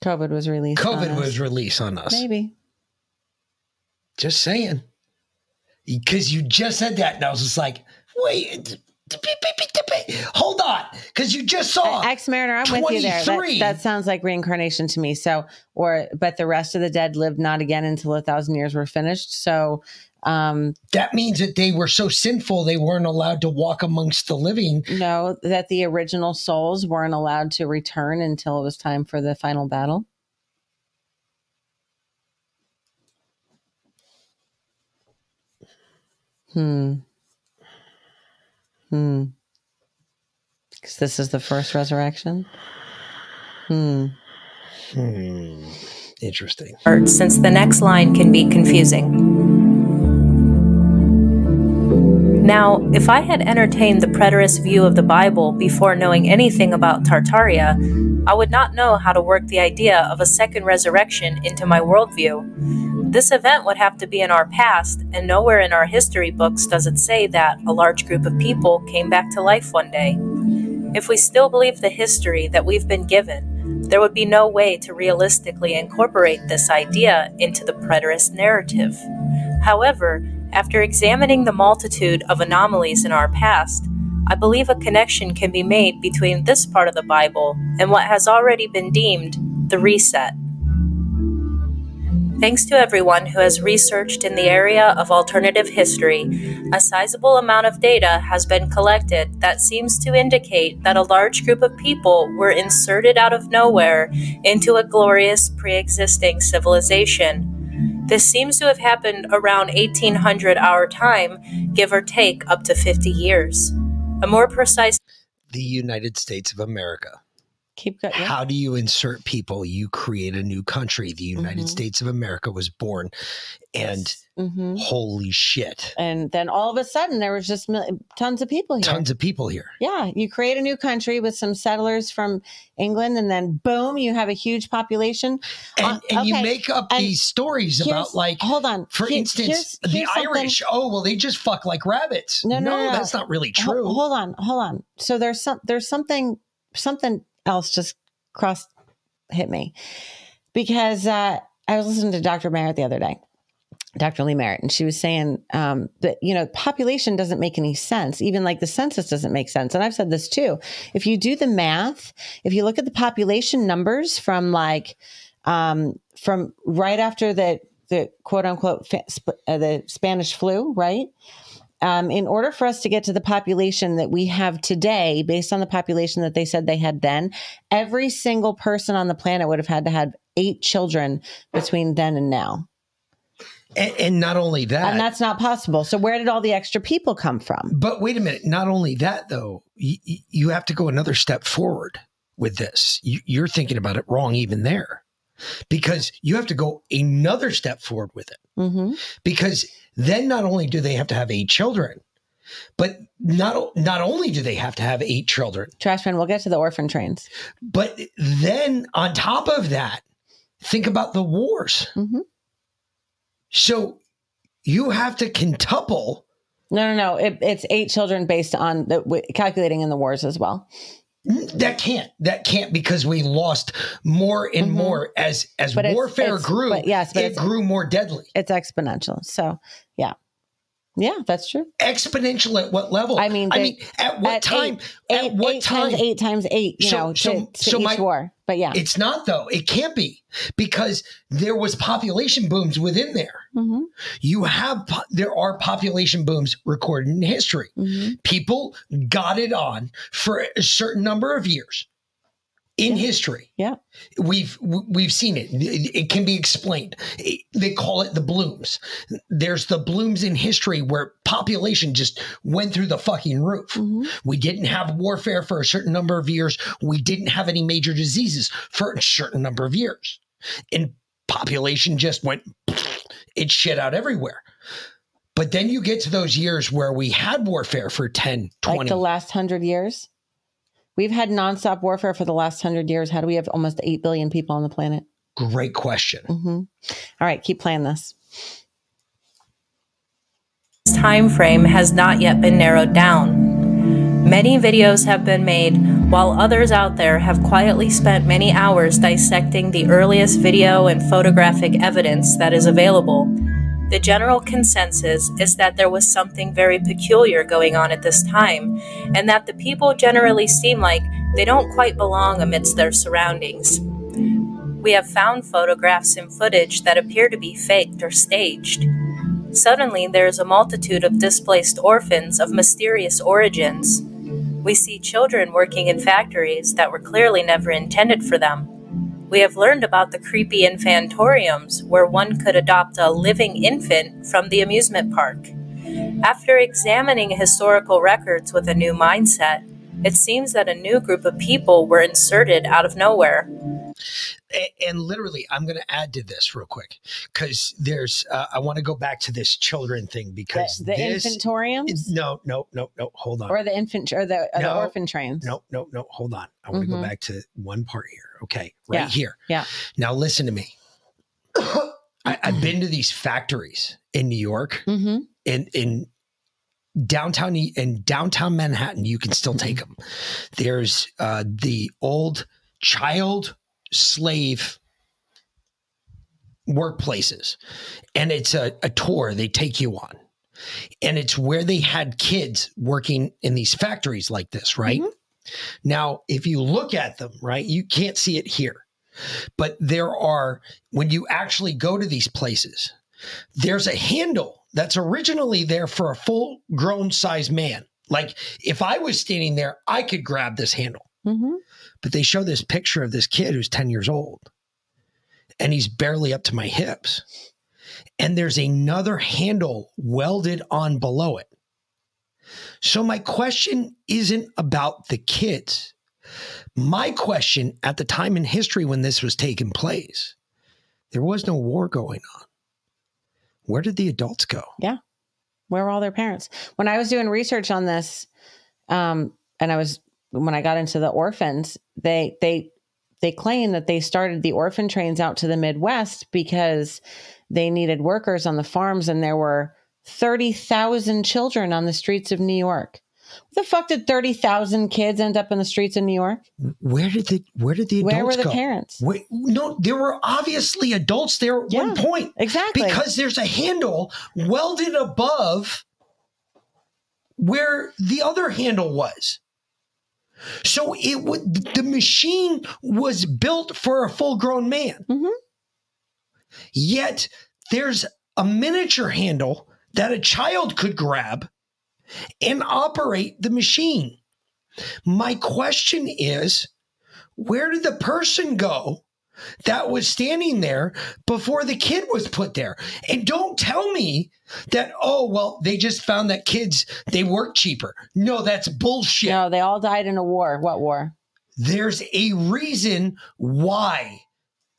Speaker 6: COVID was released. on
Speaker 7: COVID was released on us.
Speaker 6: Maybe.
Speaker 7: Just saying. Because you just said that, and I was just like, wait, hold on. Because you just saw.
Speaker 6: Ex Mariner, I'm with you there. That, that sounds like reincarnation to me. So, or, but the rest of the dead lived not again until a thousand years were finished. So, um,
Speaker 7: that means that they were so sinful they weren't allowed to walk amongst the living.
Speaker 6: no, that the original souls weren't allowed to return until it was time for the final battle. Hmm. Hmm. Because this is the first resurrection. Hmm.
Speaker 7: Hmm. Interesting.
Speaker 9: since the next line can be confusing. Now, if I had entertained the preterist view of the Bible before knowing anything about Tartaria, I would not know how to work the idea of a second resurrection into my worldview. This event would have to be in our past, and nowhere in our history books does it say that a large group of people came back to life one day. If we still believe the history that we've been given, there would be no way to realistically incorporate this idea into the preterist narrative. However, after examining the multitude of anomalies in our past, I believe a connection can be made between this part of the Bible and what has already been deemed the reset. Thanks to everyone who has researched in the area of alternative history, a sizable amount of data has been collected that seems to indicate that a large group of people were inserted out of nowhere into a glorious pre existing civilization. This seems to have happened around 1800 our time, give or take up to 50 years. A more precise
Speaker 7: The United States of America.
Speaker 6: Keep going. yeah.
Speaker 7: How do you insert people? You create a new country. The United
Speaker 6: Mhm.
Speaker 7: States of America was born. And
Speaker 6: Mhm.
Speaker 7: holy shit,
Speaker 6: And then all of a sudden, there was just tons of people here.
Speaker 7: tons of people here.
Speaker 6: Yeah, you create a new country with some settlers from England, and then boom, you have a huge population.
Speaker 7: And,
Speaker 6: Uh,
Speaker 7: and you make up
Speaker 6: and
Speaker 7: these stories about, like,
Speaker 6: hold on,
Speaker 7: for
Speaker 6: Here-
Speaker 7: instance,
Speaker 6: here's-
Speaker 7: the
Speaker 6: something-
Speaker 7: Irish. Oh, well, they just fuck like rabbits.
Speaker 6: No, no, no, no.
Speaker 7: that's not really true.
Speaker 6: Hold on, hold on. So there's some there's something something else just crossed hit me because uh, I was listening to Dr. Merritt the other day, Dr. Lee Merritt, and she was saying um, that you know population doesn't make any sense. Even like the census doesn't make sense. And I've said this too. If you do the math, if you look at the population numbers from like um, from right after the the quote unquote uh, the Spanish flu, right? Um, in order for us to get to the population that we have today, based on the population that they said they had then, every single person on the planet would have had to have eight children between then and now.
Speaker 7: And, and not only that,
Speaker 6: And that's not possible. So, where did all the extra people come from?
Speaker 7: But wait a minute. Not only that, though, you, you have to go another step forward with this. You, you're thinking about it wrong even there because you have to go another step forward with it.
Speaker 6: Mm-hmm.
Speaker 7: Because then not only do they have to have eight children, but not, not only do they have to have eight children,
Speaker 6: Trashman, we'll get to the orphan trains.
Speaker 7: but then on top of that, think about the wars.
Speaker 6: Mm-hmm.
Speaker 7: So you have to quintuple
Speaker 6: No, no, no. It, it's eight children based on the calculating in the wars as well.
Speaker 7: That can't. That can't because we lost more and more as as
Speaker 6: Mm-hmm. But
Speaker 7: warfare
Speaker 6: it's-
Speaker 7: grew.
Speaker 6: but yes, but
Speaker 7: it grew more deadly.
Speaker 6: It's exponential. So, yeah. Yeah, that's true.
Speaker 7: Exponential at what level?
Speaker 6: I mean,
Speaker 7: I mean, at what
Speaker 6: at
Speaker 7: time?
Speaker 6: Eight,
Speaker 7: at what
Speaker 6: eight
Speaker 7: time?
Speaker 6: times eight times eight, you
Speaker 7: So-
Speaker 6: know,
Speaker 7: so-
Speaker 6: to, to
Speaker 7: so
Speaker 6: each
Speaker 7: my-
Speaker 6: war. But yeah.
Speaker 7: It's not though. It can't be because there was population booms within there.
Speaker 6: Mm-hmm.
Speaker 7: You have there are population booms recorded in history.
Speaker 6: Mm-hmm.
Speaker 7: People got it on for a certain number of years in history.
Speaker 6: Yeah.
Speaker 7: We've we've seen it. It it can be explained. They call it the blooms. There's the blooms in history where population just went through the fucking roof. Mm-hmm. We didn't have warfare for a certain number of years. We didn't have any major diseases for a certain number of years. And population just went it shit out everywhere. But then you get to those years where we had warfare for 10, 20
Speaker 6: like the last hundred years. We've had nonstop warfare for the last hundred years. How do we have almost eight billion people on the planet?
Speaker 7: Great question.
Speaker 6: hmm All right, keep playing this.
Speaker 9: time frame has not yet been narrowed down. Many videos have been made, while others out there have quietly spent many hours dissecting the earliest video and photographic evidence that is available. The general consensus is that there was something very peculiar going on at this time, and that the people generally seem like they don't quite belong amidst their surroundings. We have found photographs and footage that appear to be faked or staged. Suddenly, there is a multitude of displaced orphans of mysterious origins. We see children working in factories that were clearly never intended for them. We have learned about the creepy infantoriums where one could adopt a living infant from the amusement park. After examining historical records with a new mindset, it seems that a new group of people were inserted out of nowhere.
Speaker 7: A- and literally i'm going to add to this real quick because there's uh, i want to go back to this children thing because
Speaker 6: The, the
Speaker 7: this
Speaker 6: infantoriums
Speaker 7: no no no no hold on
Speaker 6: or the infant or the, or the orphan trains.
Speaker 7: no no no hold on i want to
Speaker 6: Mhm.
Speaker 7: go back to one part here okay right
Speaker 6: Yeah.
Speaker 7: here
Speaker 6: Yeah.
Speaker 7: now listen to me I, i've been to these factories in new york
Speaker 6: Mm-hmm.
Speaker 7: in in downtown in downtown Manhattan, you can still take them. There's uh, the old child slave workplaces, and it's a, a tour they take you on. And it's where they had kids working in these factories like this, right? Now, if you look at them, right, you can't see it here, but there are, when you actually go to these places, there's a handle that's originally there for a full grown size man. Like if I was standing there, I could grab this handle.
Speaker 6: Mm-hmm.
Speaker 7: But they show this picture of this kid who's 10 years old and he's barely up to my hips. And there's another handle welded on below it. So my question isn't about the kids. My question at the time in history when this was taking place, there was no war going on. Where did the adults go?
Speaker 6: Yeah. Where were all their parents? When I was doing research on this, um, and I was when I got into the orphans, they they they claim that they started the orphan trains out to the Midwest because they needed workers on the farms, and there were thirty thousand children on the streets of New York. The fuck did thirty thousand kids end up in the streets in New York?
Speaker 7: Where did the where did the adults
Speaker 6: Where were the
Speaker 7: go?
Speaker 6: parents?
Speaker 7: Wait, no, there were obviously adults there at one point.
Speaker 6: Exactly.
Speaker 7: Because there's a handle welded above where the other handle was. So it would the machine was built for a full grown man.
Speaker 6: Mm-hmm.
Speaker 7: Yet there's a miniature handle that a child could grab and operate the machine. My question is where did the person go that was standing there before the kid was put there? And don't tell me that, oh, well, they just found that kids, they work cheaper. No, that's bullshit.
Speaker 6: No, they all died in a war. What war?
Speaker 7: There's a reason why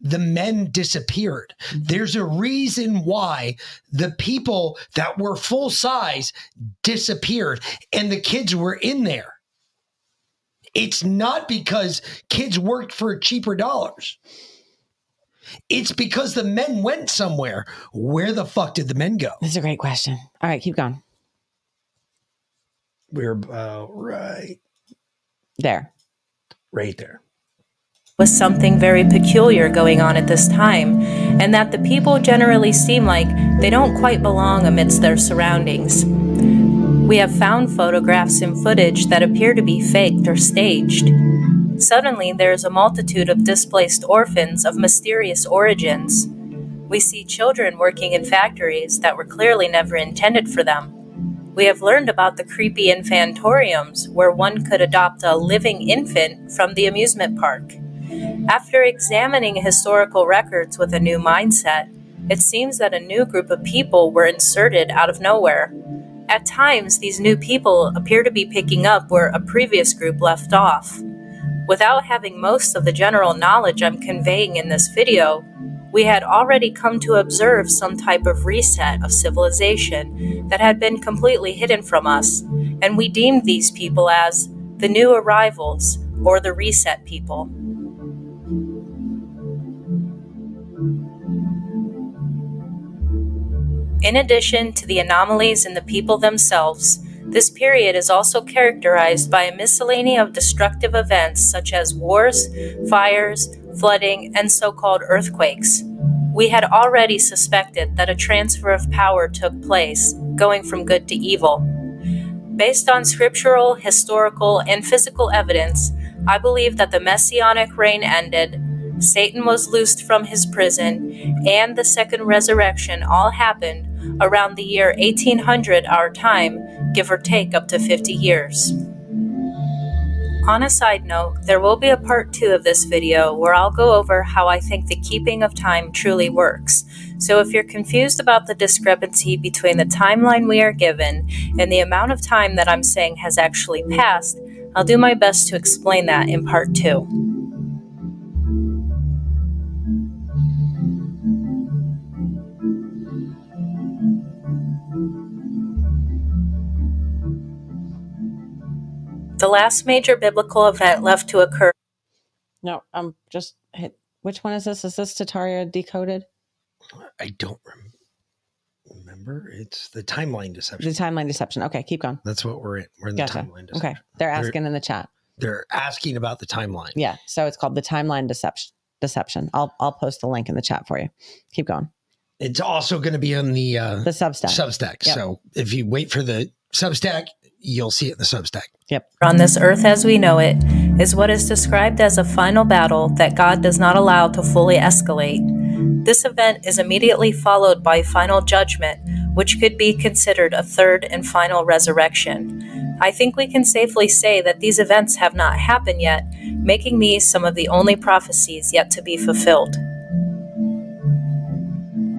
Speaker 7: the men disappeared. Mm-hmm. There's a reason why the people that were full size disappeared and the kids were in there. It's not because kids worked for cheaper dollars. It's because the men went somewhere. Where the fuck did the men go?
Speaker 6: That's a great question. All right, keep going.
Speaker 7: We're about right
Speaker 6: There.
Speaker 7: right there.
Speaker 9: Was something very peculiar going on at this time, and that the people generally seem like they don't quite belong amidst their surroundings. We have found photographs and footage that appear to be faked or staged. Suddenly, there is a multitude of displaced orphans of mysterious origins. We see children working in factories that were clearly never intended for them. We have learned about the creepy infantoriums where one could adopt a living infant from the amusement park. After examining historical records with a new mindset, it seems that a new group of people were inserted out of nowhere. At times, these new people appear to be picking up where a previous group left off. Without having most of the general knowledge I'm conveying in this video, we had already come to observe some type of reset of civilization that had been completely hidden from us, and we deemed these people as the new arrivals or the reset people. In addition to the anomalies in the people themselves, this period is also characterized by a miscellany of destructive events such as wars, fires, flooding, and so called earthquakes. We had already suspected that a transfer of power took place, going from good to evil. Based on scriptural, historical, and physical evidence, I believe that the messianic reign ended, Satan was loosed from his prison, and the second resurrection all happened around the year 1800 our time, give or take up to 50 years. On a side note, there will be a part two of this video where I'll go over how I think the keeping of time truly works. So if you're confused about the discrepancy between the timeline we are given and the amount of time that I'm saying has actually passed, I'll do my best to explain that in part two. The last major biblical event left to occur
Speaker 6: No, I'm just hit. Which one is this? Is this Tartaria decoded?
Speaker 7: I don't rem- remember. It's the timeline deception.
Speaker 6: The timeline deception. Okay, keep going.
Speaker 7: That's what we're in. We're in the timeline deception.
Speaker 6: Okay, they're asking in the chat.
Speaker 7: They're asking about the timeline.
Speaker 6: Yeah, so it's called the timeline deception. Deception. I'll I'll post the link in the chat for you. Keep going.
Speaker 7: It's also going to be on the uh,
Speaker 6: The Substack.
Speaker 7: Substack.
Speaker 6: Yep.
Speaker 7: So if you wait for the Substack, you'll see it in the Substack.
Speaker 6: Yep.
Speaker 9: on this earth as we know it is what is described as a final battle that God does not allow to fully escalate. This event is immediately followed by final judgment, which could be considered a third and final resurrection. I think we can safely say that these events have not happened yet, making these some of the only prophecies yet to be fulfilled.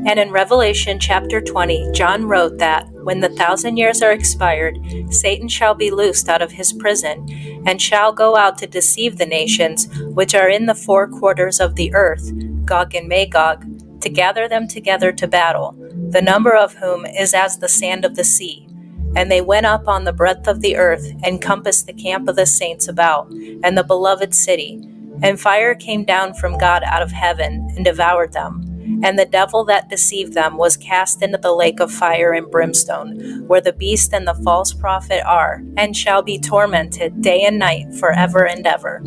Speaker 9: And in Revelation chapter 20, John wrote that when the thousand years are expired, Satan shall be loosed out of his prison, and shall go out to deceive the nations which are in the four quarters of the earth, Gog and Magog, to gather them together to battle, the number of whom is as the sand of the sea. And they went up on the breadth of the earth, and compassed the camp of the saints about, and the beloved city. And fire came down from God out of heaven, and devoured them. And the devil that deceived them was cast into the lake of fire and brimstone, where the beast and the false prophet are, and shall be tormented day and night forever and ever.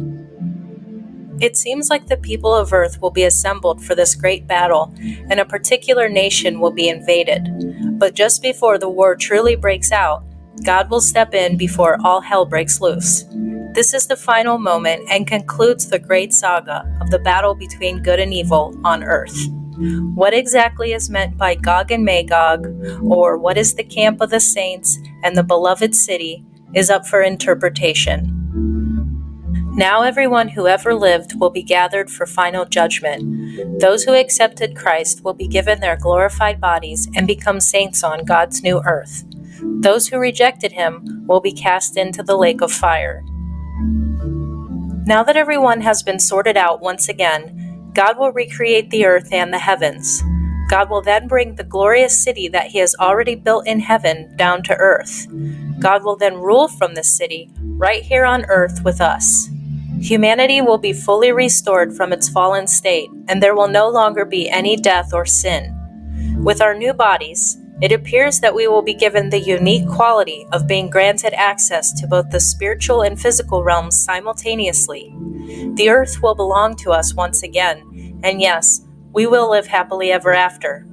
Speaker 9: It seems like the people of earth will be assembled for this great battle, and a particular nation will be invaded. But just before the war truly breaks out, God will step in before all hell breaks loose. This is the final moment and concludes the great saga of the battle between good and evil on earth. What exactly is meant by Gog and Magog, or what is the camp of the saints and the beloved city, is up for interpretation. Now, everyone who ever lived will be gathered for final judgment. Those who accepted Christ will be given their glorified bodies and become saints on God's new earth. Those who rejected him will be cast into the lake of fire. Now that everyone has been sorted out once again, God will recreate the earth and the heavens. God will then bring the glorious city that He has already built in heaven down to earth. God will then rule from this city right here on earth with us. Humanity will be fully restored from its fallen state, and there will no longer be any death or sin. With our new bodies, it appears that we will be given the unique quality of being granted access to both the spiritual and physical realms simultaneously. The earth will belong to us once again, and yes, we will live happily ever after.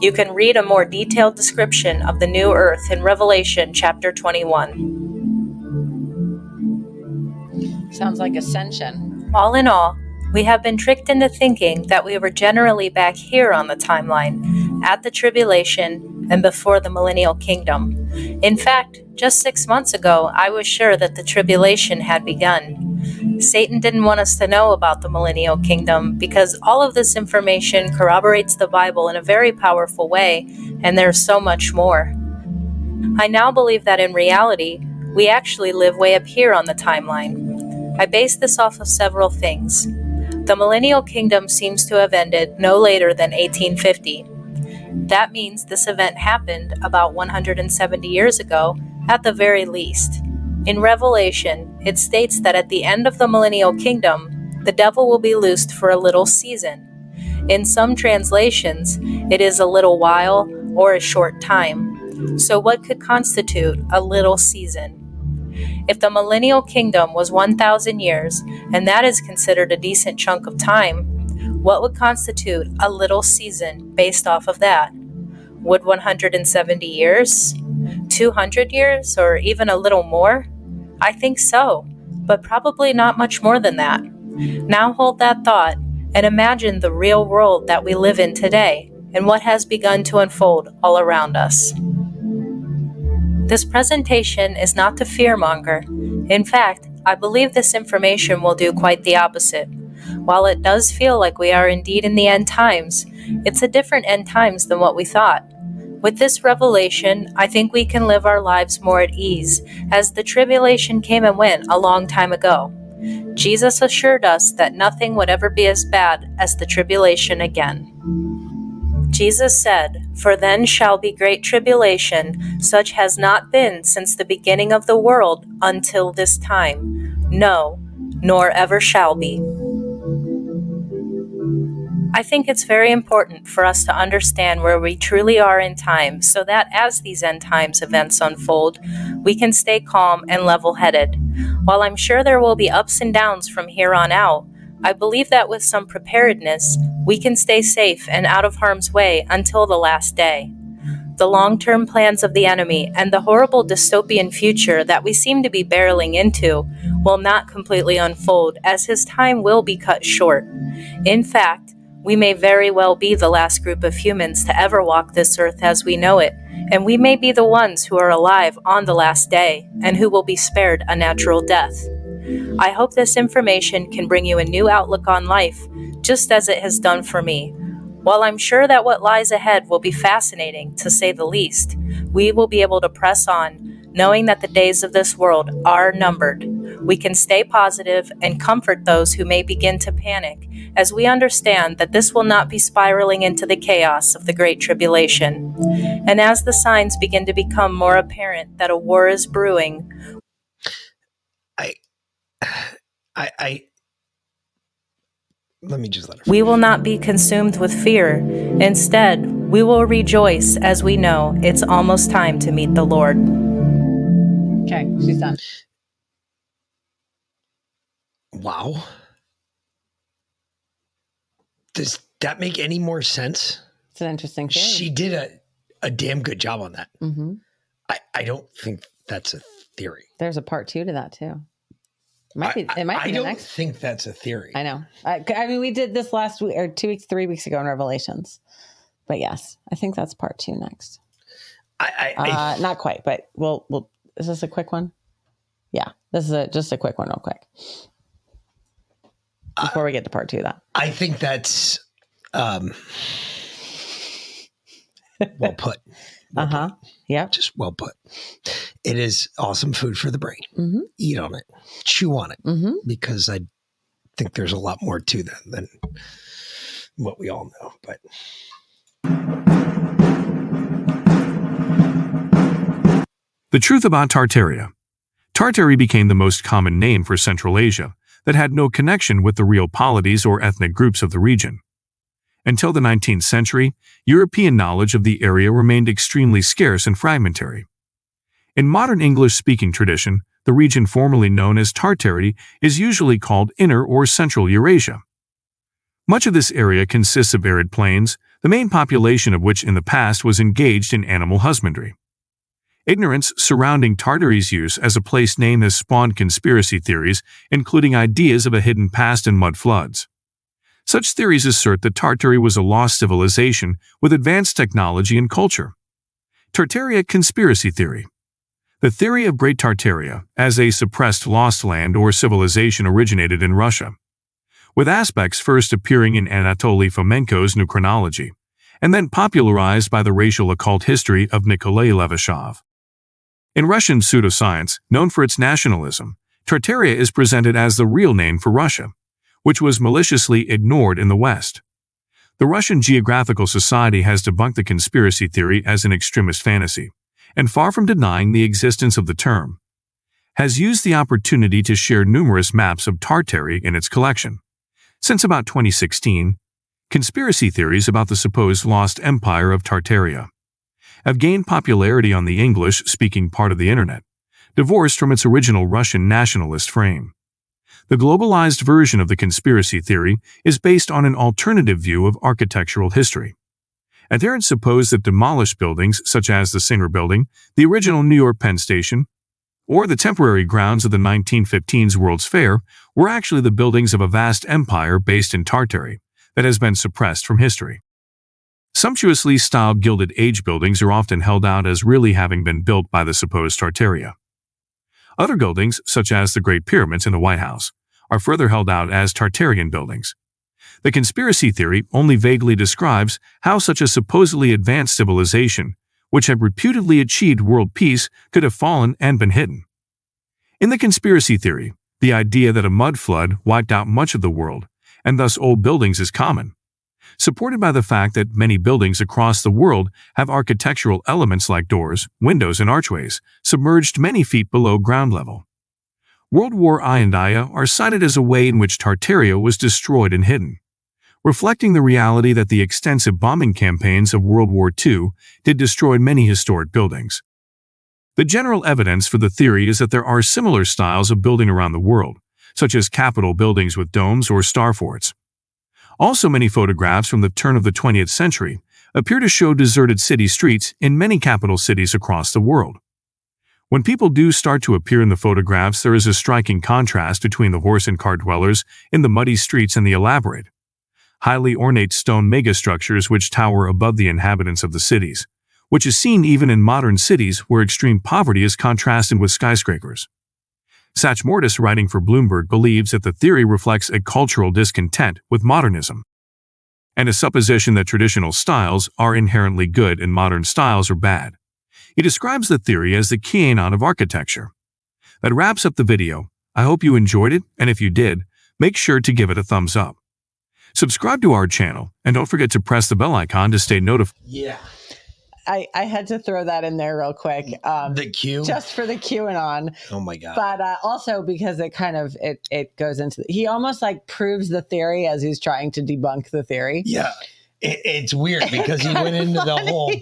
Speaker 9: You can read a more detailed description of the new earth in Revelation chapter 21.
Speaker 6: Sounds like ascension.
Speaker 9: All in all, we have been tricked into thinking that we were generally back here on the timeline, at the tribulation, and before the millennial kingdom. In fact, just six months ago, I was sure that the tribulation had begun. Satan didn't want us to know about the millennial kingdom because all of this information corroborates the Bible in a very powerful way, and there's so much more. I now believe that in reality, we actually live way up here on the timeline. I base this off of several things. The millennial kingdom seems to have ended no later than 1850. That means this event happened about 170 years ago, at the very least. In Revelation, it states that at the end of the millennial kingdom, the devil will be loosed for a little season. In some translations, it is a little while or a short time. So, what could constitute a little season? If the millennial kingdom was 1,000 years, and that is considered a decent chunk of time, what would constitute a little season based off of that? Would 170 years? 200 years? Or even a little more? I think so, but probably not much more than that. Now hold that thought and imagine the real world that we live in today and what has begun to unfold all around us. This presentation is not to fearmonger. In fact, I believe this information will do quite the opposite. While it does feel like we are indeed in the end times, it's a different end times than what we thought. With this revelation, I think we can live our lives more at ease, as the tribulation came and went a long time ago. Jesus assured us that nothing would ever be as bad as the tribulation again. Jesus said, For then shall be great tribulation, such has not been since the beginning of the world until this time. No, nor ever shall be. I think it's very important for us to understand where we truly are in time so that as these end times events unfold, we can stay calm and level headed. While I'm sure there will be ups and downs from here on out, I believe that with some preparedness, we can stay safe and out of harm's way until the last day. The long term plans of the enemy and the horrible dystopian future that we seem to be barreling into will not completely unfold, as his time will be cut short. In fact, we may very well be the last group of humans to ever walk this earth as we know it, and we may be the ones who are alive on the last day and who will be spared a natural death. I hope this information can bring you a new outlook on life, just as it has done for me. While I'm sure that what lies ahead will be fascinating, to say the least, we will be able to press on, knowing that the days of this world are numbered. We can stay positive and comfort those who may begin to panic as we understand that this will not be spiraling into the chaos of the Great Tribulation. And as the signs begin to become more apparent that a war is brewing,
Speaker 7: I, I, I let me just let her.
Speaker 9: we will not be consumed with fear. Instead, we will rejoice as we know it's almost time to meet the Lord.
Speaker 6: Okay, she's done.
Speaker 7: Wow. Does that make any more sense?
Speaker 6: It's an interesting theory.
Speaker 7: She did a, a damn good job on that.
Speaker 6: hmm
Speaker 7: I, I don't think that's a theory.
Speaker 6: There's a part two to that too. It might be.
Speaker 7: I,
Speaker 6: It might
Speaker 7: I
Speaker 6: be the
Speaker 7: don't
Speaker 6: next.
Speaker 7: think that's a theory.
Speaker 6: I know. I, I mean, we did this last week or two weeks, three weeks ago in Revelations. But yes, I think that's part two next.
Speaker 7: I, I,
Speaker 6: Uh, not quite, but we'll. We'll. This is this a quick one? Yeah, this is a just a quick one, real quick. Before we get to part two, that
Speaker 7: I think that's um, well put.
Speaker 6: uh huh. Yeah.
Speaker 7: Just well put. It is awesome food for the brain.
Speaker 6: Mm-hmm.
Speaker 7: Eat on it, chew on it,
Speaker 6: Mm-hmm.
Speaker 7: because I think there's a lot more to that than what we all know. But
Speaker 14: The truth about Tartaria. Tartary became the most common name for Central Asia that had no connection with the real polities or ethnic groups of the region. Until the 19th century, European knowledge of the area remained extremely scarce and fragmentary. In modern English-speaking tradition, the region formerly known as Tartary is usually called Inner or Central Eurasia. Much of this area consists of arid plains, the main population of which in the past was engaged in animal husbandry. Ignorance surrounding Tartary's use as a place name has spawned conspiracy theories, including ideas of a hidden past and mud floods. Such theories assert that Tartary was a lost civilization with advanced technology and culture. Tartaria Conspiracy Theory The theory of Great Tartaria as a suppressed lost land or civilization originated in Russia, with aspects first appearing in Anatoly Fomenko's New Chronology, and then popularized by the racial occult history of Nikolai Levashov. In Russian pseudoscience, known for its nationalism, Tartaria is presented as the real name for Russia, which was maliciously ignored in the West. The Russian Geographical Society has debunked the conspiracy theory as an extremist fantasy, and far from denying the existence of the term, has used the opportunity to share numerous maps of Tartary in its collection. Since about 2016, conspiracy theories about the supposed lost empire of Tartaria have gained popularity on the English-speaking part of the Internet, divorced from its original Russian nationalist frame. The globalized version of the conspiracy theory is based on an alternative view of architectural history. Adherents suppose that demolished buildings such as the Singer Building, the original New York Penn Station, or the temporary grounds of the 1915's World's Fair were actually the buildings of a vast empire based in Tartary that has been suppressed from history. Sumptuously styled Gilded Age buildings are often held out as really having been built by the supposed Tartaria. Other buildings, such as the Great Pyramids in the White House, are further held out as Tartarian buildings. The conspiracy theory only vaguely describes how such a supposedly advanced civilization, which had reputedly achieved world peace, could have fallen and been hidden. In the conspiracy theory, the idea that a mud flood wiped out much of the world, and thus old buildings is common, supported by the fact that many buildings across the world have architectural elements like doors, windows, and archways, submerged many feet below ground level. World War I and II are cited as a way in which Tartaria was destroyed and hidden, reflecting the reality that the extensive bombing campaigns of World War II did destroy many historic buildings. The general evidence for the theory is that there are similar styles of building around the world, such as capitol buildings with domes or star forts. Also, many photographs from the turn of the 20th century appear to show deserted city streets in many capital cities across the world. When people do start to appear in the photographs, there is a striking contrast between the horse and cart dwellers in the muddy streets and the elaborate, highly ornate stone megastructures which tower above the inhabitants of the cities, which is seen even in modern cities where extreme poverty is contrasted with skyscrapers. Satch Mortis, writing for Bloomberg, believes that the theory reflects a cultural discontent with modernism, and a supposition that traditional styles are inherently good and modern styles are bad. He describes the theory as the QAnon of architecture. That wraps up the video. I hope you enjoyed it, and if you did, make sure to give it a thumbs up. Subscribe to our channel, and don't forget to press the bell icon to stay notified.
Speaker 7: Yeah.
Speaker 6: I, I had to throw that in there real quick. Um,
Speaker 7: The Q.
Speaker 6: just for the QAnon.
Speaker 7: oh my god.
Speaker 6: but uh, also because it kind of it it goes into he almost like proves the theory as he's trying to debunk the theory
Speaker 7: yeah. It, it's weird because he went into the whole.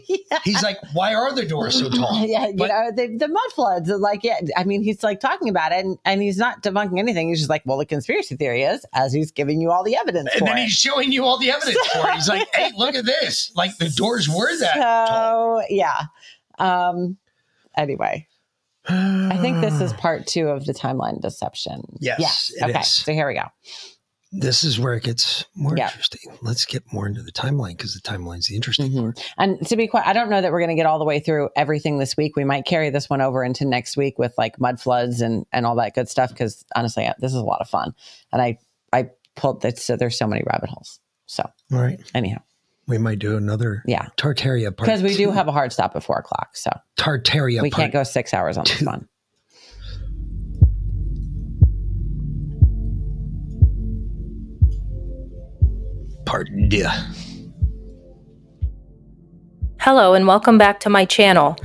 Speaker 7: He's like, why are the doors so tall?
Speaker 6: yeah you
Speaker 7: But-
Speaker 6: know the, the mud floods like yeah i mean he's like talking about it and, and he's not debunking anything he's just like well the conspiracy theory is as he's giving you all the evidence
Speaker 7: And then
Speaker 6: it.
Speaker 7: he's showing you all the evidence for it. He's like, hey, look at this. Like the doors were that tall.
Speaker 6: so yeah um anyway i think this is part two of the timeline deception
Speaker 7: Yes,
Speaker 6: yes okay
Speaker 7: is.
Speaker 6: so here we go
Speaker 7: This is where it gets more
Speaker 6: Yeah.
Speaker 7: interesting. Let's get more into the timeline because the timeline's the interesting
Speaker 6: Mhm.
Speaker 7: part.
Speaker 6: And to be quite, I don't know that we're going to get all the way through everything this week. We might carry this one over into next week with like mud floods and and all that good stuff. Because honestly, uh, this is a lot of fun, and I I pulled that. So there's so many rabbit holes. So
Speaker 7: All right.
Speaker 6: anyhow,
Speaker 7: We might do another
Speaker 6: yeah,
Speaker 7: Tartaria part.
Speaker 6: because we do have a hard stop at four o'clock, so
Speaker 7: Tartaria
Speaker 6: we
Speaker 7: part
Speaker 6: can't go six hours on this one.
Speaker 9: Hello and welcome back to my channel.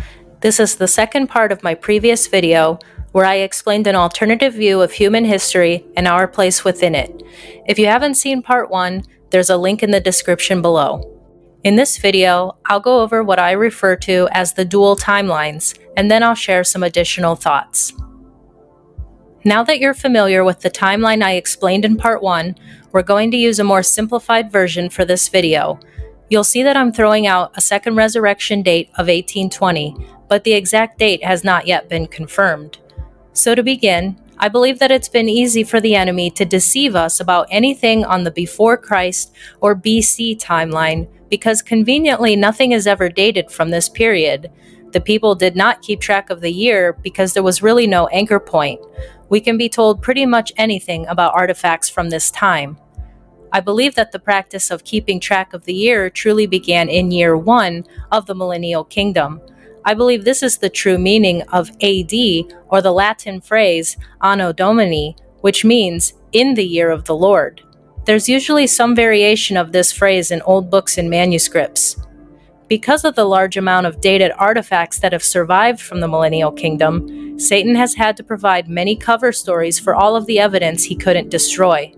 Speaker 9: This is the second part of my previous video where I explained an alternative view of human history and our place within it. If you haven't seen part one, there's a link in the description below. In this video, I'll go over what I refer to as the dual timelines, and then I'll share some additional thoughts. Now that you're familiar with the timeline I explained in part one, we're going to use a more simplified version for this video. You'll see that I'm throwing out a second resurrection date of 1820, but the exact date has not yet been confirmed. So, to begin, I believe that it's been easy for the enemy to deceive us about anything on the before Christ or BC timeline because conveniently nothing is ever dated from this period. The people did not keep track of the year because there was really no anchor point. We can be told pretty much anything about artifacts from this time. I believe that the practice of keeping track of the year truly began in year one of the millennial kingdom. I believe this is the true meaning of AD, or the Latin phrase Anno Domini, which means in the year of the Lord. There's usually some variation of this phrase in old books and manuscripts. Because of the large amount of dated artifacts that have survived from the millennial kingdom, Satan has had to provide many cover stories for all of the evidence he couldn't destroy.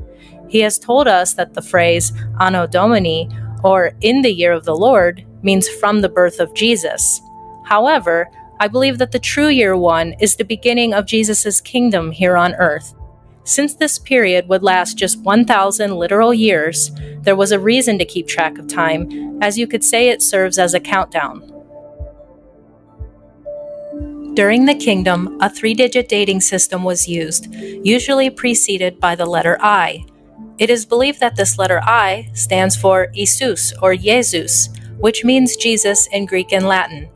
Speaker 9: He has told us that the phrase Anno Domini, or in the year of the Lord, means from the birth of Jesus. However, I believe that the true year one is the beginning of Jesus' kingdom here on earth. Since this period would last just 1,000 literal years, there was a reason to keep track of time, as you could say it serves as a countdown. During the kingdom, a three digit dating system was used, usually preceded by the letter I. It is believed that this letter I stands for Isus or Jesus, which means Jesus in Greek and Latin.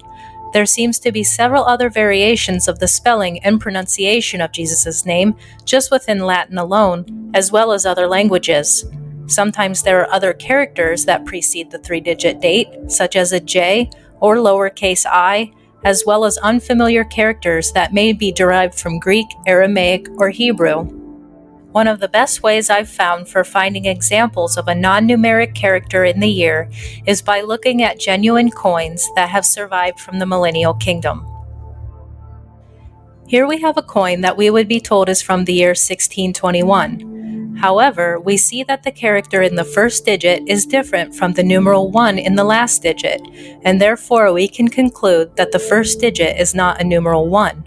Speaker 9: There seems to be several other variations of the spelling and pronunciation of Jesus' name just within Latin alone, as well as other languages. Sometimes there are other characters that precede the three digit date, such as a J or lowercase i, as well as unfamiliar characters that may be derived from Greek, Aramaic, or Hebrew. One of the best ways I've found for finding examples of a non numeric character in the year is by looking at genuine coins that have survived from the Millennial Kingdom. Here we have a coin that we would be told is from the year 1621. However, we see that the character in the first digit is different from the numeral 1 in the last digit, and therefore we can conclude that the first digit is not a numeral 1.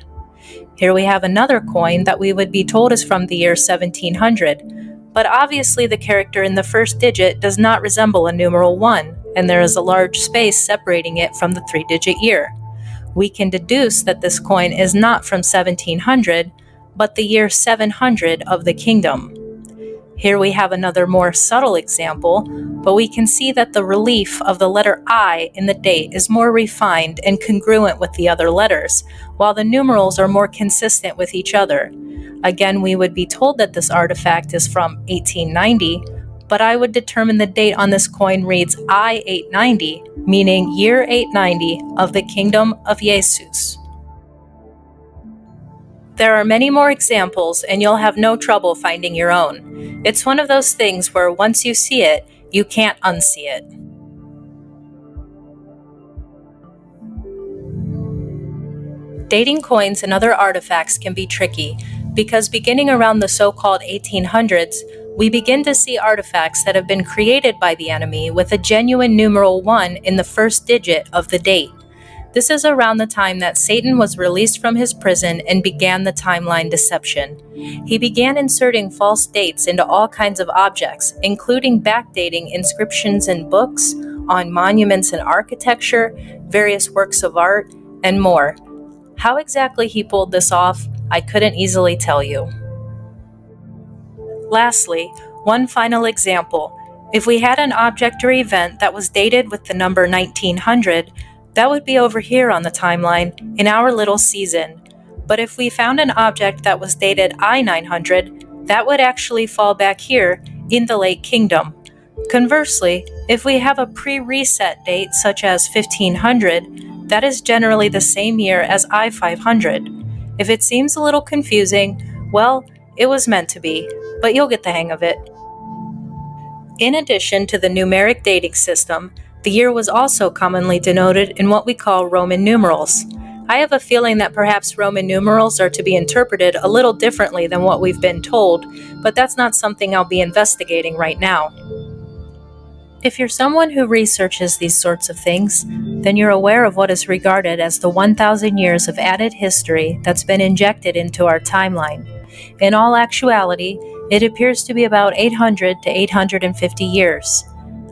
Speaker 9: Here we have another coin that we would be told is from the year 1700, but obviously the character in the first digit does not resemble a numeral 1, and there is a large space separating it from the three digit year. We can deduce that this coin is not from 1700, but the year 700 of the kingdom. Here we have another more subtle example, but we can see that the relief of the letter I in the date is more refined and congruent with the other letters, while the numerals are more consistent with each other. Again, we would be told that this artifact is from 1890, but I would determine the date on this coin reads I 890, meaning year 890 of the kingdom of Jesus. There are many more examples, and you'll have no trouble finding your own. It's one of those things where once you see it, you can't unsee it. Dating coins and other artifacts can be tricky because beginning around the so called 1800s, we begin to see artifacts that have been created by the enemy with a genuine numeral 1 in the first digit of the date. This is around the time that Satan was released from his prison and began the timeline deception. He began inserting false dates into all kinds of objects, including backdating inscriptions in books, on monuments and architecture, various works of art, and more. How exactly he pulled this off, I couldn't easily tell you. Lastly, one final example. If we had an object or event that was dated with the number 1900, that would be over here on the timeline in our little season. But if we found an object that was dated I 900, that would actually fall back here in the late kingdom. Conversely, if we have a pre reset date such as 1500, that is generally the same year as I 500. If it seems a little confusing, well, it was meant to be, but you'll get the hang of it. In addition to the numeric dating system, the year was also commonly denoted in what we call Roman numerals. I have a feeling that perhaps Roman numerals are to be interpreted a little differently than what we've been told, but that's not something I'll be investigating right now. If you're someone who researches these sorts of things, then you're aware of what is regarded as the 1,000 years of added history that's been injected into our timeline. In all actuality, it appears to be about 800 to 850 years.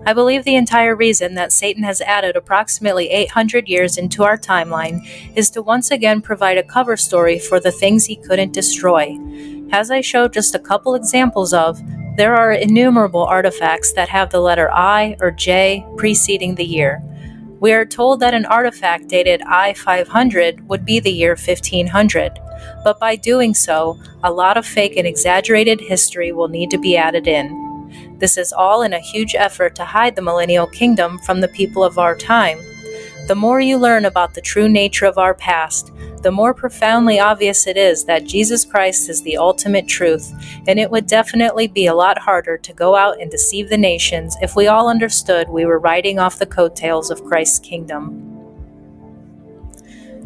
Speaker 9: I believe the entire reason that Satan has added approximately 800 years into our timeline is to once again provide a cover story for the things he couldn't destroy. As I showed just a couple examples of, there are innumerable artifacts that have the letter I or J preceding the year. We are told that an artifact dated I 500 would be the year 1500, but by doing so, a lot of fake and exaggerated history will need to be added in. This is all in a huge effort to hide the millennial kingdom from the people of our time. The more you learn about the true nature of our past, the more profoundly obvious it is that Jesus Christ is the ultimate truth, and it would definitely be a lot harder to go out and deceive the nations if we all understood we were riding off the coattails of Christ's kingdom.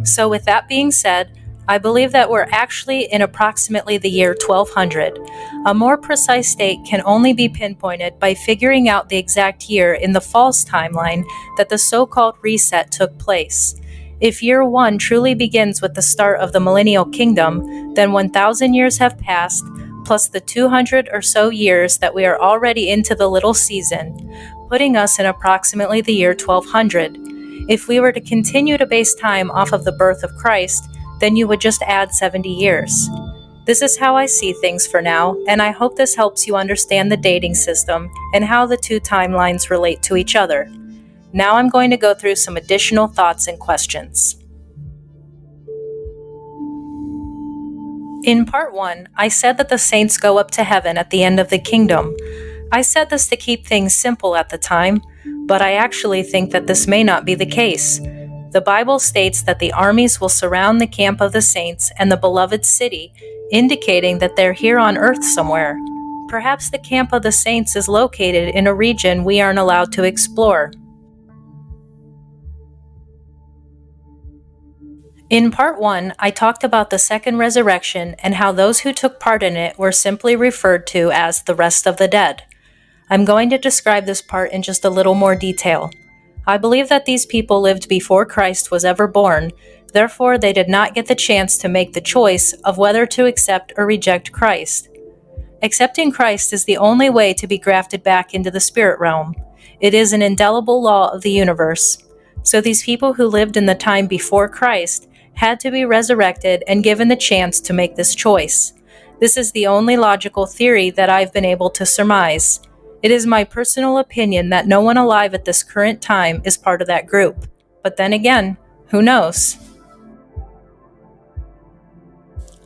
Speaker 9: So, with that being said, I believe that we're actually in approximately the year 1200. A more precise date can only be pinpointed by figuring out the exact year in the false timeline that the so called reset took place. If year one truly begins with the start of the millennial kingdom, then 1,000 years have passed, plus the 200 or so years that we are already into the little season, putting us in approximately the year 1200. If we were to continue to base time off of the birth of Christ, then you would just add 70 years. This is how I see things for now, and I hope this helps you understand the dating system and how the two timelines relate to each other. Now I'm going to go through some additional thoughts and questions. In part one, I said that the saints go up to heaven at the end of the kingdom. I said this to keep things simple at the time, but I actually think that this may not be the case. The Bible states that the armies will surround the camp of the saints and the beloved city, indicating that they're here on earth somewhere. Perhaps the camp of the saints is located in a region we aren't allowed to explore. In part one, I talked about the second resurrection and how those who took part in it were simply referred to as the rest of the dead. I'm going to describe this part in just a little more detail. I believe that these people lived before Christ was ever born, therefore, they did not get the chance to make the choice of whether to accept or reject Christ. Accepting Christ is the only way to be grafted back into the spirit realm. It is an indelible law of the universe. So these people who lived in the time before Christ had to be resurrected and given the chance to make this choice. This is the only logical theory that I've been able to surmise. It is my personal opinion that no one alive at this current time is part of that group. But then again, who knows?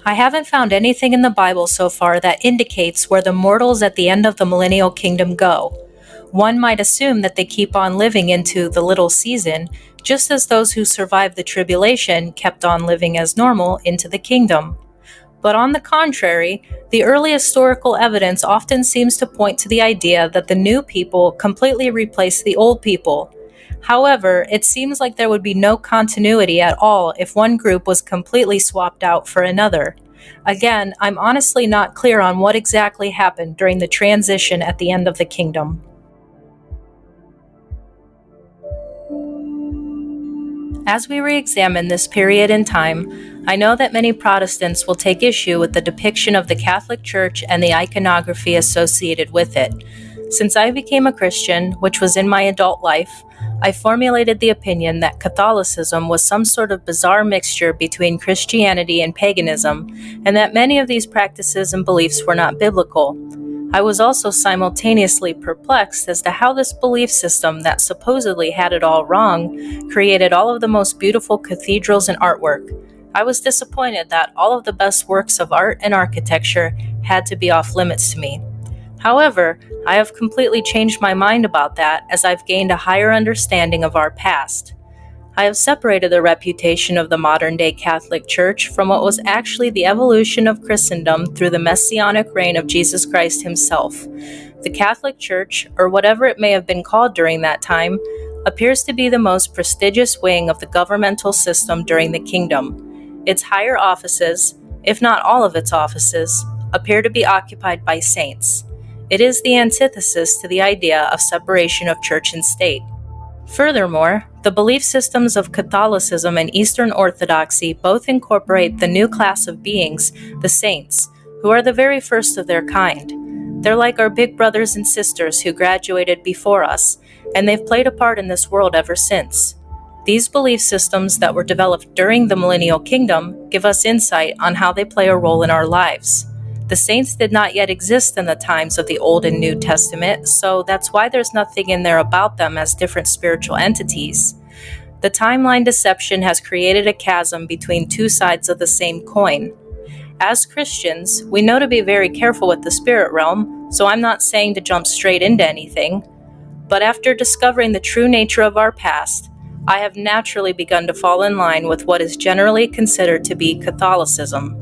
Speaker 9: I haven't found anything in the Bible so far that indicates where the mortals at the end of the millennial kingdom go. One might assume that they keep on living into the little season, just as those who survived the tribulation kept on living as normal into the kingdom. But on the contrary, the early historical evidence often seems to point to the idea that the new people completely replaced the old people. However, it seems like there would be no continuity at all if one group was completely swapped out for another. Again, I'm honestly not clear on what exactly happened during the transition at the end of the kingdom. As we re examine this period in time, I know that many Protestants will take issue with the depiction of the Catholic Church and the iconography associated with it. Since I became a Christian, which was in my adult life, I formulated the opinion that Catholicism was some sort of bizarre mixture between Christianity and paganism, and that many of these practices and beliefs were not biblical. I was also simultaneously perplexed as to how this belief system that supposedly had it all wrong created all of the most beautiful cathedrals and artwork. I was disappointed that all of the best works of art and architecture had to be off limits to me. However, I have completely changed my mind about that as I've gained a higher understanding of our past. I have separated the reputation of the modern day Catholic Church from what was actually the evolution of Christendom through the messianic reign of Jesus Christ himself. The Catholic Church, or whatever it may have been called during that time, appears to be the most prestigious wing of the governmental system during the kingdom. Its higher offices, if not all of its offices, appear to be occupied by saints. It is the antithesis to the idea of separation of church and state. Furthermore, the belief systems of Catholicism and Eastern Orthodoxy both incorporate the new class of beings, the saints, who are the very first of their kind. They're like our big brothers and sisters who graduated before us, and they've played a part in this world ever since. These belief systems that were developed during the Millennial Kingdom give us insight on how they play a role in our lives. The saints did not yet exist in the times of the Old and New Testament, so that's why there's nothing in there about them as different spiritual entities. The timeline deception has created a chasm between two sides of the same coin. As Christians, we know to be very careful with the spirit realm, so I'm not saying to jump straight into anything. But after discovering the true nature of our past, I have naturally begun to fall in line with what is generally considered to be Catholicism.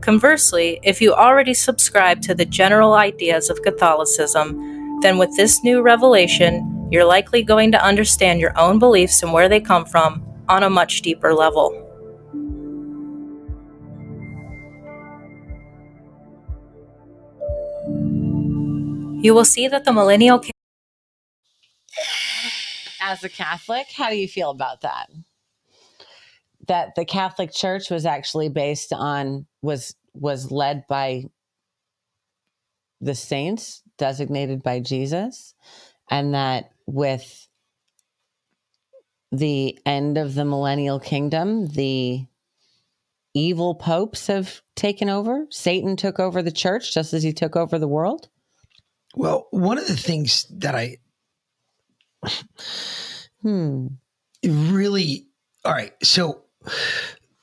Speaker 9: Conversely, if you already subscribe to the general ideas of Catholicism, then with this new revelation, you're likely going to understand your own beliefs and where they come from on a much deeper level. You will see that the millennial
Speaker 6: As a Catholic, how do you feel about that? That the Catholic Church was actually based on was was led by the saints designated by Jesus and that with the end of the millennial kingdom the evil popes have taken over satan took over the church just as he took over the world
Speaker 7: Well, one of the things that I
Speaker 6: hmm
Speaker 7: really all right, so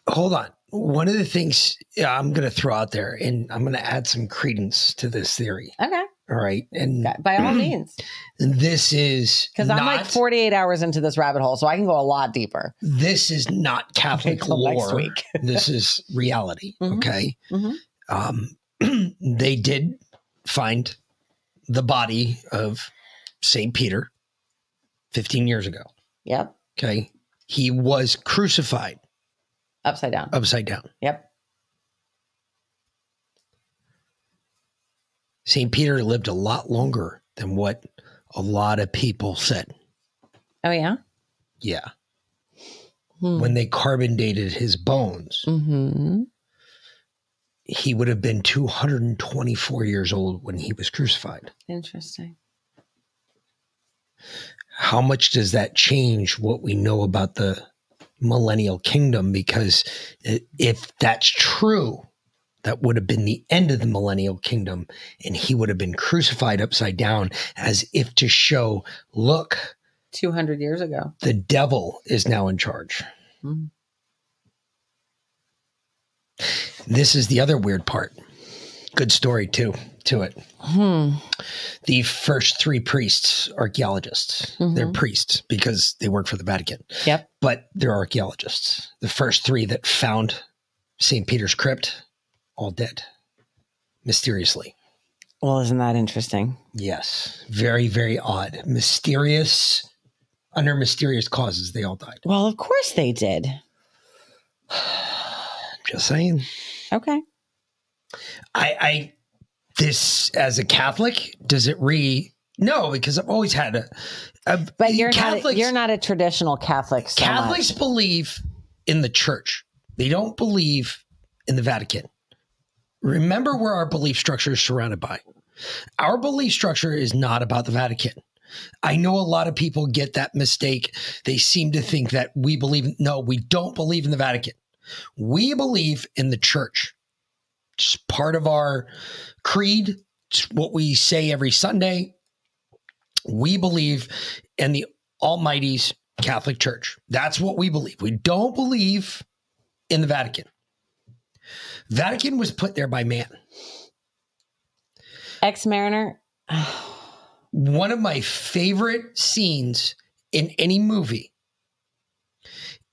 Speaker 7: hold on. One of the things I'm going to throw out there, and I'm going to add some credence to this theory.
Speaker 6: okay
Speaker 7: All right, and
Speaker 6: by all means
Speaker 7: this is
Speaker 6: because i'm like 48 hours into this rabbit hole so i can go a lot deeper
Speaker 7: this is not Catholic lore. this is reality.
Speaker 6: Mhm.
Speaker 7: Okay.
Speaker 6: Mhm.
Speaker 7: Um, they did find the body of Saint Peter 15 years ago.
Speaker 6: yep
Speaker 7: Okay. He was crucified
Speaker 6: upside down
Speaker 7: upside down.
Speaker 6: yep
Speaker 7: St. Peter lived a lot longer than what a lot of people said.
Speaker 6: oh yeah
Speaker 7: Yeah.
Speaker 6: Hmm.
Speaker 7: When they carbon dated his bones,
Speaker 6: mm-hmm.
Speaker 7: he would have been 224 years old when he was crucified.
Speaker 6: interesting
Speaker 7: How much does that change what we know about the millennial kingdom? Because if that's true, that would have been the end of the millennial kingdom, and he would have been crucified upside down as if to show, look,
Speaker 6: 200 years ago
Speaker 7: the devil is now in charge.
Speaker 6: Mhm.
Speaker 7: This is the other weird part. Good story too to it.
Speaker 6: Hmm
Speaker 7: The first three priests, archaeologists. They're
Speaker 6: Mhm.
Speaker 7: priests because they work for the Vatican.
Speaker 6: Yep.
Speaker 7: But they're archaeologists. The first three that found St. Peter's crypt all dead mysteriously.
Speaker 6: Well, isn't that interesting?
Speaker 7: Yes, very very odd, mysterious. Under mysterious causes, they all died.
Speaker 6: Well, of course they did.
Speaker 7: Just saying.
Speaker 6: Okay.
Speaker 7: I, I this as a Catholic, does it re? No, because I've always had a. a
Speaker 6: But you're not
Speaker 7: Catholics,
Speaker 6: you're not a traditional Catholic. So
Speaker 7: Catholics
Speaker 6: much.
Speaker 7: believe in the church. They don't believe in the Vatican. Remember where our belief structure is surrounded by. Our belief structure is not about the Vatican. I know a lot of people get that mistake. They seem to think that we believe, no, we don't believe in the Vatican. We believe in the church. It's part of our creed. It's what we say every Sunday. We believe in the Almighty's Catholic Church. That's what we believe. We don't believe in the Vatican. Vatican was put there by man.
Speaker 6: Ex Mariner.
Speaker 7: One of my favorite scenes in any movie,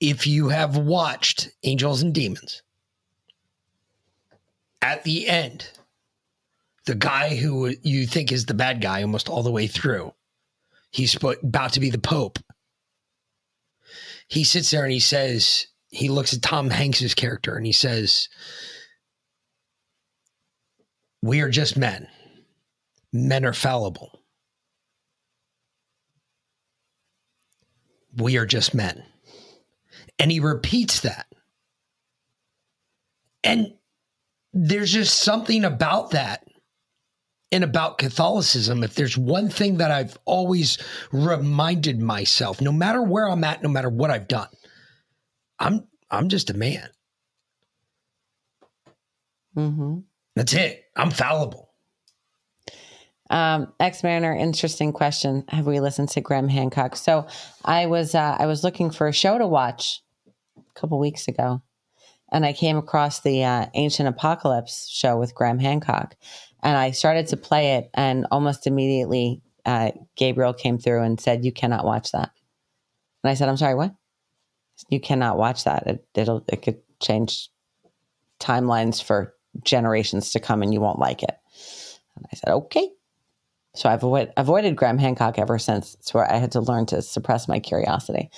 Speaker 7: if you have watched Angels and Demons, at the end, the guy who you think is the bad guy almost all the way through, he's about to be the Pope. He sits there and he says, he looks at Tom Hanks's character and he says, We are just men. Men are fallible. We are just men. And he repeats that. And there's just something about that and about Catholicism. If there's one thing that I've always reminded myself, no matter where I'm at, no matter what I've done, I'm I'm just a man.
Speaker 6: Mm-hmm.
Speaker 7: That's it. I'm fallible.
Speaker 6: Um, Ex Mariner, interesting question. Have we listened to Graham Hancock? So I was uh, I was looking for a show to watch a couple weeks ago, and I came across the uh, Ancient Apocalypse show with Graham Hancock, and I started to play it, and almost immediately uh, Gabriel came through and said, "You cannot watch that." And I said, "I'm sorry, what? You cannot watch that. It, it'll it could change timelines for generations to come, and you won't like it." And I said, "Okay." So I've avoid, avoided Graham Hancock ever since. It's where I had to learn to suppress my curiosity.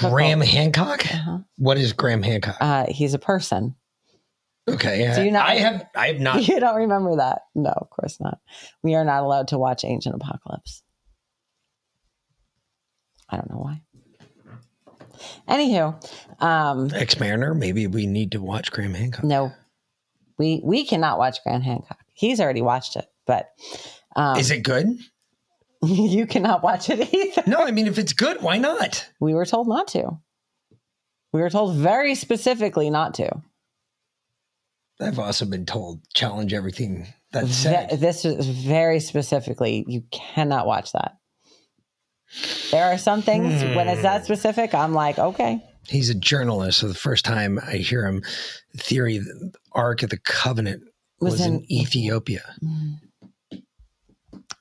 Speaker 7: Graham Hancock?
Speaker 6: Uh-huh.
Speaker 7: What is Graham Hancock?
Speaker 6: Uh, he's a person.
Speaker 7: Okay.
Speaker 6: Do you not?
Speaker 7: I have I have not
Speaker 6: You don't remember that? No, of course not. We are not allowed to watch Ancient Apocalypse. I don't know why. Anywho, um,
Speaker 7: Ex Mariner. Maybe we need to watch Graham Hancock.
Speaker 6: no, we we cannot watch Graham Hancock. He's already watched it, but um,
Speaker 7: Is it good?
Speaker 6: you cannot watch it either.
Speaker 7: No, I mean if it's good, why not?
Speaker 6: We were told not to. We were told very specifically not to.
Speaker 7: I've also been told challenge everything that's said.
Speaker 6: this is very specifically, you cannot watch that. There are some things when it's
Speaker 7: Hmm.
Speaker 6: that specific, I'm like, okay.
Speaker 7: He's a journalist, so the first time I hear him, theory the Ark of the Covenant
Speaker 6: Was
Speaker 7: was, in,
Speaker 6: in-
Speaker 7: Ethiopia.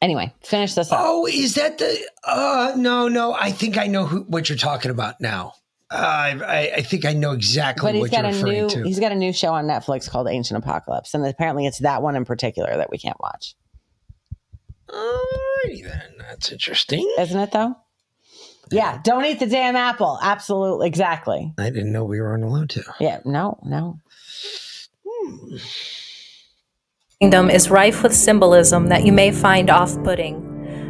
Speaker 6: Anyway, finish this up.
Speaker 7: Oh, is that the? Uh, no, no. I think I know who, what you're talking about now. Uh, I, I, I think I know exactly
Speaker 6: but he's
Speaker 7: what
Speaker 6: got
Speaker 7: you're
Speaker 6: a
Speaker 7: referring
Speaker 6: new
Speaker 7: to.
Speaker 6: he's got a new show on Netflix called Ancient Apocalypse, and apparently it's that one in particular that we can't watch.
Speaker 7: Alrighty then, that's interesting.
Speaker 6: Isn't it though? Yeah, don't eat the damn apple. Absolutely, exactly.
Speaker 7: I didn't know we weren't allowed to.
Speaker 6: Yeah, no, no.
Speaker 9: kingdom is rife with symbolism that you may find off putting.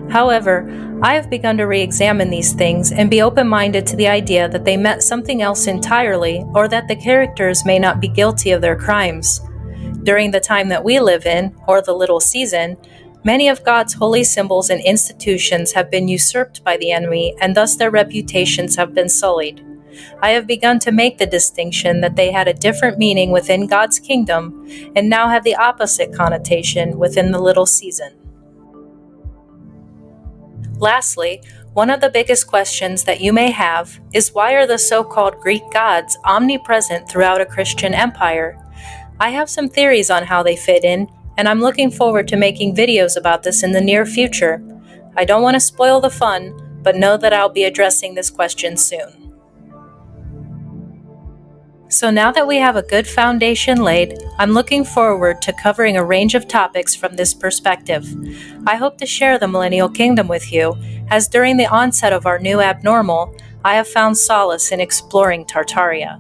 Speaker 9: However, I have begun to re examine these things and be open minded to the idea that they meant something else entirely or that the characters may not be guilty of their crimes. During the time that we live in, or the little season, many of God's holy symbols and institutions have been usurped by the enemy and thus their reputations have been sullied. I have begun to make the distinction that they had a different meaning within God's kingdom and now have the opposite connotation within the little season. Lastly, one of the biggest questions that you may have is why are the so called Greek gods omnipresent throughout a Christian empire? I have some theories on how they fit in, and I'm looking forward to making videos about this in the near future. I don't want to spoil the fun, but know that I'll be addressing this question soon. So now that we have a good foundation laid, I'm looking forward to covering a range of topics from this perspective. I hope to share the Millennial Kingdom with you, as during the onset of our new abnormal, I have found solace in exploring Tartaria.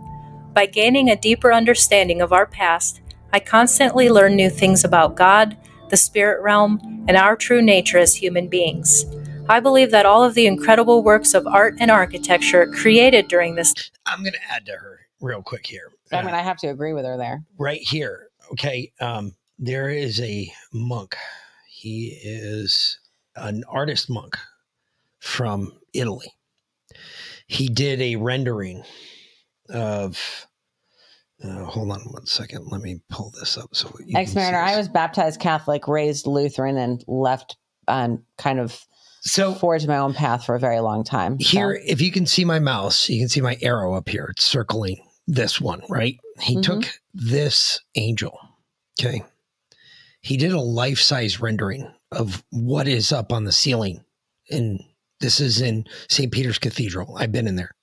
Speaker 9: By gaining a deeper understanding of our past, I constantly learn new things about God, the spirit realm, and our true nature as human beings. I believe that all of the incredible works of art and architecture created during this
Speaker 7: I'm going to add to her real quick here.
Speaker 6: I mean, I have to agree with her there.
Speaker 7: right here. Okay. Um, there is a monk. He is an artist monk from Italy. He did a rendering of. Uh, hold on one second. Let me pull this up so
Speaker 6: Ex
Speaker 7: can see
Speaker 6: Mariner, I was baptized Catholic, raised Lutheran, and left on kind of
Speaker 7: so
Speaker 6: forged my own path for a very long time. so-
Speaker 7: Here, if you can see my mouse, you can see my arrow up here. It's circling this one, right? He
Speaker 6: Mhm.
Speaker 7: took this angel. Okay. He did a life size rendering of what is up on the ceiling. And this is in St. Peter's Cathedral. I've been in there.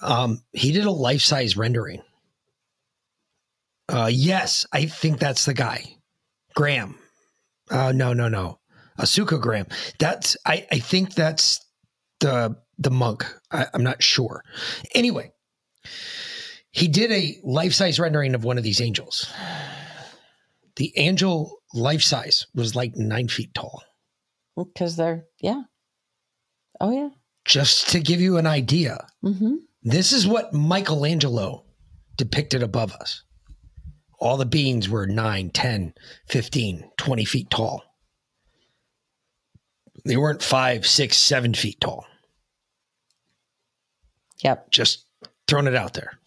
Speaker 7: Um, he did a life size rendering. Uh, yes, I think that's the guy. Graham. Uh, no, no, no. Asuka Graham. That's I, I think that's the the monk. I, I'm not sure. Anyway, he did a life size rendering of one of these angels. The angel life size was like nine feet tall.
Speaker 6: because they're yeah. Oh yeah.
Speaker 7: Just to give you an idea,
Speaker 6: Mm-hmm.
Speaker 7: this is what Michelangelo depicted above us. All the beings were 9, 10, 15, 20 feet tall. They weren't five, six, seven feet tall.
Speaker 6: Yep.
Speaker 7: Just throwing it out there.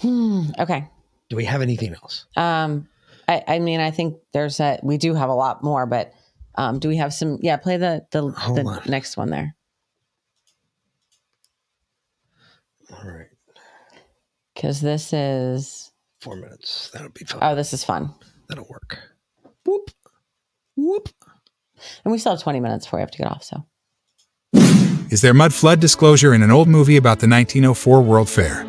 Speaker 6: Hmm. Okay.
Speaker 7: Do we have anything else?
Speaker 6: Um, I, I mean, I think there's a we do have a lot more, but um, do we have some? Yeah, play the the,
Speaker 7: Hold
Speaker 6: the
Speaker 7: on.
Speaker 6: next one there
Speaker 7: All right.
Speaker 6: because this is
Speaker 7: Four minutes. That'll be fine.
Speaker 6: oh, this is fun,
Speaker 7: That'll work. Whoop, whoop.
Speaker 6: And we still have 20 minutes before we have to get off. So
Speaker 15: Is there mud flood disclosure in an old movie about the 1904 World Fair?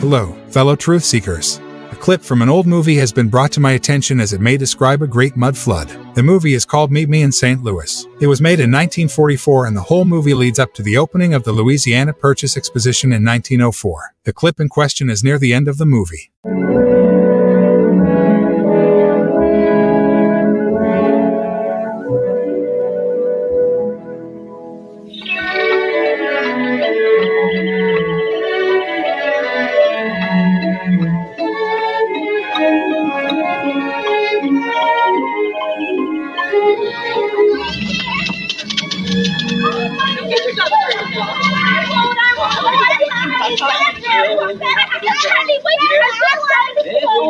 Speaker 15: Hello, fellow truth seekers. A clip from an old movie has been brought to my attention as it may describe a great mud flood. The movie is called Meet Me in St. Louis. It was made in 1944 and the whole movie leads up to the opening of the Louisiana Purchase Exposition in 1904. The clip in question is near the end of the movie.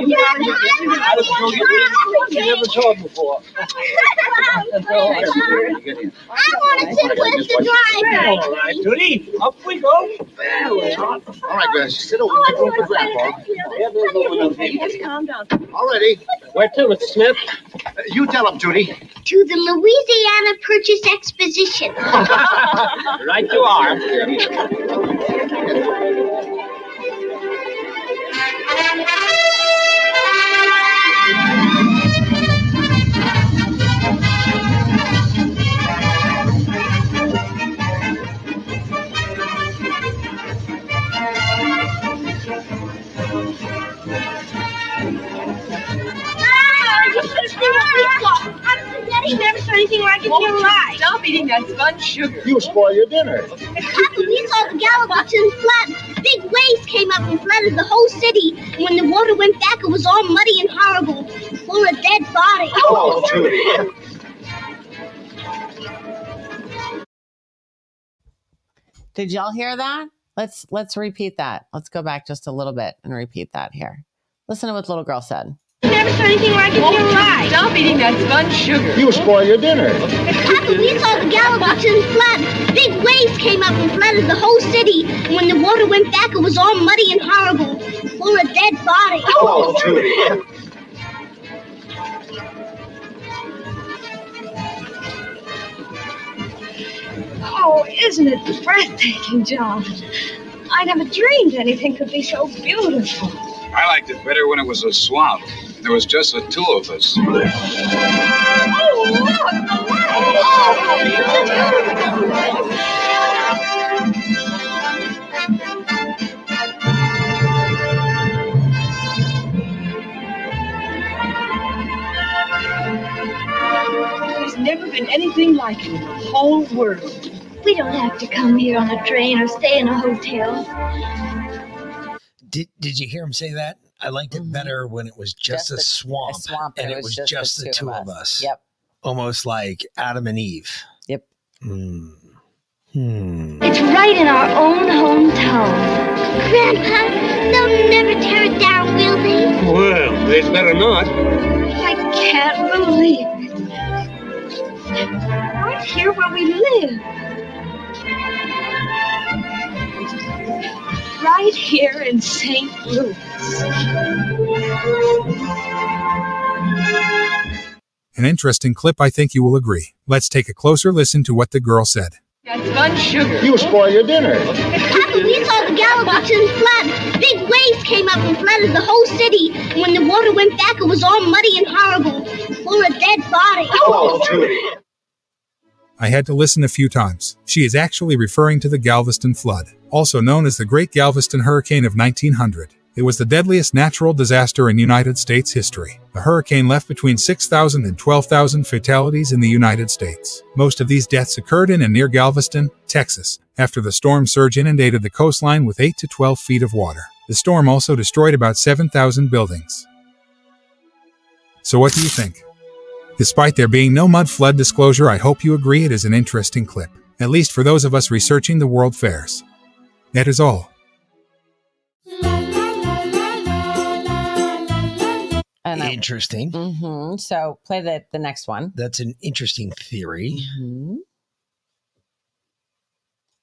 Speaker 16: You never saw it before.
Speaker 17: I want to sit with the driver.
Speaker 16: All right, Judy, up we go. All right, guys, sit over
Speaker 17: Oh,
Speaker 16: there for Grandpa.
Speaker 17: Just calm down.
Speaker 16: All righty. Where to, Mr. Smith? You tell him, Judy.
Speaker 17: To the Louisiana Purchase Exposition.
Speaker 16: Right you are.
Speaker 17: Ah, forgetting never saw anything like it in your life. Stop eating that spun sugar.
Speaker 16: You spoil your dinner.
Speaker 17: After we saw the Galapagos flood, big waves came up and flooded the whole city. And when the water went back, it was all muddy and horrible, full of dead bodies.
Speaker 16: Oh, Judy.
Speaker 6: did y'all hear that? Let's let's repeat that. Let's go back just a little bit and repeat that here. Listen to what the little girl said.
Speaker 17: Never saw anything like it in your life. Stop eating that spun sugar.
Speaker 16: You spoil your dinner.
Speaker 17: After we saw the Galapagos flood, big waves came up and flooded the whole city. And when the water went back, it was all muddy and horrible, full of dead bodies.
Speaker 16: Oh, Judy.
Speaker 18: Oh, isn't it breathtaking, John?
Speaker 17: I never dreamed anything could be so beautiful.
Speaker 18: I liked it better when it was a swamp. There was just the two of us.
Speaker 17: Oh, look!
Speaker 19: There's never been anything like it in the whole world.
Speaker 17: We don't have to come here on a train or stay in a hotel.
Speaker 7: Did Did you hear him say that? I liked it better when it was just,
Speaker 6: Mm-hmm. Just
Speaker 7: a,
Speaker 6: a- a
Speaker 7: swamp,
Speaker 6: swamp,
Speaker 7: and it was just, the two of us.
Speaker 6: Yep.
Speaker 7: Almost like Adam and Eve.
Speaker 6: Yep.
Speaker 7: Hmm. Hmm.
Speaker 17: It's right in our own hometown. Grandpa, they'll never tear it down, will they?
Speaker 18: Well, they'd better not.
Speaker 17: I can't believe it. Right here where we live. Right here in St. Louis.
Speaker 15: An interesting clip, I think you will agree. Let's take a closer listen to what the girl said.
Speaker 19: That's fun sugar.
Speaker 16: You spoil your dinner.
Speaker 17: Papa, we saw the Galveston flood. Big waves came up and flooded the whole city. And when the water went back, it was all muddy and horrible, full of dead bodies.
Speaker 16: Oh,
Speaker 15: I had to listen a few times. She is actually referring to the Galveston flood, also known as the Great Galveston Hurricane of 1900. It was the deadliest natural disaster in United States history. The hurricane left between 6,000 and 12,000 fatalities in the United States. Most of these deaths occurred in and near Galveston, Texas, after the storm surge inundated the coastline with 8 to 12 feet of water. The storm also destroyed about 7,000 buildings. So what do you think? Despite there being no mud flood disclosure, I hope you agree it is an interesting clip, at least for those of us researching the world fairs. That is all.
Speaker 6: And I-
Speaker 7: Interesting.
Speaker 6: Mhm. So play the the next one.
Speaker 7: That's an interesting theory.
Speaker 6: Mm-hmm.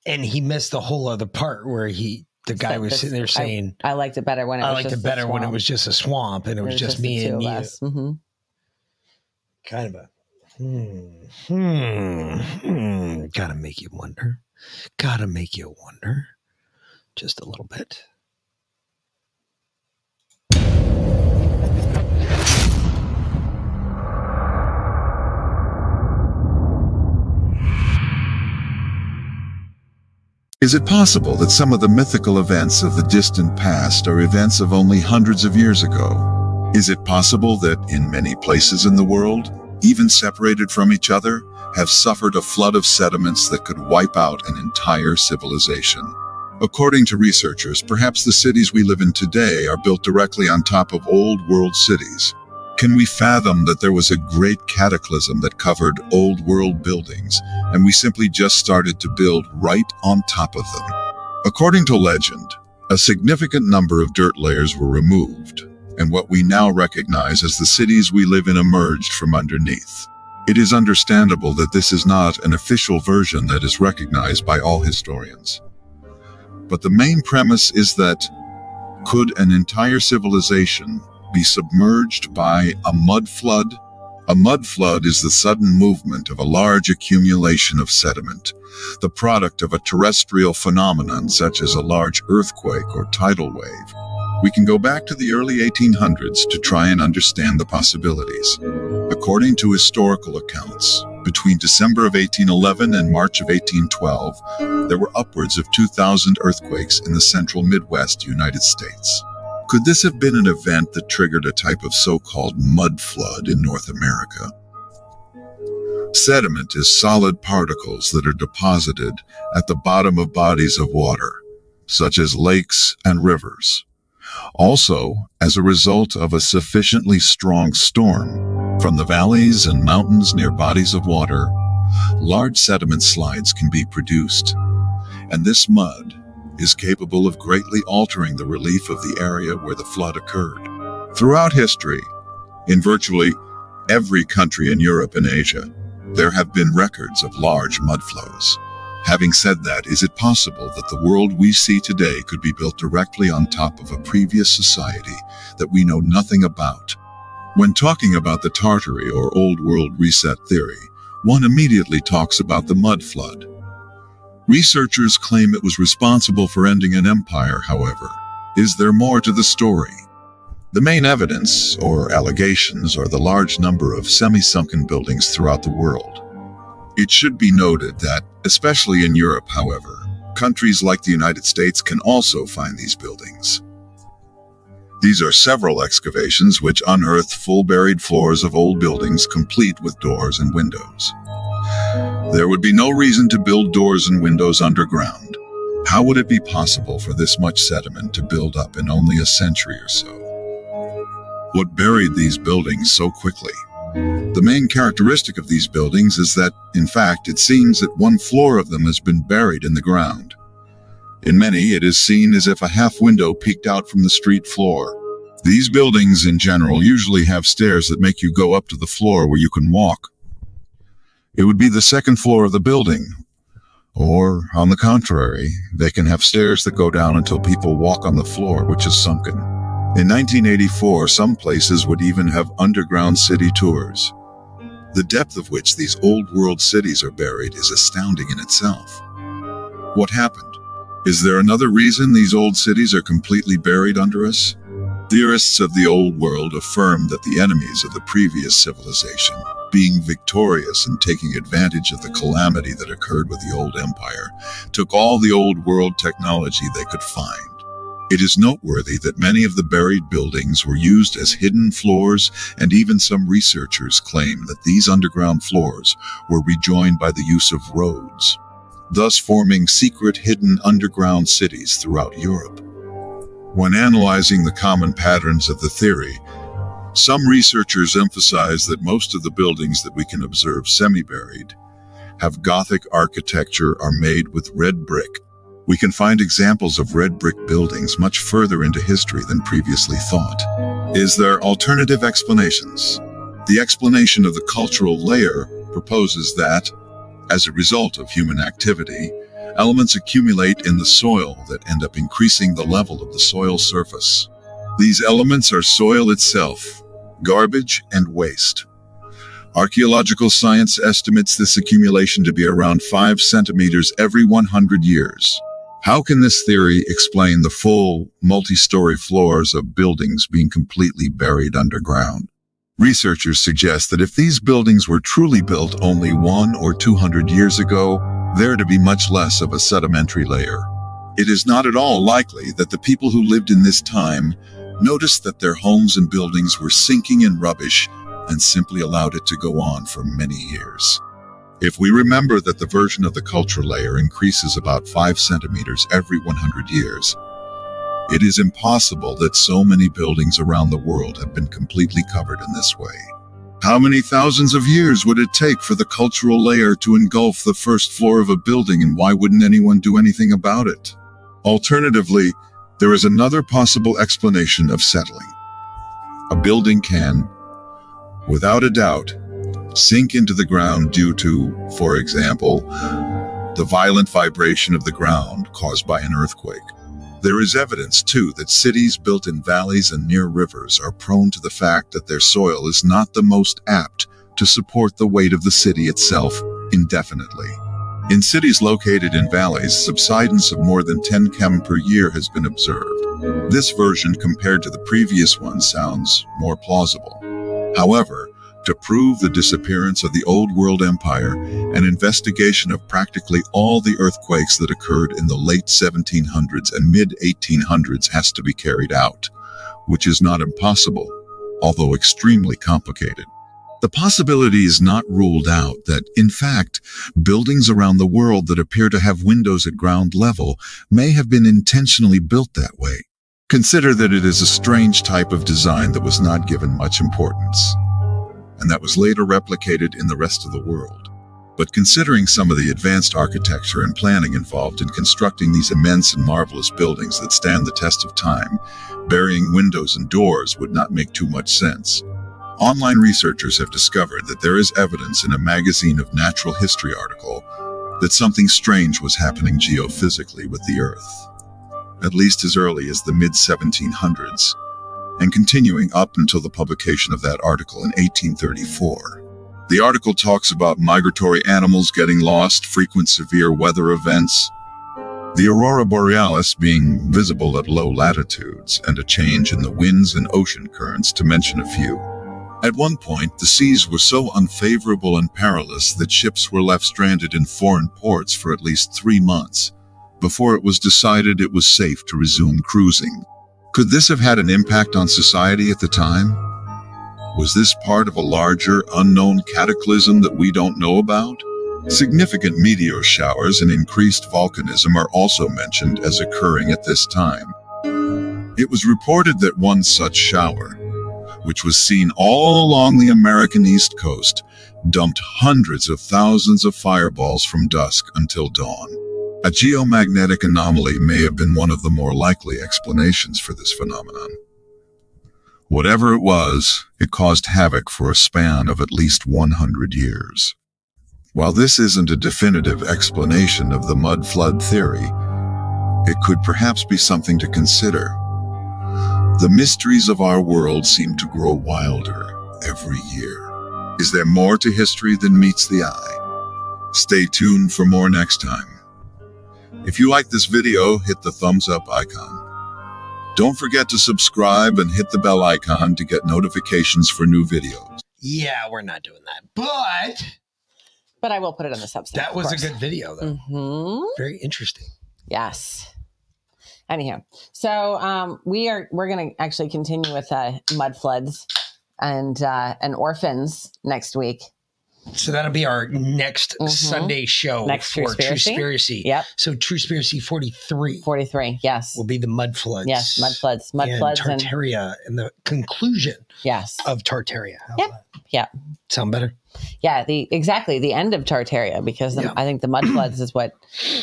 Speaker 7: And he missed the whole other part where he, the guy
Speaker 6: Said
Speaker 7: was
Speaker 6: this-
Speaker 7: sitting there saying,
Speaker 6: I, liked it better when it
Speaker 7: I
Speaker 6: was
Speaker 7: liked
Speaker 6: just
Speaker 7: it better
Speaker 6: a
Speaker 7: when it
Speaker 6: swamp.
Speaker 7: was just a swamp and it was just
Speaker 6: the
Speaker 7: me and
Speaker 6: of
Speaker 7: you.
Speaker 6: us.
Speaker 7: Kind of a hmm, hmm, hmm. Gotta make you wonder. Gotta make you wonder. Just a little bit.
Speaker 10: Is it possible that some of the mythical events of the distant past are events of only hundreds of years ago? Is it possible that in many places in the world, even separated from each other, have suffered a flood of sediments that could wipe out an entire civilization? According to researchers, perhaps the cities we live in today are built directly on top of old world cities. Can we fathom that there was a great cataclysm that covered old world buildings, and we simply just started to build right on top of them? According to legend, a significant number of dirt layers were removed, and what we now recognize as the cities we live in emerged from underneath. It is understandable that this is not an official version that is recognized by all historians. But the main premise is that could an entire civilization be submerged by a mud flood? A mud flood is the sudden movement of a large accumulation of sediment, the product of a terrestrial phenomenon such as a large earthquake or tidal wave. We can go back to the early 1800s to try and understand the possibilities. According to historical accounts, between December of 1811 and March of 1812, there were upwards of 2,000 earthquakes in the central Midwest United States. Could this have been an event that triggered a type of so called mud flood in North America? Sediment is solid particles that are deposited at the bottom of bodies of water, such as lakes and rivers. Also, as a result of a sufficiently strong storm from the valleys and mountains near bodies of water, large sediment slides can be produced, and this mud is capable of greatly altering the relief of the area where the flood occurred. Throughout history, in virtually every country in Europe and Asia, there have been records of large mud flows. Having said that, is it possible that the world we see today could be built directly on top of a previous society that we know nothing about? When talking about the Tartary or Old World Reset theory, one immediately talks about the mud flood. Researchers claim it was responsible for ending an empire, however. Is there more to the story? The main evidence, or allegations, are the large number of semi sunken buildings throughout the world. It should be noted that, especially in Europe, however, countries like the United States can also find these buildings. These are several excavations which unearthed full buried floors of old buildings complete with doors and windows. There would be no reason to build doors and windows underground. How would it be possible for this much sediment to build up in only a century or so? What buried these buildings so quickly? The main characteristic of these buildings is that, in fact, it seems that one floor of them has been buried in the ground. In many, it is seen as if a half window peeked out from the street floor. These buildings, in general, usually have stairs that make you go up to the floor where you can walk. It would be the second floor of the building. Or, on the contrary, they can have stairs that go down until people walk on the floor, which is sunken. In 1984, some places would even have underground city tours. The depth of which these old world cities are buried is astounding in itself. What happened? Is there another reason these old cities are completely buried under us? Theorists of the old world affirm that the enemies of the previous civilization, being victorious and taking advantage of the calamity that occurred with the old empire, took all the old world technology they could find. It is noteworthy that many of the buried buildings were used as hidden floors, and even some researchers claim that these underground floors were rejoined by the use of roads, thus forming secret hidden underground cities throughout Europe. When analyzing the common patterns of the theory, some researchers emphasize that most of the buildings that we can observe semi buried have Gothic architecture are made with red brick. We can find examples of red brick buildings much further into history than previously thought. Is there alternative explanations? The explanation of the cultural layer proposes that, as a result of human activity, elements accumulate in the soil that end up increasing the level of the soil surface. These elements are soil itself, garbage, and waste. Archaeological science estimates this accumulation to be around 5 centimeters every 100 years. How can this theory explain the full, multi story floors of buildings being completely buried underground? Researchers suggest that if these buildings were truly built only one or two hundred years ago, there to be much less of a sedimentary layer. It is not at all likely that the people who lived in this time noticed that their homes and buildings were sinking in rubbish and simply allowed it to go on for many years. If we remember that the version of the culture layer increases about 5 centimeters every 100 years, it is impossible that so many buildings around the world have been completely covered in this way. How many thousands of years would it take for the cultural layer to engulf the first floor of a building, and why wouldn't anyone do anything about it? Alternatively, there is another possible explanation of settling. A building can, without a doubt, sink into the ground due to, for example, the violent vibration of the ground caused by an earthquake. There is evidence, too, that cities built in valleys and near rivers are prone to the fact that their soil is not the most apt to support the weight of the city itself indefinitely. In cities located in valleys, subsidence of more than 10 chem per year has been observed. This version, compared to the previous one, sounds more plausible. However, to prove the disappearance of the Old World Empire, an investigation of practically all the earthquakes that occurred in the late 1700s and mid 1800s has to be carried out, which is not impossible, although extremely complicated. The possibility is not ruled out that, in fact, buildings around the world that appear to have windows at ground level may have been intentionally built that way. Consider that it is a strange type of design that was not given much importance and that was later replicated in the rest of the world. But considering some of the advanced architecture and planning involved in constructing these immense and marvelous buildings that stand the test of time, burying windows and doors would not make too much sense. Online researchers have discovered that there is evidence in a magazine of natural history article that something strange was happening geophysically with the Earth, at least as early as the mid 1700s and continuing up until the publication of that article in 1834. The article talks about migratory animals getting lost, frequent severe weather events, the aurora borealis being visible at low latitudes, and a change in the winds and ocean currents, to mention a few. At one point, the seas were so unfavorable and perilous that ships were left stranded in foreign ports for at least three months before it was decided it was safe to resume cruising. Could this have had an impact on society at the time? Was this part of a larger, unknown cataclysm that we don't know about? Significant meteor showers and increased volcanism are also mentioned as occurring at this time. It was reported that one such shower, which was seen all along the American East Coast, dumped hundreds of thousands of fireballs from dusk until dawn. A geomagnetic anomaly may have been one of the more likely explanations for this phenomenon. Whatever it was, it caused havoc for a span of at least 100 years. While this isn't a definitive explanation of the mud flood theory, it could perhaps be something to consider. The mysteries of our world seem to grow wilder every year. Is there more to history than meets the eye? Stay tuned for more next time. If you like this video, hit the thumbs up icon. Don't forget to subscribe and hit the bell icon to get notifications for new videos.
Speaker 7: Yeah, we're not doing that. But
Speaker 6: But I will put it on the Substack.
Speaker 7: that was a good video, though.
Speaker 6: Mhm.
Speaker 7: Very interesting.
Speaker 6: Yes. Anyhow, so um, we are we're going to actually continue with uh, mud floods and uh, and orphans next week.
Speaker 7: So that'll be our next
Speaker 6: Mhm.
Speaker 7: Sunday show
Speaker 6: Next
Speaker 7: for.
Speaker 6: Truspiracy. Yep.
Speaker 7: So Truspiracy 43
Speaker 6: Forty three. Yes.
Speaker 7: will be the mud floods.
Speaker 6: Yes. Mud floods. Mud
Speaker 7: and
Speaker 6: floods and
Speaker 7: Tartaria and the conclusion
Speaker 6: yes.
Speaker 7: of Tartaria.
Speaker 6: Yep.
Speaker 7: that? Sound better?
Speaker 6: Yeah. The exactly the end of Tartaria because the,
Speaker 7: Yeah.
Speaker 6: I think the mud floods is what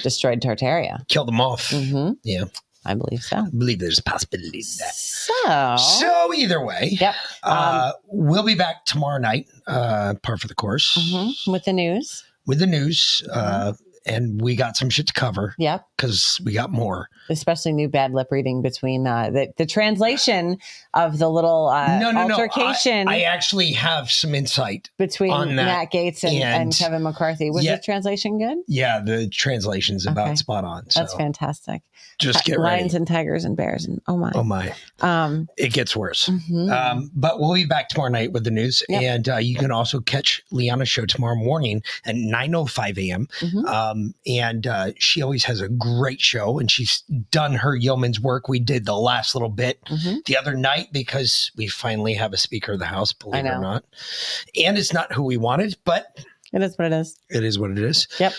Speaker 6: destroyed Tartaria.
Speaker 7: Killed them off.
Speaker 6: hmm
Speaker 7: Yeah.
Speaker 6: I believe so.
Speaker 7: I believe there's a possibility of that.
Speaker 6: So.
Speaker 7: So either way,
Speaker 6: Yep.
Speaker 7: uh, we'll be back tomorrow night, uh, par for the course,
Speaker 6: Mhm. With the news.
Speaker 7: with the news. Uh, and we got some shit to cover
Speaker 6: Yep.
Speaker 7: because we got more.
Speaker 6: Especially new bad lip reading between uh, the the translation of the little uh,
Speaker 7: no, no, no.
Speaker 6: altercation
Speaker 7: I, I actually have some insight
Speaker 6: between
Speaker 7: on that.
Speaker 6: Matt Gaetz and, and,
Speaker 7: and-
Speaker 6: Kevin McCarthy. Was
Speaker 7: Yeah.
Speaker 6: the translation good?
Speaker 7: Yeah, the translation's about
Speaker 6: Okay.
Speaker 7: spot on. So
Speaker 6: That's fantastic.
Speaker 7: just get
Speaker 6: Lions
Speaker 7: ready.
Speaker 6: and tigers and bears and oh my.
Speaker 7: Oh my,
Speaker 6: Um,
Speaker 7: it gets worse.
Speaker 6: mhm.
Speaker 7: Um, but we'll be back tomorrow night with the news,
Speaker 6: Yep.
Speaker 7: and uh, you can also catch Liana's show tomorrow morning at nine oh five a.m.
Speaker 6: Mhm.
Speaker 7: Um, and uh, she always has a great show, and she's done her yeoman's work. We did the last little bit
Speaker 6: Mhm.
Speaker 7: the other night because we finally have a Speaker of the House, believe it or not. And it's not who we wanted, but
Speaker 6: it is what it is.
Speaker 7: it is what it is.
Speaker 6: Yep.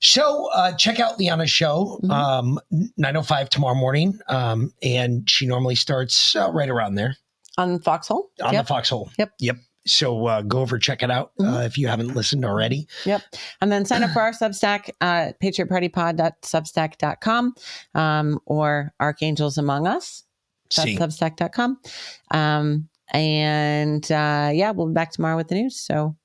Speaker 7: So uh, check out Liana's show,
Speaker 6: Mhm.
Speaker 7: um, 9.05 tomorrow morning. Um, and she normally starts uh, right around there
Speaker 6: On Foxhole.
Speaker 7: on
Speaker 6: yep.
Speaker 7: the Foxhole.
Speaker 6: Yep.
Speaker 7: Yep. So uh, go over, check it out uh,
Speaker 6: Mhm.
Speaker 7: if you haven't listened already.
Speaker 6: Yep. And then sign up for our Substack, uh, patriotpartypod.substack.com um, or Archangels Among Us. Substack.com. Um, and uh, yeah, we'll be back tomorrow with the news. So,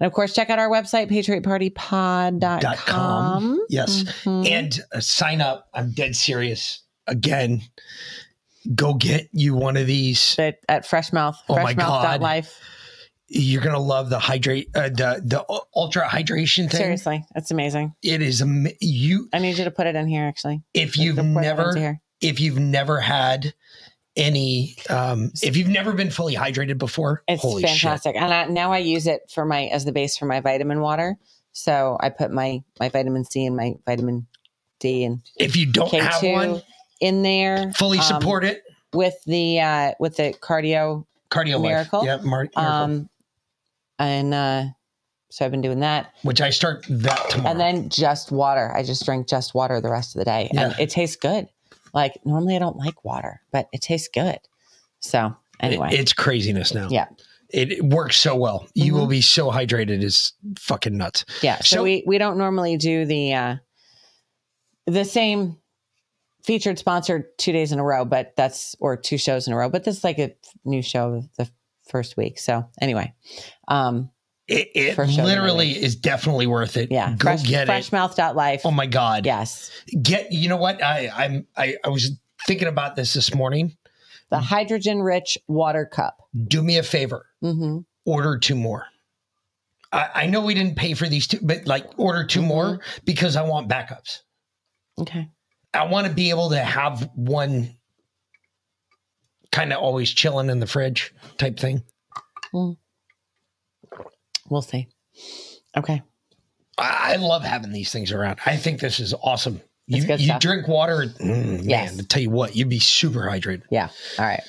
Speaker 6: and of course, check out our website, patriotpartypod.com.
Speaker 7: Yes.
Speaker 6: Mhm.
Speaker 7: And uh, sign up. I'm dead serious. Again, go get you one of these.
Speaker 6: at, at Freshmouth,
Speaker 7: Oh my God.
Speaker 6: freshmouth.life.
Speaker 7: You're gonna love the hydrate, uh, the the ultra hydration thing.
Speaker 6: Seriously, it's amazing.
Speaker 7: it is am- you.
Speaker 6: I need you to put it in here, actually.
Speaker 7: If you've
Speaker 6: the fourth one
Speaker 7: never if you've never had any um if you've never been fully hydrated before
Speaker 6: It's fantastic, and I, now I use it for my as the base for my vitamin water. So I put my my vitamin C and my vitamin D and
Speaker 7: if you don't
Speaker 6: K
Speaker 7: have one
Speaker 6: in there.
Speaker 7: fully
Speaker 6: um,
Speaker 7: support it
Speaker 6: with the uh with the cardio
Speaker 7: cardio
Speaker 6: miracle.
Speaker 7: life yeah Mar- miracle.
Speaker 6: um and uh so I've been doing that,
Speaker 7: which i start that tomorrow
Speaker 6: and then just water. I just drink just water the rest of the day, and it tastes good. Like normally I don't like water, but it tastes good. So anyway,
Speaker 7: It- it's craziness now
Speaker 6: yeah.
Speaker 7: it, it works so well you
Speaker 6: Mm-hmm.
Speaker 7: will be so hydrated is fucking nuts
Speaker 6: Yeah. So,
Speaker 7: So-
Speaker 6: we we don't normally do the uh the same featured sponsor two days in a row, but that's or two shows in a row. But this is like a new show of the first week. So anyway, um
Speaker 7: it, it literally is definitely worth it
Speaker 6: yeah,
Speaker 7: go
Speaker 6: fresh,
Speaker 7: get it
Speaker 6: freshmouth.life.
Speaker 7: oh my god
Speaker 6: Yes.
Speaker 7: get you know what i i'm I, I was thinking about this this morning
Speaker 6: The hydrogen rich water cup.
Speaker 7: do me a favor
Speaker 6: Mm-hmm.
Speaker 7: order two more I, I know we didn't pay for these two, but like order 2 more because I want backups.
Speaker 6: Okay.
Speaker 7: I want to be able to have one kind of always chilling in the fridge type thing.
Speaker 6: Mm. We'll see. Okay.
Speaker 7: I, I love having these things around. I think this is awesome. You,
Speaker 6: It's
Speaker 7: you drink water, mm,
Speaker 6: Yes.
Speaker 7: man, to tell you what, you'd be super hydrated.
Speaker 6: Yeah. All right.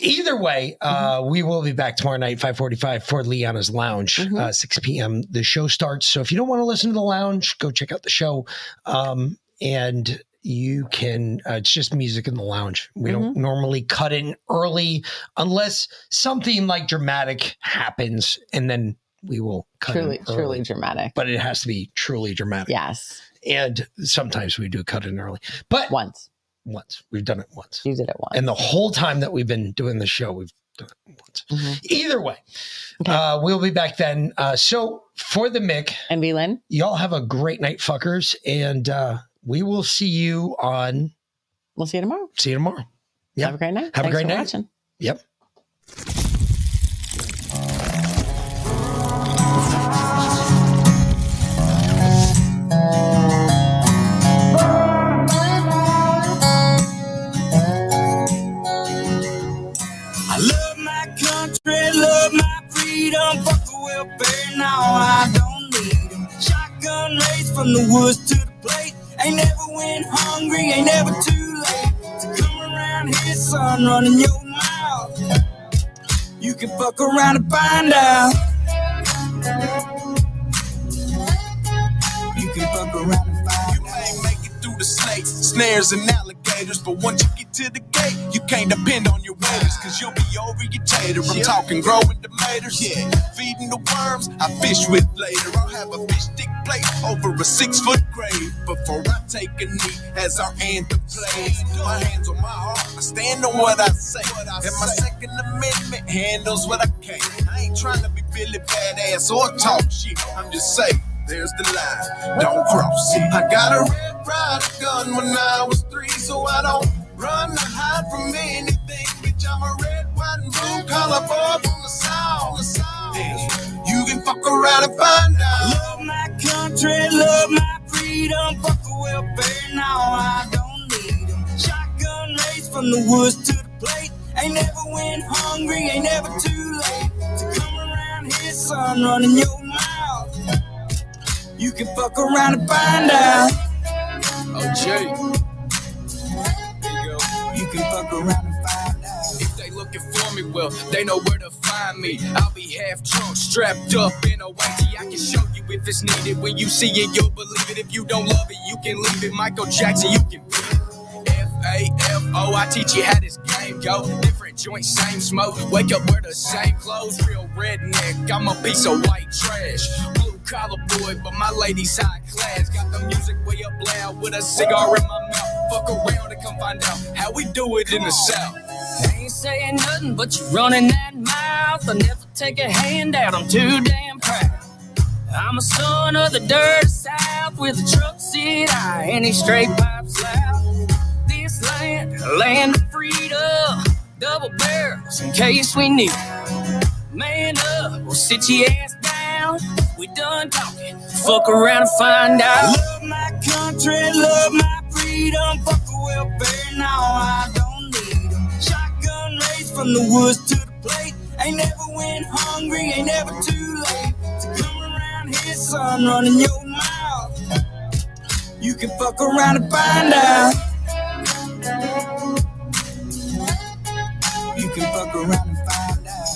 Speaker 7: Either way, uh, we will be back tomorrow night, 545 for Liana's Lounge, uh, 6 p.m. The show starts. So if you don't want to listen to the lounge, go check out the show. Um, and you can, uh, it's just music in the lounge. We don't normally cut in early unless something like dramatic happens. And then we will cut in
Speaker 6: Truly, truly dramatic.
Speaker 7: But it has to be truly dramatic.
Speaker 6: Yes.
Speaker 7: And sometimes we do cut in early. But
Speaker 6: once.
Speaker 7: Once. We've done it once.
Speaker 6: You did it once.
Speaker 7: And the whole time that we've been doing the show, we've done it once. Either way, uh, we'll be back then. Uh, so for the Mick
Speaker 6: and Lynn,
Speaker 7: y'all have a great night, fuckers. And uh, we will see you on.
Speaker 6: We'll see you tomorrow.
Speaker 7: See you tomorrow. Yep.
Speaker 6: Have a great night.
Speaker 7: Have
Speaker 6: Thanks
Speaker 7: a great night.
Speaker 6: watching.
Speaker 7: Yep.
Speaker 11: I love my country, love my freedom. Fuck the welfare, now I don't need 'em. Shotgun raised from the woods to the plate. Ain't never went hungry, ain't never too late. To come around here, son, running your mouth. You can fuck around and find out. You can fuck around
Speaker 12: the snakes, snares, and alligators, but once you get to the gate, you can't depend on your waiters, cause you'll be over your tater. I'm talking growing tomatoes, yeah. Feeding the worms, I fish with later. I'll have a fish stick plate over a six foot grave before I take a knee as our anthem plays. My hands on my heart, I stand on what I say. And my Second Amendment handles what I can. I ain't trying to be Billy Badass or talk shit. I'm just saying. There's the line, don't cross it. I got a Red Ryder gun when I was three, so I don't run or hide from anything. Bitch, I'm a red, white, and blue collar boy from the south. Yeah, you can fuck around and find out.
Speaker 11: Love my country, love my freedom. Fuck the welfare, now I don't need need 'em. Shotgun raised from the woods to the plate. Ain't never went hungry, ain't never too late. To come around here, son, running your mouth. You can fuck around and find out.
Speaker 12: Oh, Jay.
Speaker 11: You can fuck around and find out.
Speaker 12: If they looking for me, well, they know where to find me. I'll be half drunk, strapped up in a whitey. I can show you if it's needed. When you see it, you'll believe it. If you don't love it, you can leave it. Michael Jackson, you can beat it. F A F O, I teach you how this game go. Different joints, same smoke. Wake up, wear the same clothes. Real redneck, I'm a piece of white trash. Collar boy, but my lady's high class. Got the music way up loud with a cigar in my mouth. Fuck around and come find out how we do it in the South.
Speaker 11: Ain't saying nothing, but you're running that mouth. I never take a handout, I'm too damn proud. I'm a son of the dirt south with a truck seat eye and straight pipes loud. This land, land of freedom, double barrels in case we need. Man up, we'll sit your ass down. We done talking, fuck around and find out. Love my country, love my freedom, fuck the welfare, now I don't need 'em. Shotgun raised from the woods to the plate. Ain't never went hungry, ain't never too late. To come around here, son, running your mouth. You can fuck around and find out. You can fuck around and find out.